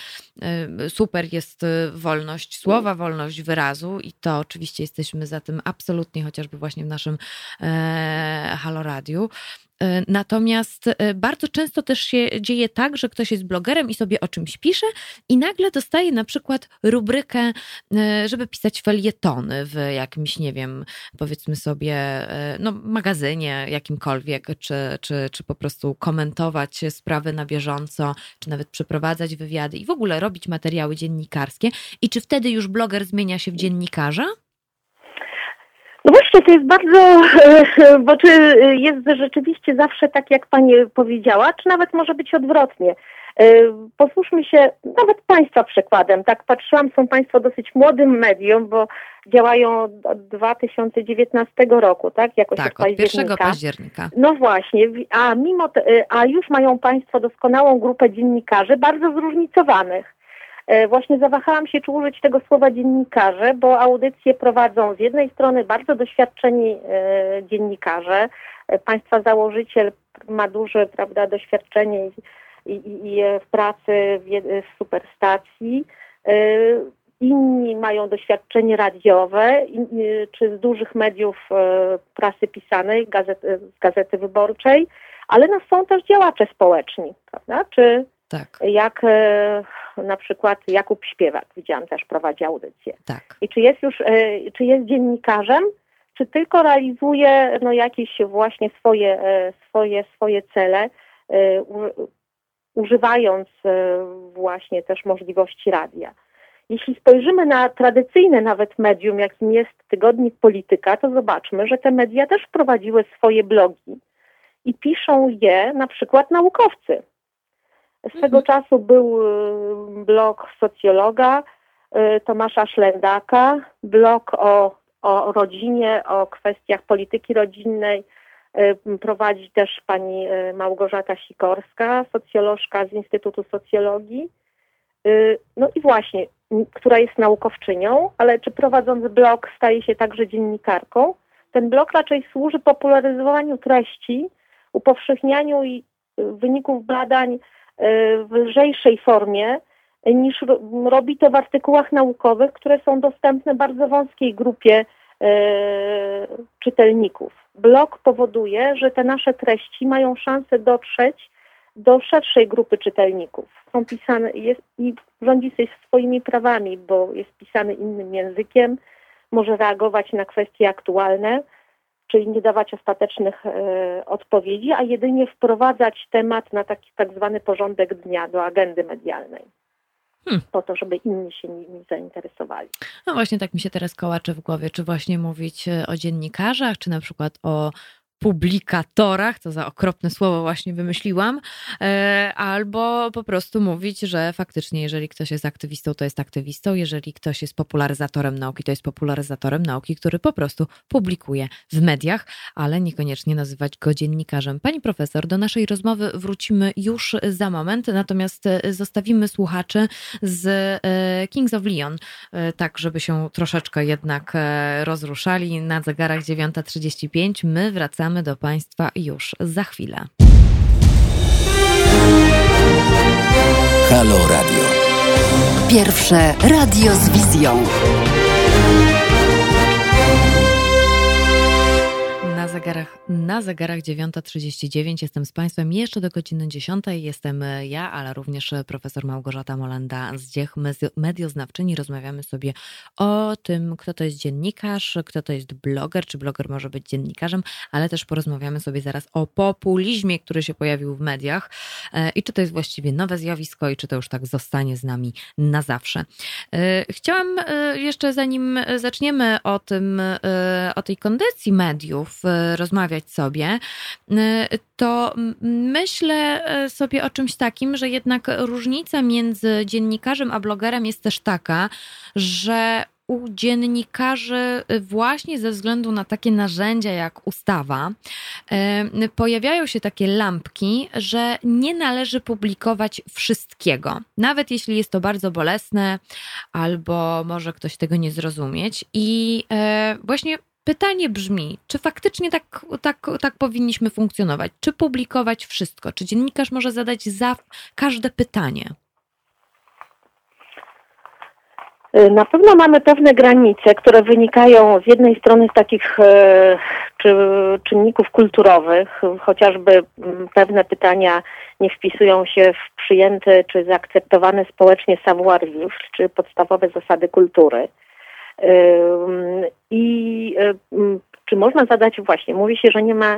super jest wolność słowa, wolność wyrazu i to oczywiście jesteśmy za tym absolutnie, chociażby właśnie w naszym e, Halo Radiu. Natomiast bardzo często też się dzieje tak, że ktoś jest blogerem i sobie o czymś pisze i nagle dostaje na przykład rubrykę, żeby pisać felietony w jakimś, nie wiem, powiedzmy sobie, no, magazynie jakimkolwiek, czy, czy, czy po prostu komentować sprawy na bieżąco, czy nawet przeprowadzać wywiady i w ogóle robić materiały dziennikarskie. I czy wtedy już bloger zmienia się w dziennikarza? No właśnie, to jest bardzo, bo czy jest rzeczywiście zawsze tak, jak Pani powiedziała, czy nawet może być odwrotnie. Posłuszmy się nawet Państwa przykładem. Tak patrzyłam, są Państwo dosyć młodym medium, bo działają od 2019 roku, tak? Jakoś tak, od, od 1 października. No właśnie, a mimo, a już mają Państwo doskonałą grupę dziennikarzy, bardzo zróżnicowanych. E, właśnie zawahałam się, czy użyć tego słowa dziennikarze, bo audycje prowadzą z jednej strony bardzo doświadczeni e, dziennikarze. E, państwa założyciel ma duże prawda, doświadczenie i, i, i w pracy w, superstacji. Inni mają doświadczenie radiowe, czy z dużych mediów prasy pisanej, gazety, z gazety wyborczej, ale no, są też działacze społeczni, prawda? Czy tak. Jak na przykład Jakub Śpiewak, widziałam też prowadzi audycję. Tak. I czy jest już, e, czy jest dziennikarzem, czy tylko realizuje no, jakieś właśnie swoje, e, swoje, swoje cele, używając właśnie też możliwości radia. Jeśli spojrzymy na tradycyjne nawet medium, jakim jest tygodnik Polityka, to zobaczmy, że te media też wprowadziły swoje blogi i piszą je na przykład naukowcy. Swego mhm. czasu był y, blog socjologa y, Tomasza Szlendaka, blog o, o rodzinie, o kwestiach polityki rodzinnej. Y, prowadzi też pani Małgorzata Sikorska, socjolożka z Instytutu Socjologii. No i właśnie, która jest naukowczynią, ale czy prowadząc blog staje się także dziennikarką? Ten blog raczej służy popularyzowaniu treści, upowszechnianiu wyników badań w lżejszej formie niż robi to w artykułach naukowych, które są dostępne bardzo wąskiej grupie e, czytelników. Blog powoduje, że te nasze treści mają szansę dotrzeć do szerszej grupy czytelników. Są pisane jest, i rządzi się swoimi prawami, bo jest pisany innym językiem, może reagować na kwestie aktualne czyli nie dawać ostatecznych e, odpowiedzi, a jedynie wprowadzać temat na taki tak zwany porządek dnia do agendy medialnej. Hmm. Po to, żeby inni się nimi zainteresowali. No właśnie tak mi się teraz kołacze w głowie, czy właśnie mówić e, o dziennikarzach, czy na przykład o publikatorach, to za okropne słowo właśnie wymyśliłam, e, albo po prostu mówić, że faktycznie, jeżeli ktoś jest aktywistą, to jest aktywistą, jeżeli ktoś jest popularyzatorem nauki, to jest popularyzatorem nauki, który po prostu publikuje w mediach, ale niekoniecznie nazywać go dziennikarzem. Pani profesor, do naszej rozmowy wrócimy już za moment, natomiast e, zostawimy słuchaczy z e, Kings of Leon, tak żeby się troszeczkę jednak rozruszali. Na zegarach 9.35 my wracamy wracamy do Państwa już za chwilę. Halo Radio. Pierwsze radio z wizją. zegarach, na zegarach 9.39. Jestem z Państwem jeszcze do godziny 10. Jestem ja, ale również profesor Małgorzata Molenda z Dziech, medioznawczyni. Rozmawiamy sobie o tym, kto to jest dziennikarz, kto to jest bloger, czy bloger może być dziennikarzem, ale też porozmawiamy sobie zaraz o populizmie, który się pojawił w mediach e, i czy to jest właściwie nowe zjawisko i czy to już tak zostanie z nami na zawsze. E, chciałam e, jeszcze, zanim zaczniemy o tym, o tej kondycji mediów, rozmawiać sobie, y, to myślę y, sobie o czymś takim, że jednak różnica między dziennikarzem a blogerem jest też taka, że u dziennikarzy właśnie ze względu na takie narzędzia jak ustawa y, pojawiają się takie lampki, że nie należy publikować wszystkiego, nawet jeśli jest to bardzo bolesne albo może ktoś tego nie zrozumieć. I właśnie Pytanie brzmi, czy faktycznie tak, tak, tak powinniśmy funkcjonować? Czy publikować wszystko? Czy dziennikarz może zadać za każde pytanie? Na pewno mamy pewne granice, które wynikają z jednej strony z takich e, czy czynników kulturowych, chociażby mm, pewne pytania nie wpisują się w przyjęte czy zaakceptowane społecznie savoir-vivre, czy podstawowe zasady kultury. I czy można zadać właśnie, mówi się, że nie ma,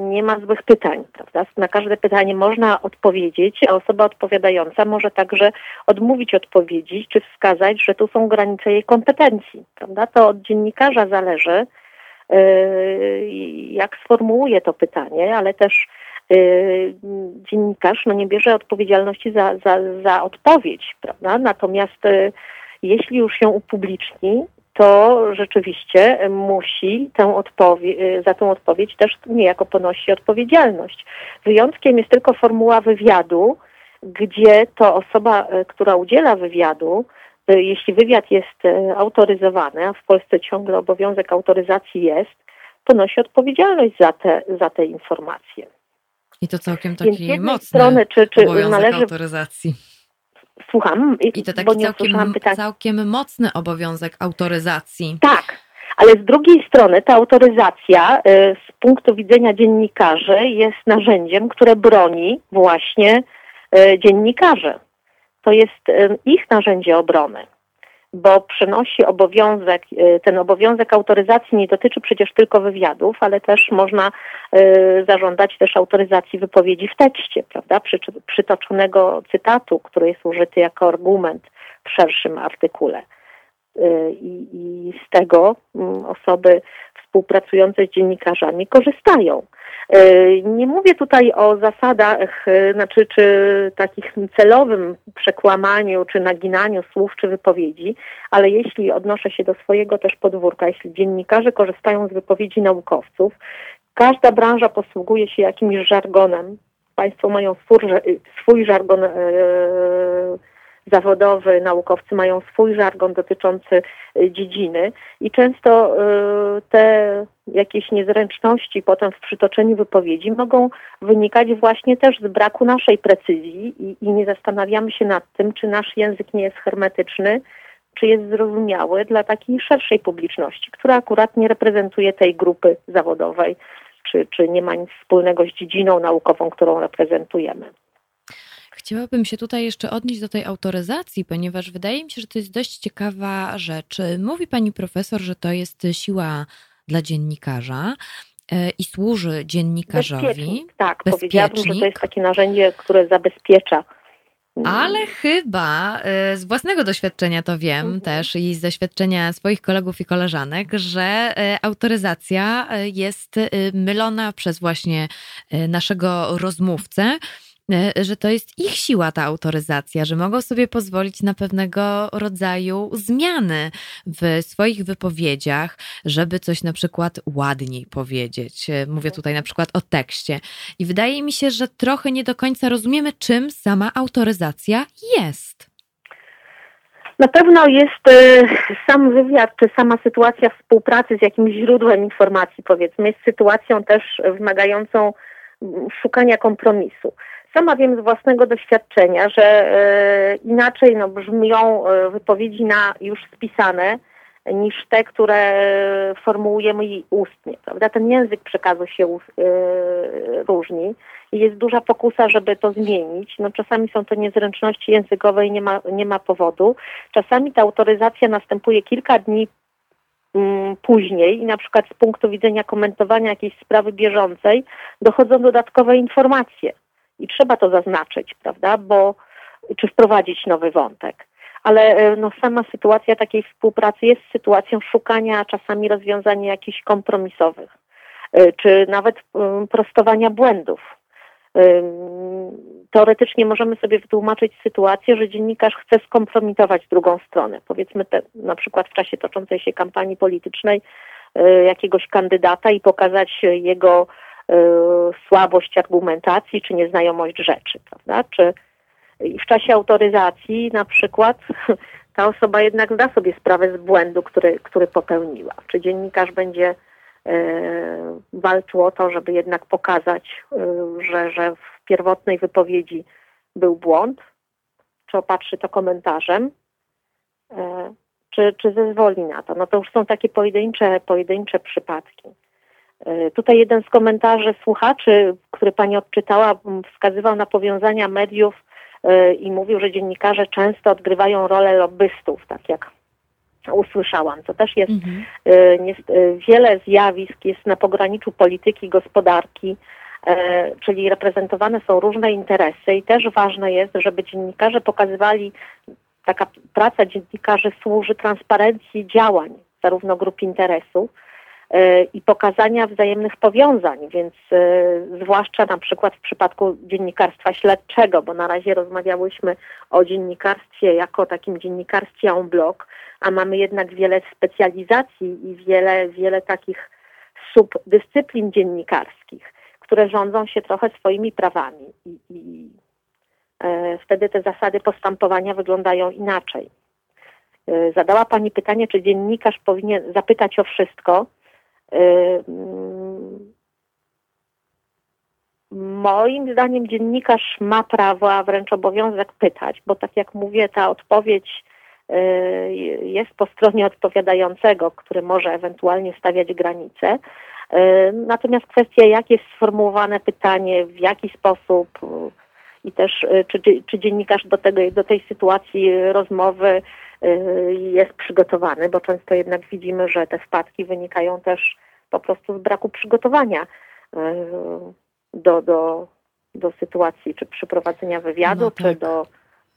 nie ma złych pytań, prawda? Na każde pytanie można odpowiedzieć, a osoba odpowiadająca może także odmówić odpowiedzi, czy wskazać, że tu są granice jej kompetencji, prawda? To od dziennikarza zależy, jak sformułuje to pytanie, ale też dziennikarz no, nie bierze odpowiedzialności za, za, za odpowiedź, prawda? Natomiast jeśli już się upubliczni, to rzeczywiście musi tę za tę odpowiedź też niejako ponosi odpowiedzialność. Wyjątkiem jest tylko formuła wywiadu, gdzie to osoba, e, która udziela wywiadu, e, jeśli wywiad jest e, autoryzowany, a w Polsce ciągle obowiązek autoryzacji jest, ponosi odpowiedzialność za te, za te informacje. I to całkiem taki mocny strony, czy, czy obowiązek należy... autoryzacji. Słucham? I to taki całkiem, całkiem mocny obowiązek autoryzacji. Tak, ale z drugiej strony ta autoryzacja y, z punktu widzenia dziennikarzy jest narzędziem, które broni właśnie y, dziennikarzy. To jest y, ich narzędzie obrony bo przenosi obowiązek, y, ten obowiązek autoryzacji nie dotyczy przecież tylko wywiadów, ale też można y, zażądać też autoryzacji wypowiedzi w tekście, prawda, przytoczonego cytatu, który jest użyty jako argument w szerszym artykule. Y, I, i z tego mm, osoby współpracujące z dziennikarzami korzystają. E, nie mówię tutaj o zasadach, e, znaczy czy takich celowym przekłamaniu, czy naginaniu słów, czy wypowiedzi, ale jeśli odnoszę się do swojego też podwórka, jeśli dziennikarze korzystają z wypowiedzi naukowców, każda branża posługuje się jakimś żargonem. Państwo mają swój, swój żargon. Yy, zawodowy, naukowcy mają swój żargon dotyczący y, dziedziny i często y, te jakieś niezręczności potem w przytoczeniu wypowiedzi mogą wynikać właśnie też z braku naszej precyzji i, i nie zastanawiamy się nad tym, czy nasz język nie jest hermetyczny, czy jest zrozumiały dla takiej szerszej publiczności, która akurat nie reprezentuje tej grupy zawodowej, czy, czy nie ma nic wspólnego z dziedziną naukową, którą reprezentujemy. Chciałabym się tutaj jeszcze odnieść do tej autoryzacji, ponieważ wydaje mi się, że to jest dość ciekawa rzecz. Mówi pani profesor, że to jest siła dla dziennikarza e, i służy dziennikarzowi. Bezpiecznik, tak, powiedziałabym, że to jest takie narzędzie, które zabezpiecza ale chyba e, z własnego doświadczenia to wiem mhm. też i z doświadczenia swoich kolegów i koleżanek, że e, autoryzacja jest mylona przez właśnie naszego rozmówcę że to jest ich siła ta autoryzacja, że mogą sobie pozwolić na pewnego rodzaju zmiany w swoich wypowiedziach, żeby coś na przykład ładniej powiedzieć. E, mówię tutaj na przykład o tekście. I wydaje mi się, że trochę nie do końca rozumiemy, czym sama autoryzacja jest. Na pewno jest e, sam wywiad, czy sama sytuacja współpracy z jakimś źródłem informacji, powiedzmy, jest sytuacją też wymagającą szukania kompromisu. Sama wiem z własnego doświadczenia, że e, inaczej no, brzmią e, wypowiedzi na już spisane niż te, które formułujemy ustnie. Prawda? Ten język przekazu się e, różni i jest duża pokusa, żeby to zmienić. No, czasami są to niezręczności językowe i nie ma, nie ma powodu. Czasami ta autoryzacja następuje kilka dni mm, później i na przykład z punktu widzenia komentowania jakiejś sprawy bieżącej dochodzą dodatkowe informacje i trzeba to zaznaczyć, prawda, bo czy wprowadzić nowy wątek. Ale e, no, sama sytuacja takiej współpracy jest sytuacją szukania czasami rozwiązań jakichś kompromisowych, e, czy nawet prostowania błędów. Teoretycznie możemy sobie wytłumaczyć sytuację, że dziennikarz chce skompromitować drugą stronę. Powiedzmy te, na przykład w czasie toczącej się kampanii politycznej e, jakiegoś kandydata i pokazać jego słabość argumentacji czy nieznajomość rzeczy, prawda? Czy w czasie autoryzacji na przykład ta osoba jednak zda sobie sprawę z błędu, który, który popełniła. Czy dziennikarz będzie y, walczył o to, żeby jednak pokazać, y, że, że w pierwotnej wypowiedzi był błąd, czy opatrzy to komentarzem, czy, czy zezwoli na to. No to już są takie pojedyncze, pojedyncze przypadki. E, tutaj jeden z komentarzy słuchaczy, który pani odczytała, wskazywał na powiązania mediów e, i mówił, że dziennikarze często odgrywają rolę lobbystów, tak jak usłyszałam. To też jest, mhm. jest wiele zjawisk, jest na pograniczu polityki, gospodarki, czyli reprezentowane są różne interesy i też ważne jest, żeby dziennikarze pokazywali, taka praca dziennikarzy służy transparencji działań zarówno grup interesów, e, i pokazania wzajemnych powiązań, więc e, zwłaszcza na przykład w przypadku dziennikarstwa śledczego, bo na razie rozmawiałyśmy o dziennikarstwie jako takim dziennikarstwie en bloc, a mamy jednak wiele specjalizacji i wiele, wiele takich subdyscyplin dziennikarskich, które rządzą się trochę swoimi prawami i, i e, wtedy te zasady postępowania wyglądają inaczej. E, zadała Pani pytanie, czy dziennikarz powinien zapytać o wszystko. Moim zdaniem dziennikarz ma prawo, a wręcz obowiązek pytać, bo tak jak mówię, ta odpowiedź e, jest po stronie odpowiadającego, który może ewentualnie stawiać granice. Natomiast kwestia, jak jest sformułowane pytanie, w jaki sposób i też czy, czy dziennikarz do, tego, do tej sytuacji rozmowy Y, jest przygotowany, bo często jednak widzimy, że te wpadki wynikają też po prostu z braku przygotowania y, do, do, do sytuacji, czy przeprowadzenia wywiadu, no tak. czy do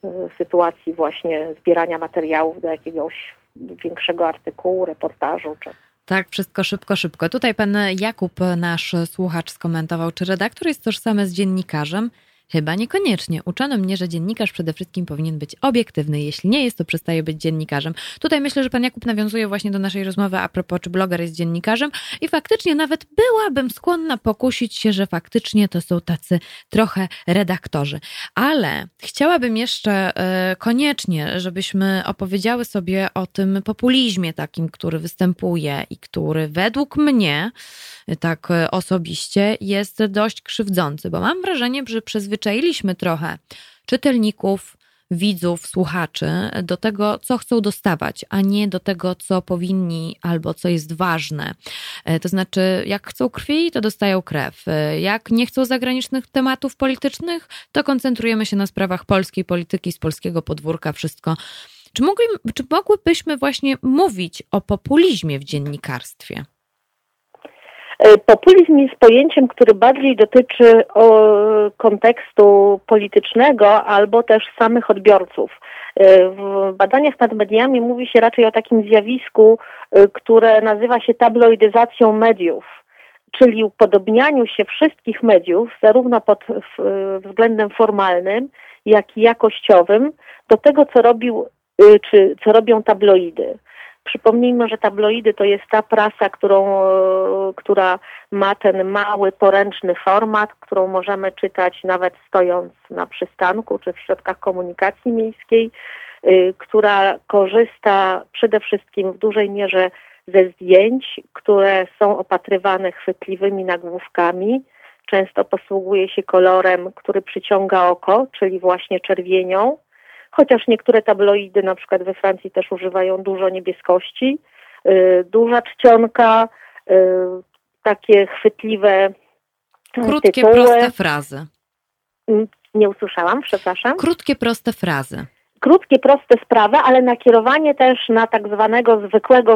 y, sytuacji właśnie zbierania materiałów do jakiegoś większego artykułu, reportażu, czy tak, wszystko szybko, szybko. Tutaj pan Jakub, nasz słuchacz, skomentował, czy redaktor jest tożsamy z dziennikarzem? Chyba niekoniecznie. Uczono mnie, że dziennikarz przede wszystkim powinien być obiektywny. Jeśli nie jest, to przestaje być dziennikarzem. Tutaj myślę, że pan Jakub nawiązuje właśnie do naszej rozmowy a propos, czy bloger jest dziennikarzem i faktycznie nawet byłabym skłonna pokusić się, że faktycznie to są tacy trochę redaktorzy. Ale chciałabym jeszcze e, koniecznie, żebyśmy opowiedziały sobie o tym populizmie takim, który występuje i który według mnie tak e, osobiście, jest dość krzywdzący, bo mam wrażenie, że przyzwyczailiśmy trochę czytelników, widzów, słuchaczy do tego, co chcą dostawać, a nie do tego, co powinni albo co jest ważne. E, to znaczy, jak chcą krwi, to dostają krew. E, jak nie chcą zagranicznych tematów politycznych, to koncentrujemy się na sprawach polskiej polityki, z polskiego podwórka, wszystko. Czy, mogli, czy mogłybyśmy właśnie mówić o populizmie w dziennikarstwie? E, populizm jest pojęciem, który bardziej dotyczy kontekstu politycznego albo też samych odbiorców. E, w badaniach nad mediami mówi się raczej o takim zjawisku, e, które nazywa się tabloidyzacją mediów, czyli upodobnianiu się wszystkich mediów, zarówno pod względem formalnym, jak i jakościowym, do tego, co robił czy co robią tabloidy. Przypomnijmy, że tabloidy to jest ta prasa, którą, e, która ma ten mały, poręczny format, którą możemy czytać nawet stojąc na przystanku czy w środkach komunikacji miejskiej, e, która korzysta przede wszystkim w dużej mierze ze zdjęć, które są opatrywane chwytliwymi nagłówkami. Często posługuje się kolorem, który przyciąga oko, czyli właśnie czerwienią chociaż niektóre tabloidy, na przykład we Francji też używają dużo niebieskości, y, duża czcionka, y, takie chwytliwe Krótkie, tytuły. proste frazy. Mm, nie usłyszałam, przepraszam. Krótkie, proste frazy. Krótkie, proste sprawy, ale nakierowanie też na tak zwanego zwykłego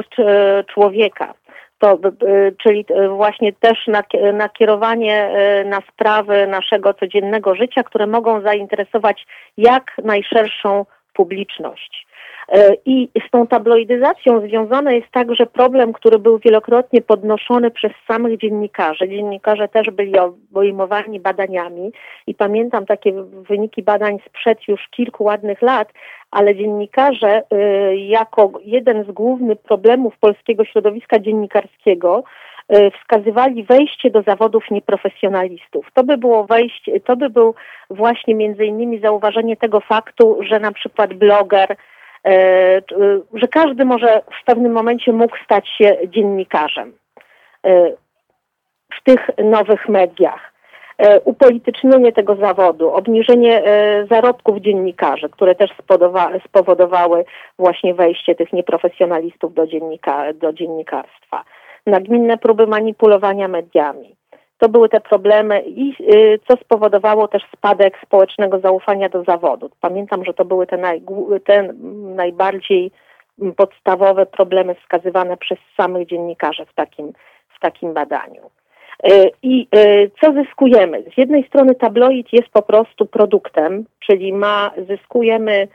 człowieka to, y, czyli y, właśnie też nakierowanie y, na sprawy naszego codziennego życia, które mogą zainteresować jak najszerszą publiczność. E, I z tą tabloidyzacją związany jest także problem, który był wielokrotnie podnoszony przez samych dziennikarzy. Dziennikarze też byli obejmowani badaniami i pamiętam takie wyniki badań sprzed już kilku ładnych lat, ale dziennikarze y, jako jeden z głównych problemów polskiego środowiska dziennikarskiego y, wskazywali wejście do zawodów nieprofesjonalistów. To by było wejście, to by był właśnie między innymi zauważenie tego faktu, że na przykład bloger E, że każdy może w pewnym momencie mógł stać się dziennikarzem e, w tych nowych mediach. E, upolitycznienie tego zawodu, obniżenie zarobków dziennikarzy, które też spowodowały właśnie wejście tych nieprofesjonalistów do, dziennika, do dziennikarstwa. nagminne próby manipulowania mediami. To były te problemy i co spowodowało też spadek społecznego zaufania do zawodu. Pamiętam, że to były te, naj, te najbardziej podstawowe problemy wskazywane przez samych dziennikarzy w takim, w takim badaniu. I co zyskujemy? Z jednej strony tabloid jest po prostu produktem, czyli ma, zyskujemy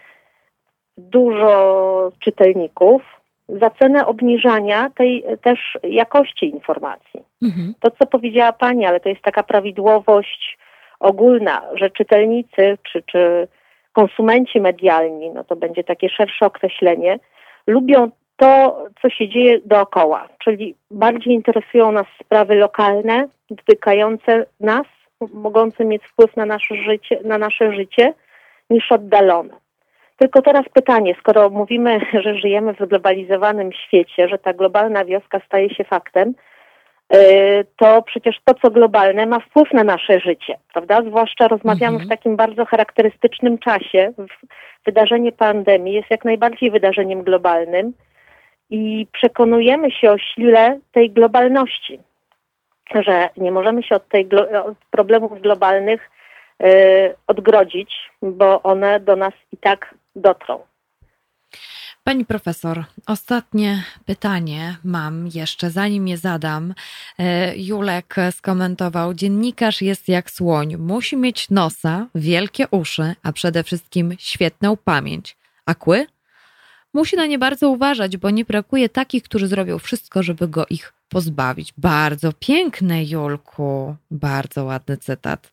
dużo czytelników za cenę obniżania tej też jakości informacji. Mhm. To, co powiedziała Pani, ale to jest taka prawidłowość ogólna, że czytelnicy czy, czy konsumenci medialni, no to będzie takie szersze określenie, lubią to, co się dzieje dookoła, czyli bardziej interesują nas sprawy lokalne, dotykające nas, mogące mieć wpływ na nasze życie, na nasze życie niż oddalone. Tylko teraz pytanie, skoro mówimy, że żyjemy w zglobalizowanym świecie, że ta globalna wioska staje się faktem, y, to przecież to, co globalne, ma wpływ na nasze życie, prawda? Zwłaszcza rozmawiamy mhm. w takim bardzo charakterystycznym czasie. Wydarzenie pandemii jest jak najbardziej wydarzeniem globalnym i przekonujemy się o sile tej globalności, że nie możemy się od, tej, od problemów globalnych y, odgrodzić, bo one do nas i tak dotrą. Pani profesor, ostatnie pytanie mam jeszcze, zanim je zadam. E, Julek skomentował: Dziennikarz jest jak słoń, musi mieć nosa, wielkie uszy, a przede wszystkim świetną pamięć. A kły? Musi na nie bardzo uważać, bo nie brakuje takich, którzy zrobią wszystko, żeby go ich pozbawić. Bardzo piękne, Julku. Bardzo ładny cytat.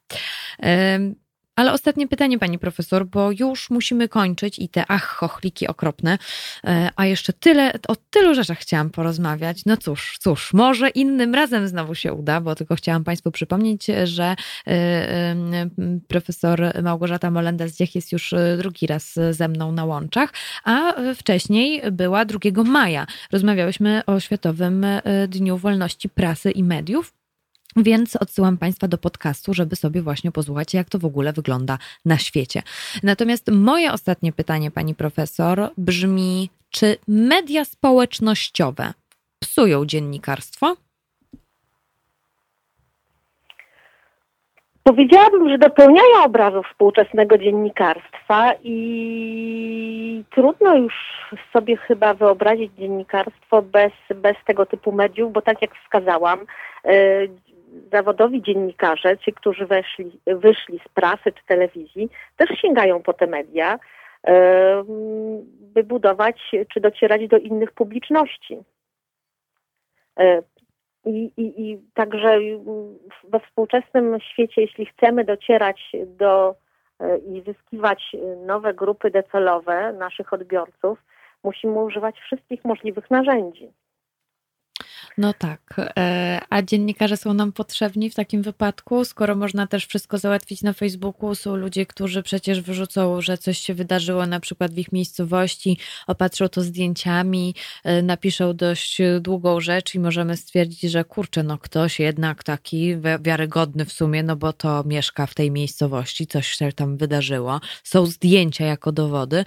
Ale ostatnie pytanie, pani profesor, bo już musimy kończyć i te ach, chochliki okropne, e, a jeszcze tyle, o tylu rzeczach chciałam porozmawiać. No cóż, cóż, może innym razem znowu się uda, bo tylko chciałam państwu przypomnieć, że e, e, profesor Małgorzata Molenda-Zdziech jest już drugi raz ze mną na łączach, a wcześniej była 2 maja. Rozmawiałyśmy o Światowym Dniu Wolności Prasy i Mediów. Więc odsyłam Państwa do podcastu, żeby sobie właśnie posłuchać, jak to w ogóle wygląda na świecie. Natomiast moje ostatnie pytanie, pani profesor, brzmi: czy media społecznościowe psują dziennikarstwo? Powiedziałabym, że dopełniają obrazu współczesnego dziennikarstwa i trudno już sobie chyba wyobrazić dziennikarstwo bez, bez tego typu mediów, bo tak jak wskazałam, y, zawodowi dziennikarze, ci, którzy weszli, wyszli z prasy czy telewizji, też sięgają po te media, by budować czy docierać do innych publiczności. E, I, i, I także we współczesnym świecie, jeśli chcemy docierać do e, i zyskiwać nowe grupy docelowe naszych odbiorców, musimy używać wszystkich możliwych narzędzi. No tak. E, a dziennikarze są nam potrzebni w takim wypadku, skoro można też wszystko załatwić na Facebooku. Są ludzie, którzy przecież wyrzucą, że coś się wydarzyło na przykład w ich miejscowości, opatrzą to zdjęciami, e, napiszą dość długą rzecz i możemy stwierdzić, że kurczę, no ktoś jednak taki wiarygodny w sumie, no bo to mieszka w tej miejscowości, coś się tam wydarzyło. Są zdjęcia jako dowody.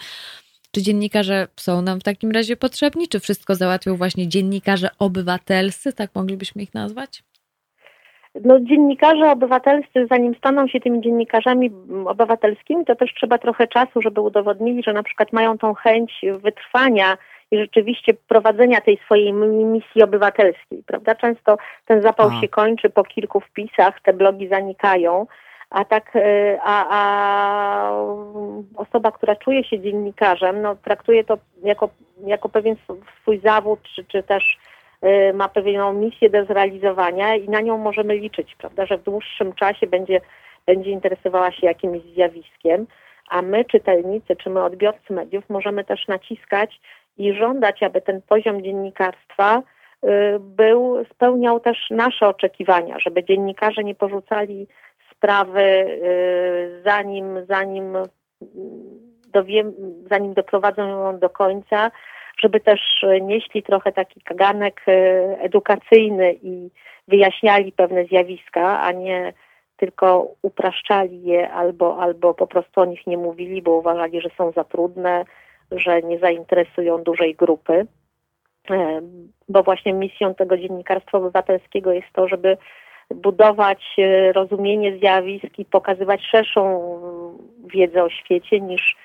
Czy dziennikarze są nam w takim razie potrzebni? Czy wszystko załatwią właśnie dziennikarze obywatelscy, tak moglibyśmy ich nazwać? No, dziennikarze obywatelscy, zanim staną się tymi dziennikarzami obywatelskimi, to też trzeba trochę czasu, żeby udowodnili, że na przykład mają tą chęć wytrwania i rzeczywiście prowadzenia tej swojej misji obywatelskiej, prawda? Często ten zapał a. się kończy po kilku wpisach, te blogi zanikają a tak, e, a, a osoba, która czuje się dziennikarzem, no, traktuje to jako, jako pewien swój zawód, czy, czy też e, ma pewną misję do zrealizowania i na nią możemy liczyć, prawda, że w dłuższym czasie będzie, będzie interesowała się jakimś zjawiskiem, a my, czytelnicy, czy my, odbiorcy mediów, możemy też naciskać i żądać, aby ten poziom dziennikarstwa e, był, spełniał też nasze oczekiwania, żeby dziennikarze nie porzucali sprawy, y, zanim, zanim, dowiem, zanim doprowadzą ją do końca, żeby też nieśli trochę taki kaganek y, edukacyjny i wyjaśniali pewne zjawiska, a nie tylko upraszczali je albo, albo po prostu o nich nie mówili, bo uważali, że są za trudne, że nie zainteresują dużej grupy. bo właśnie misją tego dziennikarstwa obywatelskiego jest to, żeby budować rozumienie zjawisk i pokazywać szerszą wiedzę o świecie niż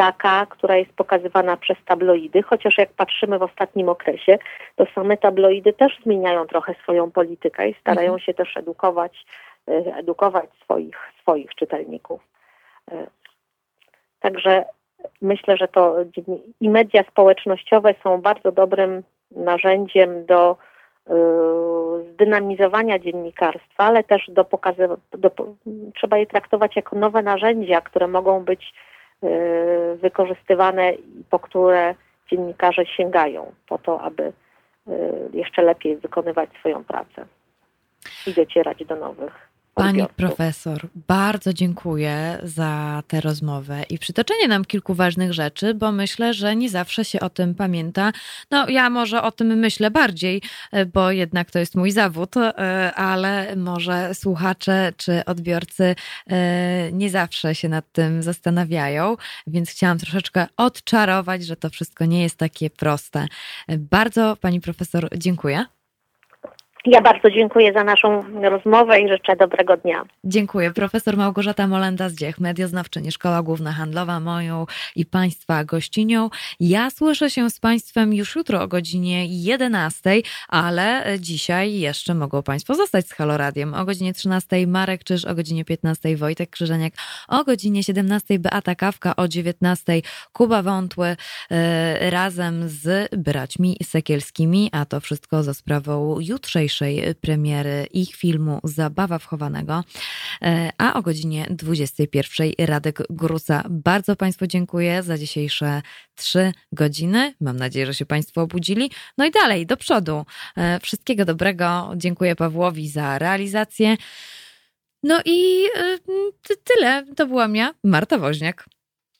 taka, która jest pokazywana przez tabloidy, chociaż jak patrzymy w ostatnim okresie, to same tabloidy też zmieniają trochę swoją politykę i starają mhm. się też edukować, e, edukować swoich, swoich czytelników. E, także myślę, że to i media społecznościowe są bardzo dobrym narzędziem do e, zdynamizowania dziennikarstwa, ale też do pokazywania, trzeba je traktować jako nowe narzędzia, które mogą być Y, wykorzystywane i po które dziennikarze sięgają po to, aby y, jeszcze lepiej wykonywać swoją pracę i docierać do nowych Pani profesor, bardzo dziękuję za tę rozmowę i przytoczenie nam kilku ważnych rzeczy, bo myślę, że nie zawsze się o tym pamięta. No, ja może o tym myślę bardziej, bo jednak to jest mój zawód, e, ale może słuchacze czy odbiorcy e, nie zawsze się nad tym zastanawiają, więc chciałam troszeczkę odczarować, że to wszystko nie jest takie proste. Bardzo pani profesor dziękuję. Ja bardzo dziękuję za naszą rozmowę i życzę dobrego dnia. Dziękuję. Profesor Małgorzata Molenda-Zdziech, medioznawczyni, Szkoła Główna Handlowa, moją i Państwa gościnią. Ja słyszę się z Państwem już jutro o godzinie 11, ale dzisiaj jeszcze mogą Państwo zostać z Haloradiem. O godzinie 13 Marek Czyż, o godzinie 15 Wojtek Krzyżeniak, o godzinie 17 Beata Kawka, o 19 Kuba Wątły e, razem z braćmi Sekielskimi, a to wszystko za sprawą jutrzejszej jutrzejszej premiery ich filmu Zabawa wchowanego, e, a o godzinie 21 Radek Gruca. Bardzo Państwu dziękuję za dzisiejsze trzy godziny. Mam nadzieję, że się Państwo obudzili. No i dalej, do przodu. E, wszystkiego dobrego. Dziękuję Pawłowi za realizację. No i e, tyle. To byłam ja, Marta Woźniak.